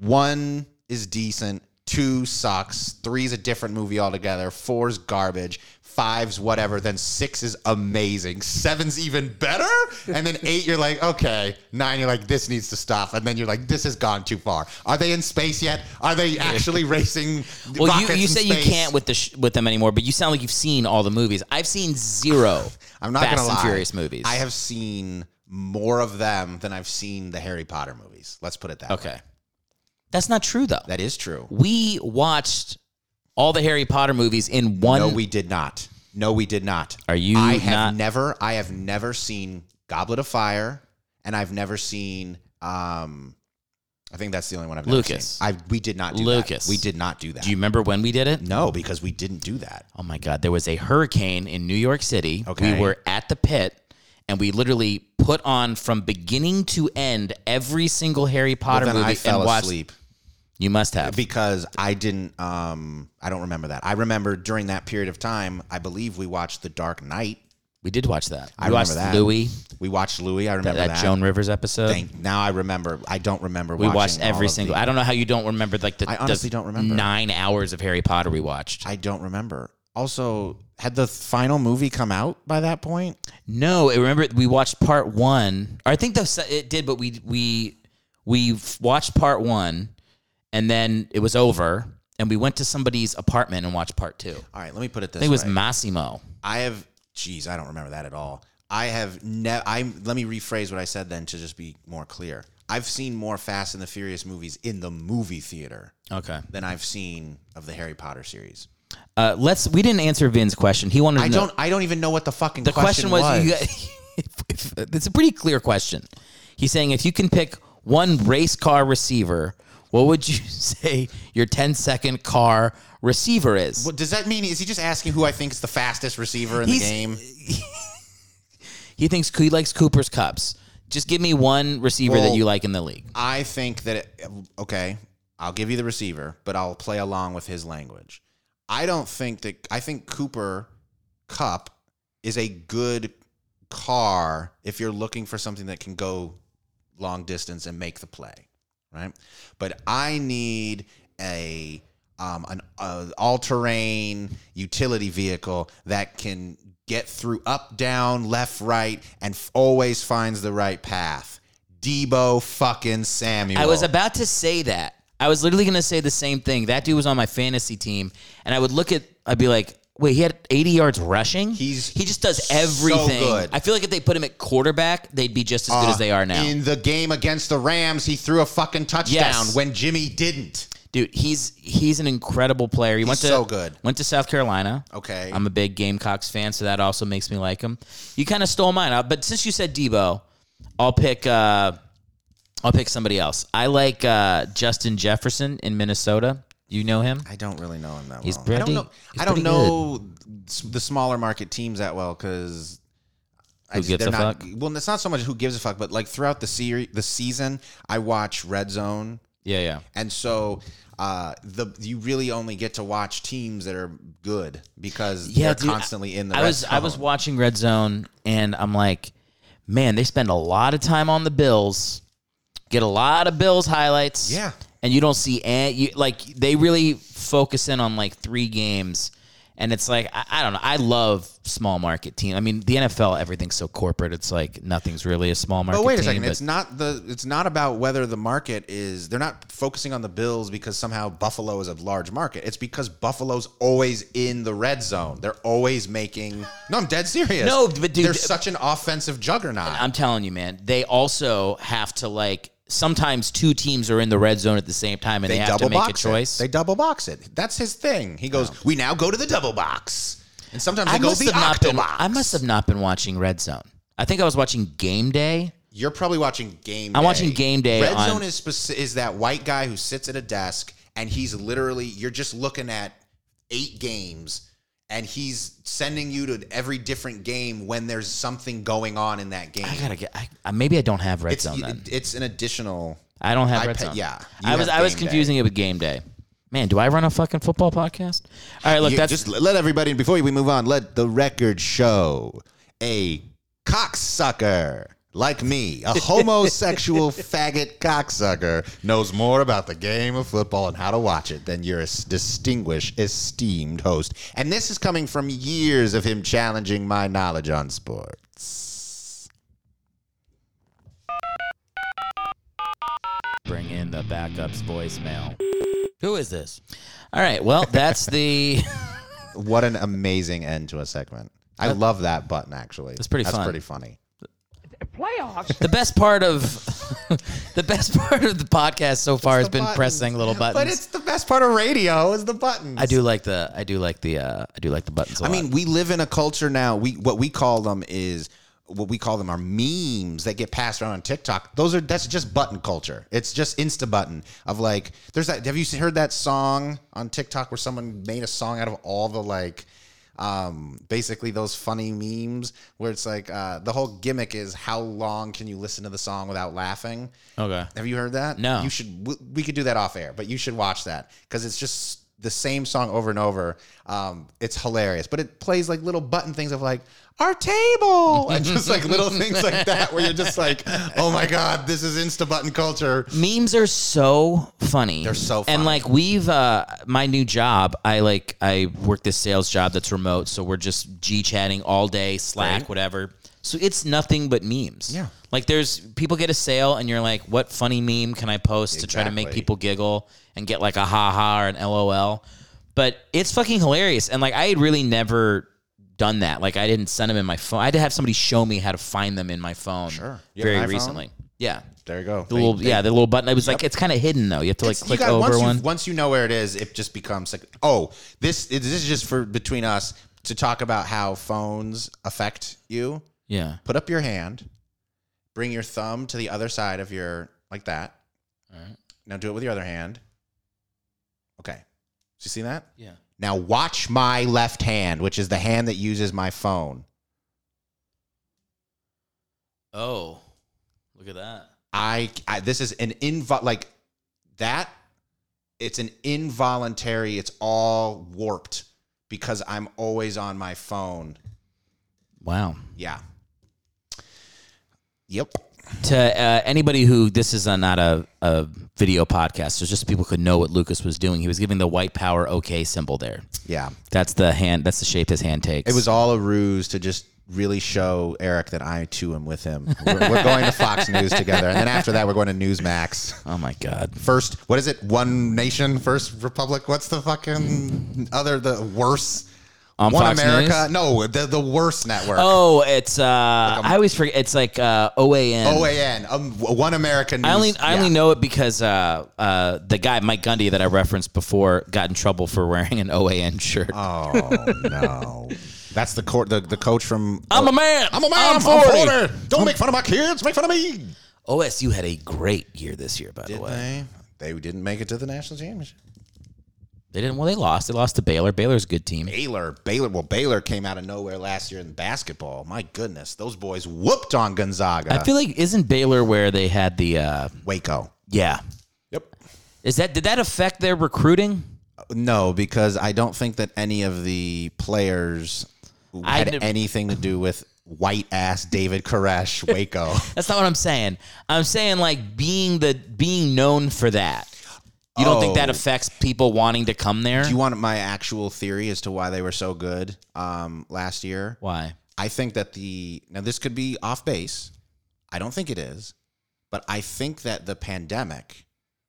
one is decent, two sucks, three's a different movie altogether, four's garbage, five's whatever, then six is amazing, seven's even better, and then eight you're like, okay, nine you're like, this needs to stop, and then you're like, this has gone too far. Are they in space yet? Are they actually racing? Well, you, you say you can't with the sh- with them anymore, but you sound like you've seen all the movies. I've seen zero. I'm not Fast gonna lie. and. Furious movies. I have seen more of them than I've seen the Harry Potter movies. Let's put it that way. Okay, that's not true though. That is true. we watched all the Harry Potter movies in one. No, we did not. No, we did not. Are you I have not- never. I have never seen Goblet of Fire, and I've never seen. um I think that's the only one I've never Lucas. seen. I we did not do Lucas. that. We did not do that. Do you remember when we did it? no, because we didn't do that. Oh my God! There was a hurricane in New York City. Okay. We were at the pit, and we literally put on from beginning to end every single Harry Well, Potter then movie I fell and watched. asleep You must have. because I didn't. um I don't remember that. I remember during that period of time. I believe we watched The Dark Knight. we did watch that. We I watched remember that. Louis. We watched Louis. I remember that that. Joan Rivers episode. Thank, now I remember. I don't remember. we watched every single. the- I don't know how you don't remember like the. I honestly the don't remember. nine hours of Harry Potter we watched. I don't remember. Also, had the final movie come out by that point? No, I remember we watched part one. Or I think the it did, but we we we watched part one, and then it was over, and we went to somebody's apartment and watched part two. All right, let me put it I this think it was way. Massimo. I have. Geez, I don't remember that at all. I have never. I let me rephrase what I said then to just be more clear. I've seen more Fast and the Furious movies in the movie theater Okay. than I've seen of the Harry Potter series. Uh, let's. We didn't answer Vin's question. He wanted. To I know, don't. I don't even know what the fucking The question, was. You, it's a pretty clear question. He's saying if you can pick one race car receiver, what would you say your 10 second car receiver is? What, does that mean? Is he just asking who I think is the fastest receiver in the game? He thinks he likes Cooper's Cups. Just give me one receiver that you like in the league. I think that it, okay, I'll give you the receiver, but I'll play along with his language. I don't think that I think Cooper Cup is a good car if you're looking for something that can go long distance and make the play, right? But I need a um, an all-terrain utility vehicle that can get through up, down, left, right, and f- always finds the right path. Debo fucking Samuel. I was about to say that. I was literally going to say the same thing. That dude was on my fantasy team, and I would look at, I'd be like, wait, he had 80 yards rushing? He's he just does everything. So good. I feel like if they put him at quarterback, they'd be just as good Uh, as they are now. In the game against the Rams, he threw a fucking touchdown Yes. when Jimmy didn't. Dude, he's he's an incredible player. He He's went to so good. Went to South Carolina. Okay. I'm a big Gamecocks fan, so that also makes me like him. You kind of stole mine out, but since you said Debo, I'll pick uh I'll pick somebody else. I like uh Justin Jefferson in Minnesota. You know him? I don't really know him that He's well. I pretty- don't know. I don't know the smaller market teams that well because. Who gives they're a not, fuck? Well, it's not so much who gives a fuck, but like throughout the series, the season, I watch Red Zone, Yeah, yeah. and so uh, the you really only get to watch teams that are good because Yeah, they're dude, constantly in the. I red was I was watching Red Zone and I'm like, man, they spend a lot of time on the Bills, get a lot of Bills highlights. Yeah. And you don't see any, you, like they really focus in on like three games. And it's like I, I don't know. I love small market team. I mean, the NFL, everything's so corporate. It's like nothing's really a small market. But wait a second. It's not the. It's not about whether the market is. They're not focusing on the Bills because somehow Buffalo is a large market. It's because Buffalo's always in the red zone. They're always making. No, I'm dead serious. No, but dude- they're such an offensive juggernaut. I'm telling you, man. They also have to like. Sometimes two teams are in the red zone at the same time, and they, have to make a choice. It. They double box it. That's his thing. He goes. We now go to the double box, and sometimes I they go must the have not been. I must have not been watching Red Zone. I think I was watching Game Day. You're probably watching Game. Day. I'm Day. watching Game Day Red on- Zone is speci- is that white guy who sits at a desk and he's literally you're just looking at eight games and he's sending you to every different game when there's something going on in that game. I gotta get. I, I- maybe I don't have Red it's Zone then. it's an additional. I don't have Red Zone. yeah, you I was. have I was Game Day. confusing it with Game Day. Man, do I run a fucking football podcast? All right, look, You- that's just let everybody before we move on. Let the record show a cocksucker like me, a homosexual faggot cocksucker, knows more about the game of football and how to watch it than your distinguished, esteemed host. And this is coming from years of him challenging my knowledge on sports. bring in the backups voicemail. Who is this? All right. Well, that's the. What an amazing end to a segment. I love that button. Actually, That's pretty That's fun. pretty funny. Playoffs. The best part of the best part of the podcast so far has been buttons. pressing little buttons. But it's the best part of radio is the buttons. I do like the I do like the uh, I do like the buttons. I I mean, we live in a culture now. We what we call them is what we call them are memes that get passed around on TikTok. Those are that's just button culture. It's just insta button of like. There's that. Have you heard that song on TikTok where someone made a song out of all the like. Um, basically those funny memes where it's like uh, the whole gimmick is how long can you listen to the song without laughing? okay. Have you heard that? No. You should. We, we could do that off air, but you should watch that because it's just the same song over and over. Um, it's hilarious, but it plays like little button things of like our table and just like little things like that where you're just like, oh my god, this is insta button culture. Memes are so funny. They're so funny. And like we've uh my new job, I like I work this sales job that's remote, so we're just G chatting all day, Slack, Right. whatever. So it's nothing but memes. Yeah. Like there's people get a sale and you're like, what funny meme can I post to try to make people giggle and get like a ha ha or an LOL? But it's fucking hilarious. And like I had really never done that. Like I didn't send them in my phone. I had to have somebody show me how to find them in my phone. Sure. You have Very iPhone? recently. Yeah. There you go. The little, yeah, the little button. It was like it's kind of hidden though. You have to like It's- you click got- over once you- one. once you know where it is, it just becomes like, oh, this this is just for between us to talk about how phones affect you. Yeah. Put up your hand, bring your thumb to the other side of your like that. All right. Now do it with your other hand. Okay. So you see that? Yeah. Now watch my left hand, which is the hand that uses my phone. Oh, look at that. I, I this is an invo like that. It's an involuntary. It's all warped because I'm always on my phone. Wow. Yeah. Yep. To uh, anybody who this is a, not a, a video podcast, so just so people could know what Lucas was doing. He was giving the white power OK symbol there. Yeah. That's the hand. That's the shape his hand takes. It was all a ruse to just really show Eric that I too am with him. We're, we're going to Fox News together, and then after that, we're going to Newsmax. Oh my God! First, what is it? One Nation, First Republic. What's the fucking other the worse? On One Fox America. News? No, the the worst network. Oh, it's uh, I always forget. It's like uh, OAN. OAN. Um, One America. News. I only I Yeah. only know it because uh, uh, the guy Mike Gundy that I referenced before got in trouble for wearing an OAN shirt. Oh no. That's the court. The, the coach from. I'm a man. I'm a man. I'm I'm 40. 40. Don't make fun of my kids. Make fun of me. OSU had a great year this year, by the way. they? They didn't make it to the national championship. They didn't. Well, they lost. They lost to Baylor. Baylor's a good team. Baylor, Baylor. Well, Baylor came out of nowhere last year in basketball. My goodness, those boys whooped on Gonzaga. I feel like isn't Baylor where they had the uh, Waco. yeah. Yep. Is that did that affect their recruiting? No, because I don't think that any of the players had anything to do with white ass David Koresh Waco. That's not what I'm saying. I'm saying like being the being known for that. You don't think that Oh. affects people wanting to come there? Do you want my actual theory as to why they were so good um, last year? Why? I think that the now this could be off base. I don't think it is, but I think that the pandemic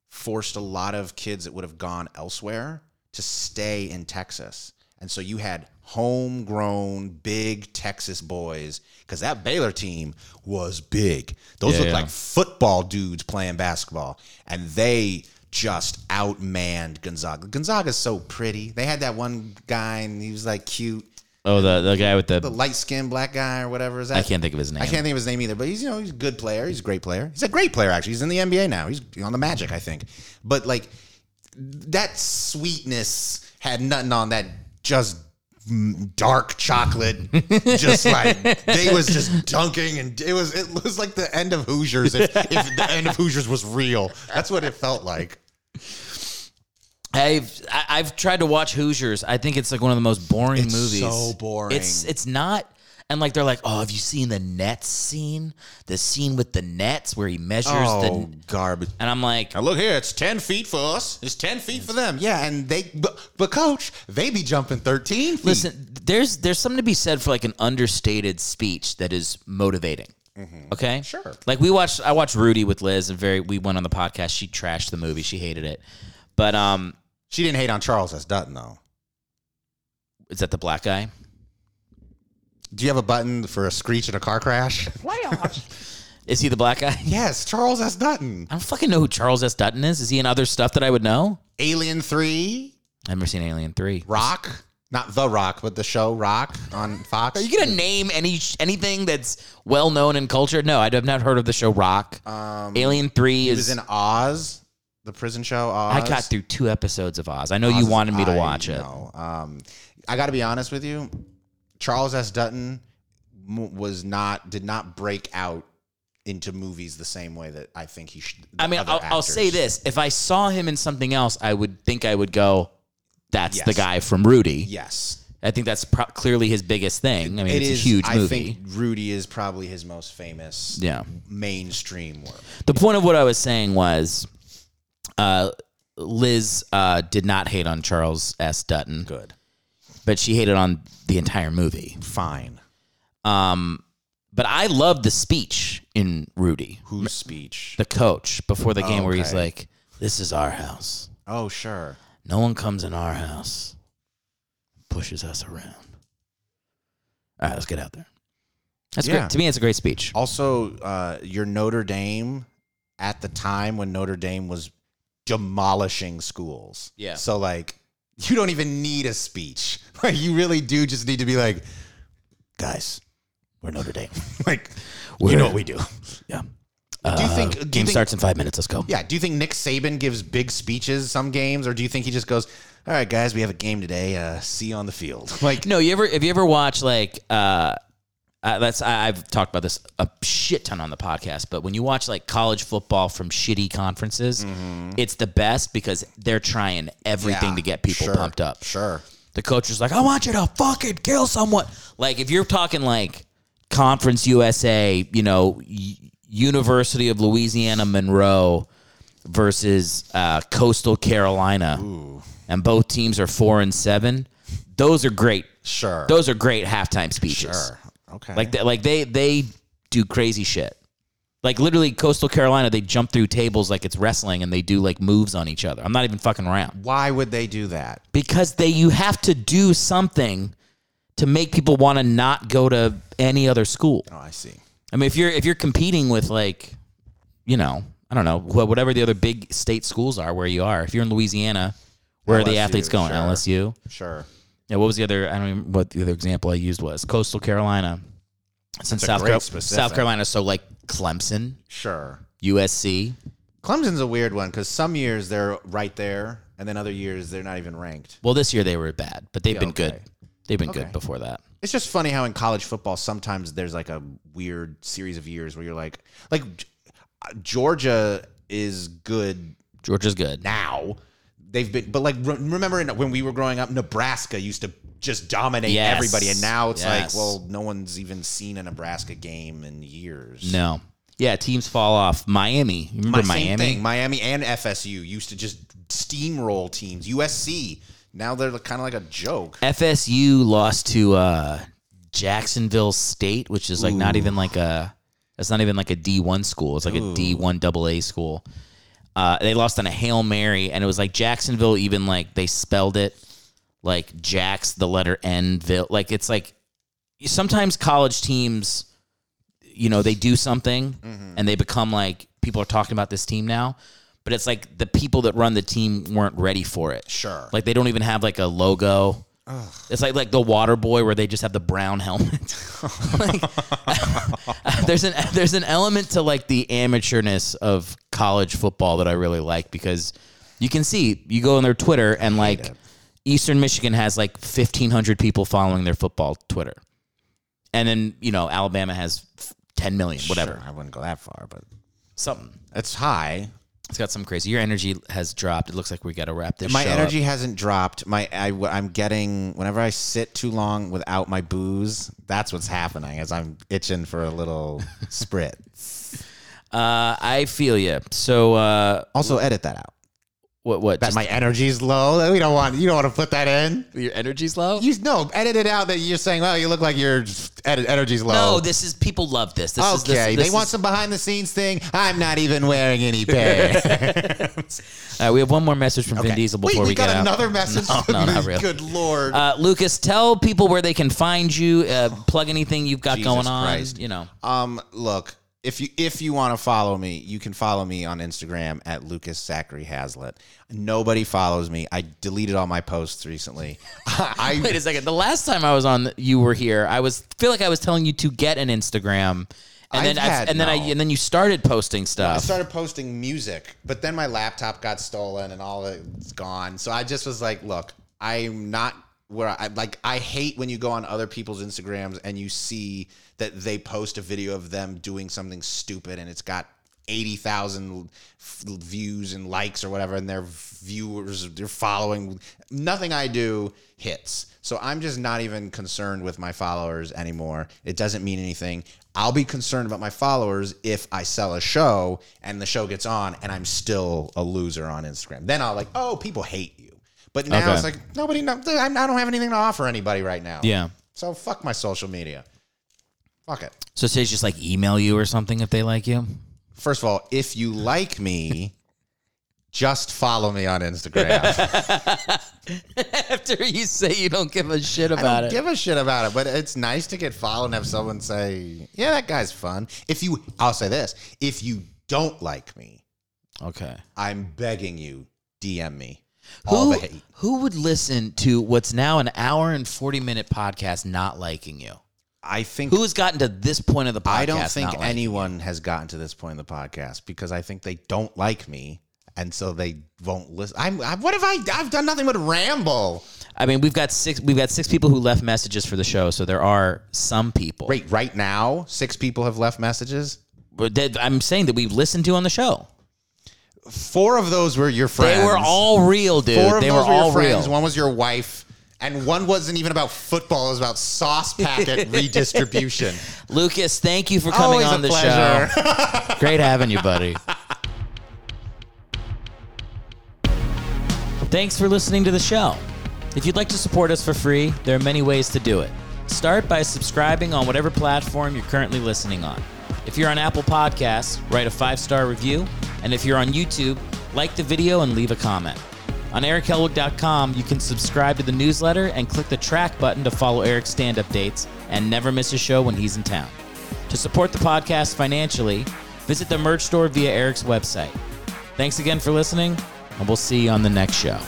forced a lot of kids that would have gone elsewhere to stay in Texas. And so you had homegrown big Texas boys because that Baylor team was big. Those Yeah, looked yeah. like football dudes playing basketball, and they just outmanned Gonzaga. Gonzaga's so pretty. They had that one guy, and he was like cute Oh, the the guy with the, the light skinned black guy or whatever is that? I can't think of his name. I can't think of his name either, but he's you know he's a good player. He's a great player. He's a great player actually. He's in the NBA now. He's on the Magic, I think. But like that sweetness had nothing on that just dark chocolate. just like they was just dunking, and it was it was like the end of Hoosiers if, if the end of Hoosiers was real. That's what it felt like. I've I- I've tried to watch Hoosiers. I think it's like one of the most boring It's movies. so boring. It's it's not. And like they're like, oh, have you seen the Nets scene? The scene with the Nets where he measures Oh, the. garbage. And I'm like, Now look here, it's ten feet for us. It's ten feet for them. Yeah, and they, but, but coach, they be jumping thirteen feet. listen, there's there's something to be said for like an understated speech that is motivating. Mm-hmm. Okay, Sure. Like we watched, I watched Rudy with Liz, and very we went on the podcast. She trashed the movie. She hated it, but um, she didn't hate on Charles S. Dutton though. is that the black guy? Do you have a button for a screech in a car crash? Playoffs. Is he the black guy? yes, Charles S. Dutton. I don't fucking know who Charles S. Dutton is. Is he in other stuff that I would know? Alien Three, I've never seen Alien Three. Rock, not the Rock, but the show Rock on Fox. Are you gonna name any anything that's well known in culture? No, I've not heard of the show Rock. Um, Alien Three He is. was in Oz, the prison show Oz. I got through two episodes of Oz. I know Oz you wanted me to I watch it. know. Um, I got to be honest with you. Charles S. Dutton m- was not did not break out into movies the same way that I think he should. I mean, other I'll, I'll say this: if I saw him in something else, I would think I would go, "That's the Yes. guy from Rudy." Yes, I think that's pro- clearly his biggest thing. I mean, it it's is- a huge I movie. think Rudy is probably his most famous. Yeah. mainstream work. The point of what I was saying was, uh, Liz uh, did not hate on Charles S. Dutton. Good, but she hated on the entire movie. fine. Um, but I loved the speech in Rudy, Whose speech? the coach, before the game, where he's like, "This is our house. Oh, sure. No one comes in our house, pushes us around." All right, let's get out there. That's Yeah. great. To me, it's a great speech. Also, uh, your Notre Dame at the time when Notre Dame was demolishing schools. Yeah. So like, you don't even need a speech. Like, you really do just need to be like, guys, we're Notre Dame. like, we We're- know what we do. Yeah. Do you Uh, think do you game think- starts in five minutes? Let's go. Yeah. Do you think Nick Saban gives big speeches some games, or do you think he just goes, "All right, guys, we have a game today. Uh, see you on the field." Like, No, you ever have you ever watched like uh, uh that's I, I've talked about this a shit ton on the podcast, but when you watch like college football from shitty conferences, it's the best because they're trying everything Yeah, to get people sure, pumped up. Sure. The coach is like, I want you to fucking kill someone. Like if you're talking like Conference USA, you know, y- University of Louisiana Monroe versus uh, Coastal Carolina, and both teams are four and seven. Those are great. Sure. Those are great halftime speeches. Sure. Okay. Like they, like they they do crazy shit. Like literally, Coastal Carolina, they jump through tables like it's wrestling, and they do like moves on each other. I'm not even fucking around Why would they do that? because they you have to do something to make people want to not go to any other school. Oh, I see. I mean, if you're if you're competing with like, you know, I don't know, wh- whatever the other big state schools are where you are. If you're in Louisiana, where are the LSU, athletes going? sure. LSU. Sure. Yeah. What was the other? I don't even what the other example I used was Coastal Carolina. It's in That's a South Carolina. South Carolina. So like Clemson, Sure. USC. Clemson's a weird one because some years they're right there, and then other years they're not even ranked. Well, this year they were bad, but they've Yeah, been okay. good. They've been Okay. good before that. It's just funny how in college football sometimes there's like a weird series of years where you're like, like uh, Georgia is good Georgia's good. now. They've been, but like re- remember in, when we were growing up, Nebraska used to just dominate Yes. everybody, and now it's Yes. like, well, no one's even seen a Nebraska game in years. No. Yeah, teams fall off. Miami. Remember My same Miami? thing. Miami and FSU used to just steamroll teams. USC now they're kind of like a joke. FSU lost to uh, Jacksonville State, which is like not even like a. It's not even like a D one school. It's like a D one double A school. Uh, they lost on a hail mary, and it was like Jacksonville. Even like they spelled it like Jacks, the letter N. Ville. Like it's like sometimes college teams, you know, they do something and they become like people are talking about this team now. But it's like the people that run the team weren't ready for it. Sure. Like they don't even have like a logo. It's like like the water boy where they just have the brown helmet. like, there's an there's an element to like the amateurness of college football that I really like because you can see you go on their Twitter and like Eastern Michigan has like 1500 people following their football Twitter. And then, you know, Alabama has 10 million, whatever. Sure, I wouldn't go that far, but Something. it's high. It's got some crazy. Your energy has dropped. It looks like we got to wrap this my show up. energy hasn't dropped. My I, am getting whenever I sit too long without my booze. That's what's happening. As I'm itching for a little spritz. Uh, I feel you. So, uh, Also, edit that out. What? What? That my energy's low. We don't want. You don't want to put that in. your energy's low. You no edit it out. That you're saying. Well, you look like your energy's low. no, this is people love this. This is this, okay, this they want is- some behind the scenes thing. I'm not even wearing any pants. Uh, we have one more message from Vin Okay. Diesel Wait, before we we, got get out. another message. No, no, not. Good lord. Uh, Lucas, tell people where they can find you. Uh, plug anything you've got Jesus going on. Christ. You know. Um, look, if you if you want to follow me, you can follow me on Instagram at Lucas Zachary Hazlitt. Nobody follows me. I deleted all my posts recently. I Wait a second. The last time I was on, you were here. I was feel like I was telling you to get an Instagram, and then I've I, had- and then I and then you started posting stuff. I started posting music, but then my laptop got stolen and all it's gone. So I just was like, look, I'm not where I like I hate when you go on other people's Instagrams and you see that they post a video of them doing something stupid and it's got 80,000 f- views and likes or whatever and their viewers they're following nothing I do hits. So I'm just not even concerned with my followers anymore. It doesn't mean anything. I'll be concerned about my followers if I sell a show and the show gets on and I'm still a loser on Instagram. Then I'll like, oh, people hate you. But now Okay. it's like nobody. know- I'm- I don't have anything to offer anybody right now. Yeah. So fuck my social media. Fuck it. So say just like email you or something if they like you. First of all, if you like me, just follow me on Instagram. After you say you don't give a shit I about don't it. give a shit about it, but it's nice to get followed and have someone say, "Yeah, that guy's fun." If you, I'll say this: if you don't like me, okay. I'm begging you, DM me. All Who the hate. who would listen to what's now an hour and forty minute podcast not liking you? I think Who has gotten to this point of the podcast? I don't think liking anyone has gotten to this point in the podcast because I think they don't like me, and so they won't listen. I'm. I, what have I? I've done nothing but ramble. I mean, we've got six. We've got six people who left messages for the show, so there are some people. Right, right now, six people have left messages. But that- I'm saying that we've listened to on the show. Four of those were your friends. They were all real, dude. Four of they those were were, all your friends. real. One was your wife, And one wasn't even about football, it was about sauce packet redistribution. Lucas, thank you for coming Always on a the pleasure. show. Great having you, buddy. Thanks for listening to the show. If you'd like to support us for free, there are many ways to do it. Start by subscribing on whatever platform you're currently listening on. If you're on Apple Podcasts, write a five star review. And if you're on YouTube, like the video and leave a comment. On erichelwig.com, you can subscribe to the newsletter and click the track button to follow Eric's stand up dates and never miss a show when he's in town. To support the podcast financially, visit the merch store via Eric's website. Thanks again for listening, and we'll see you on the next show.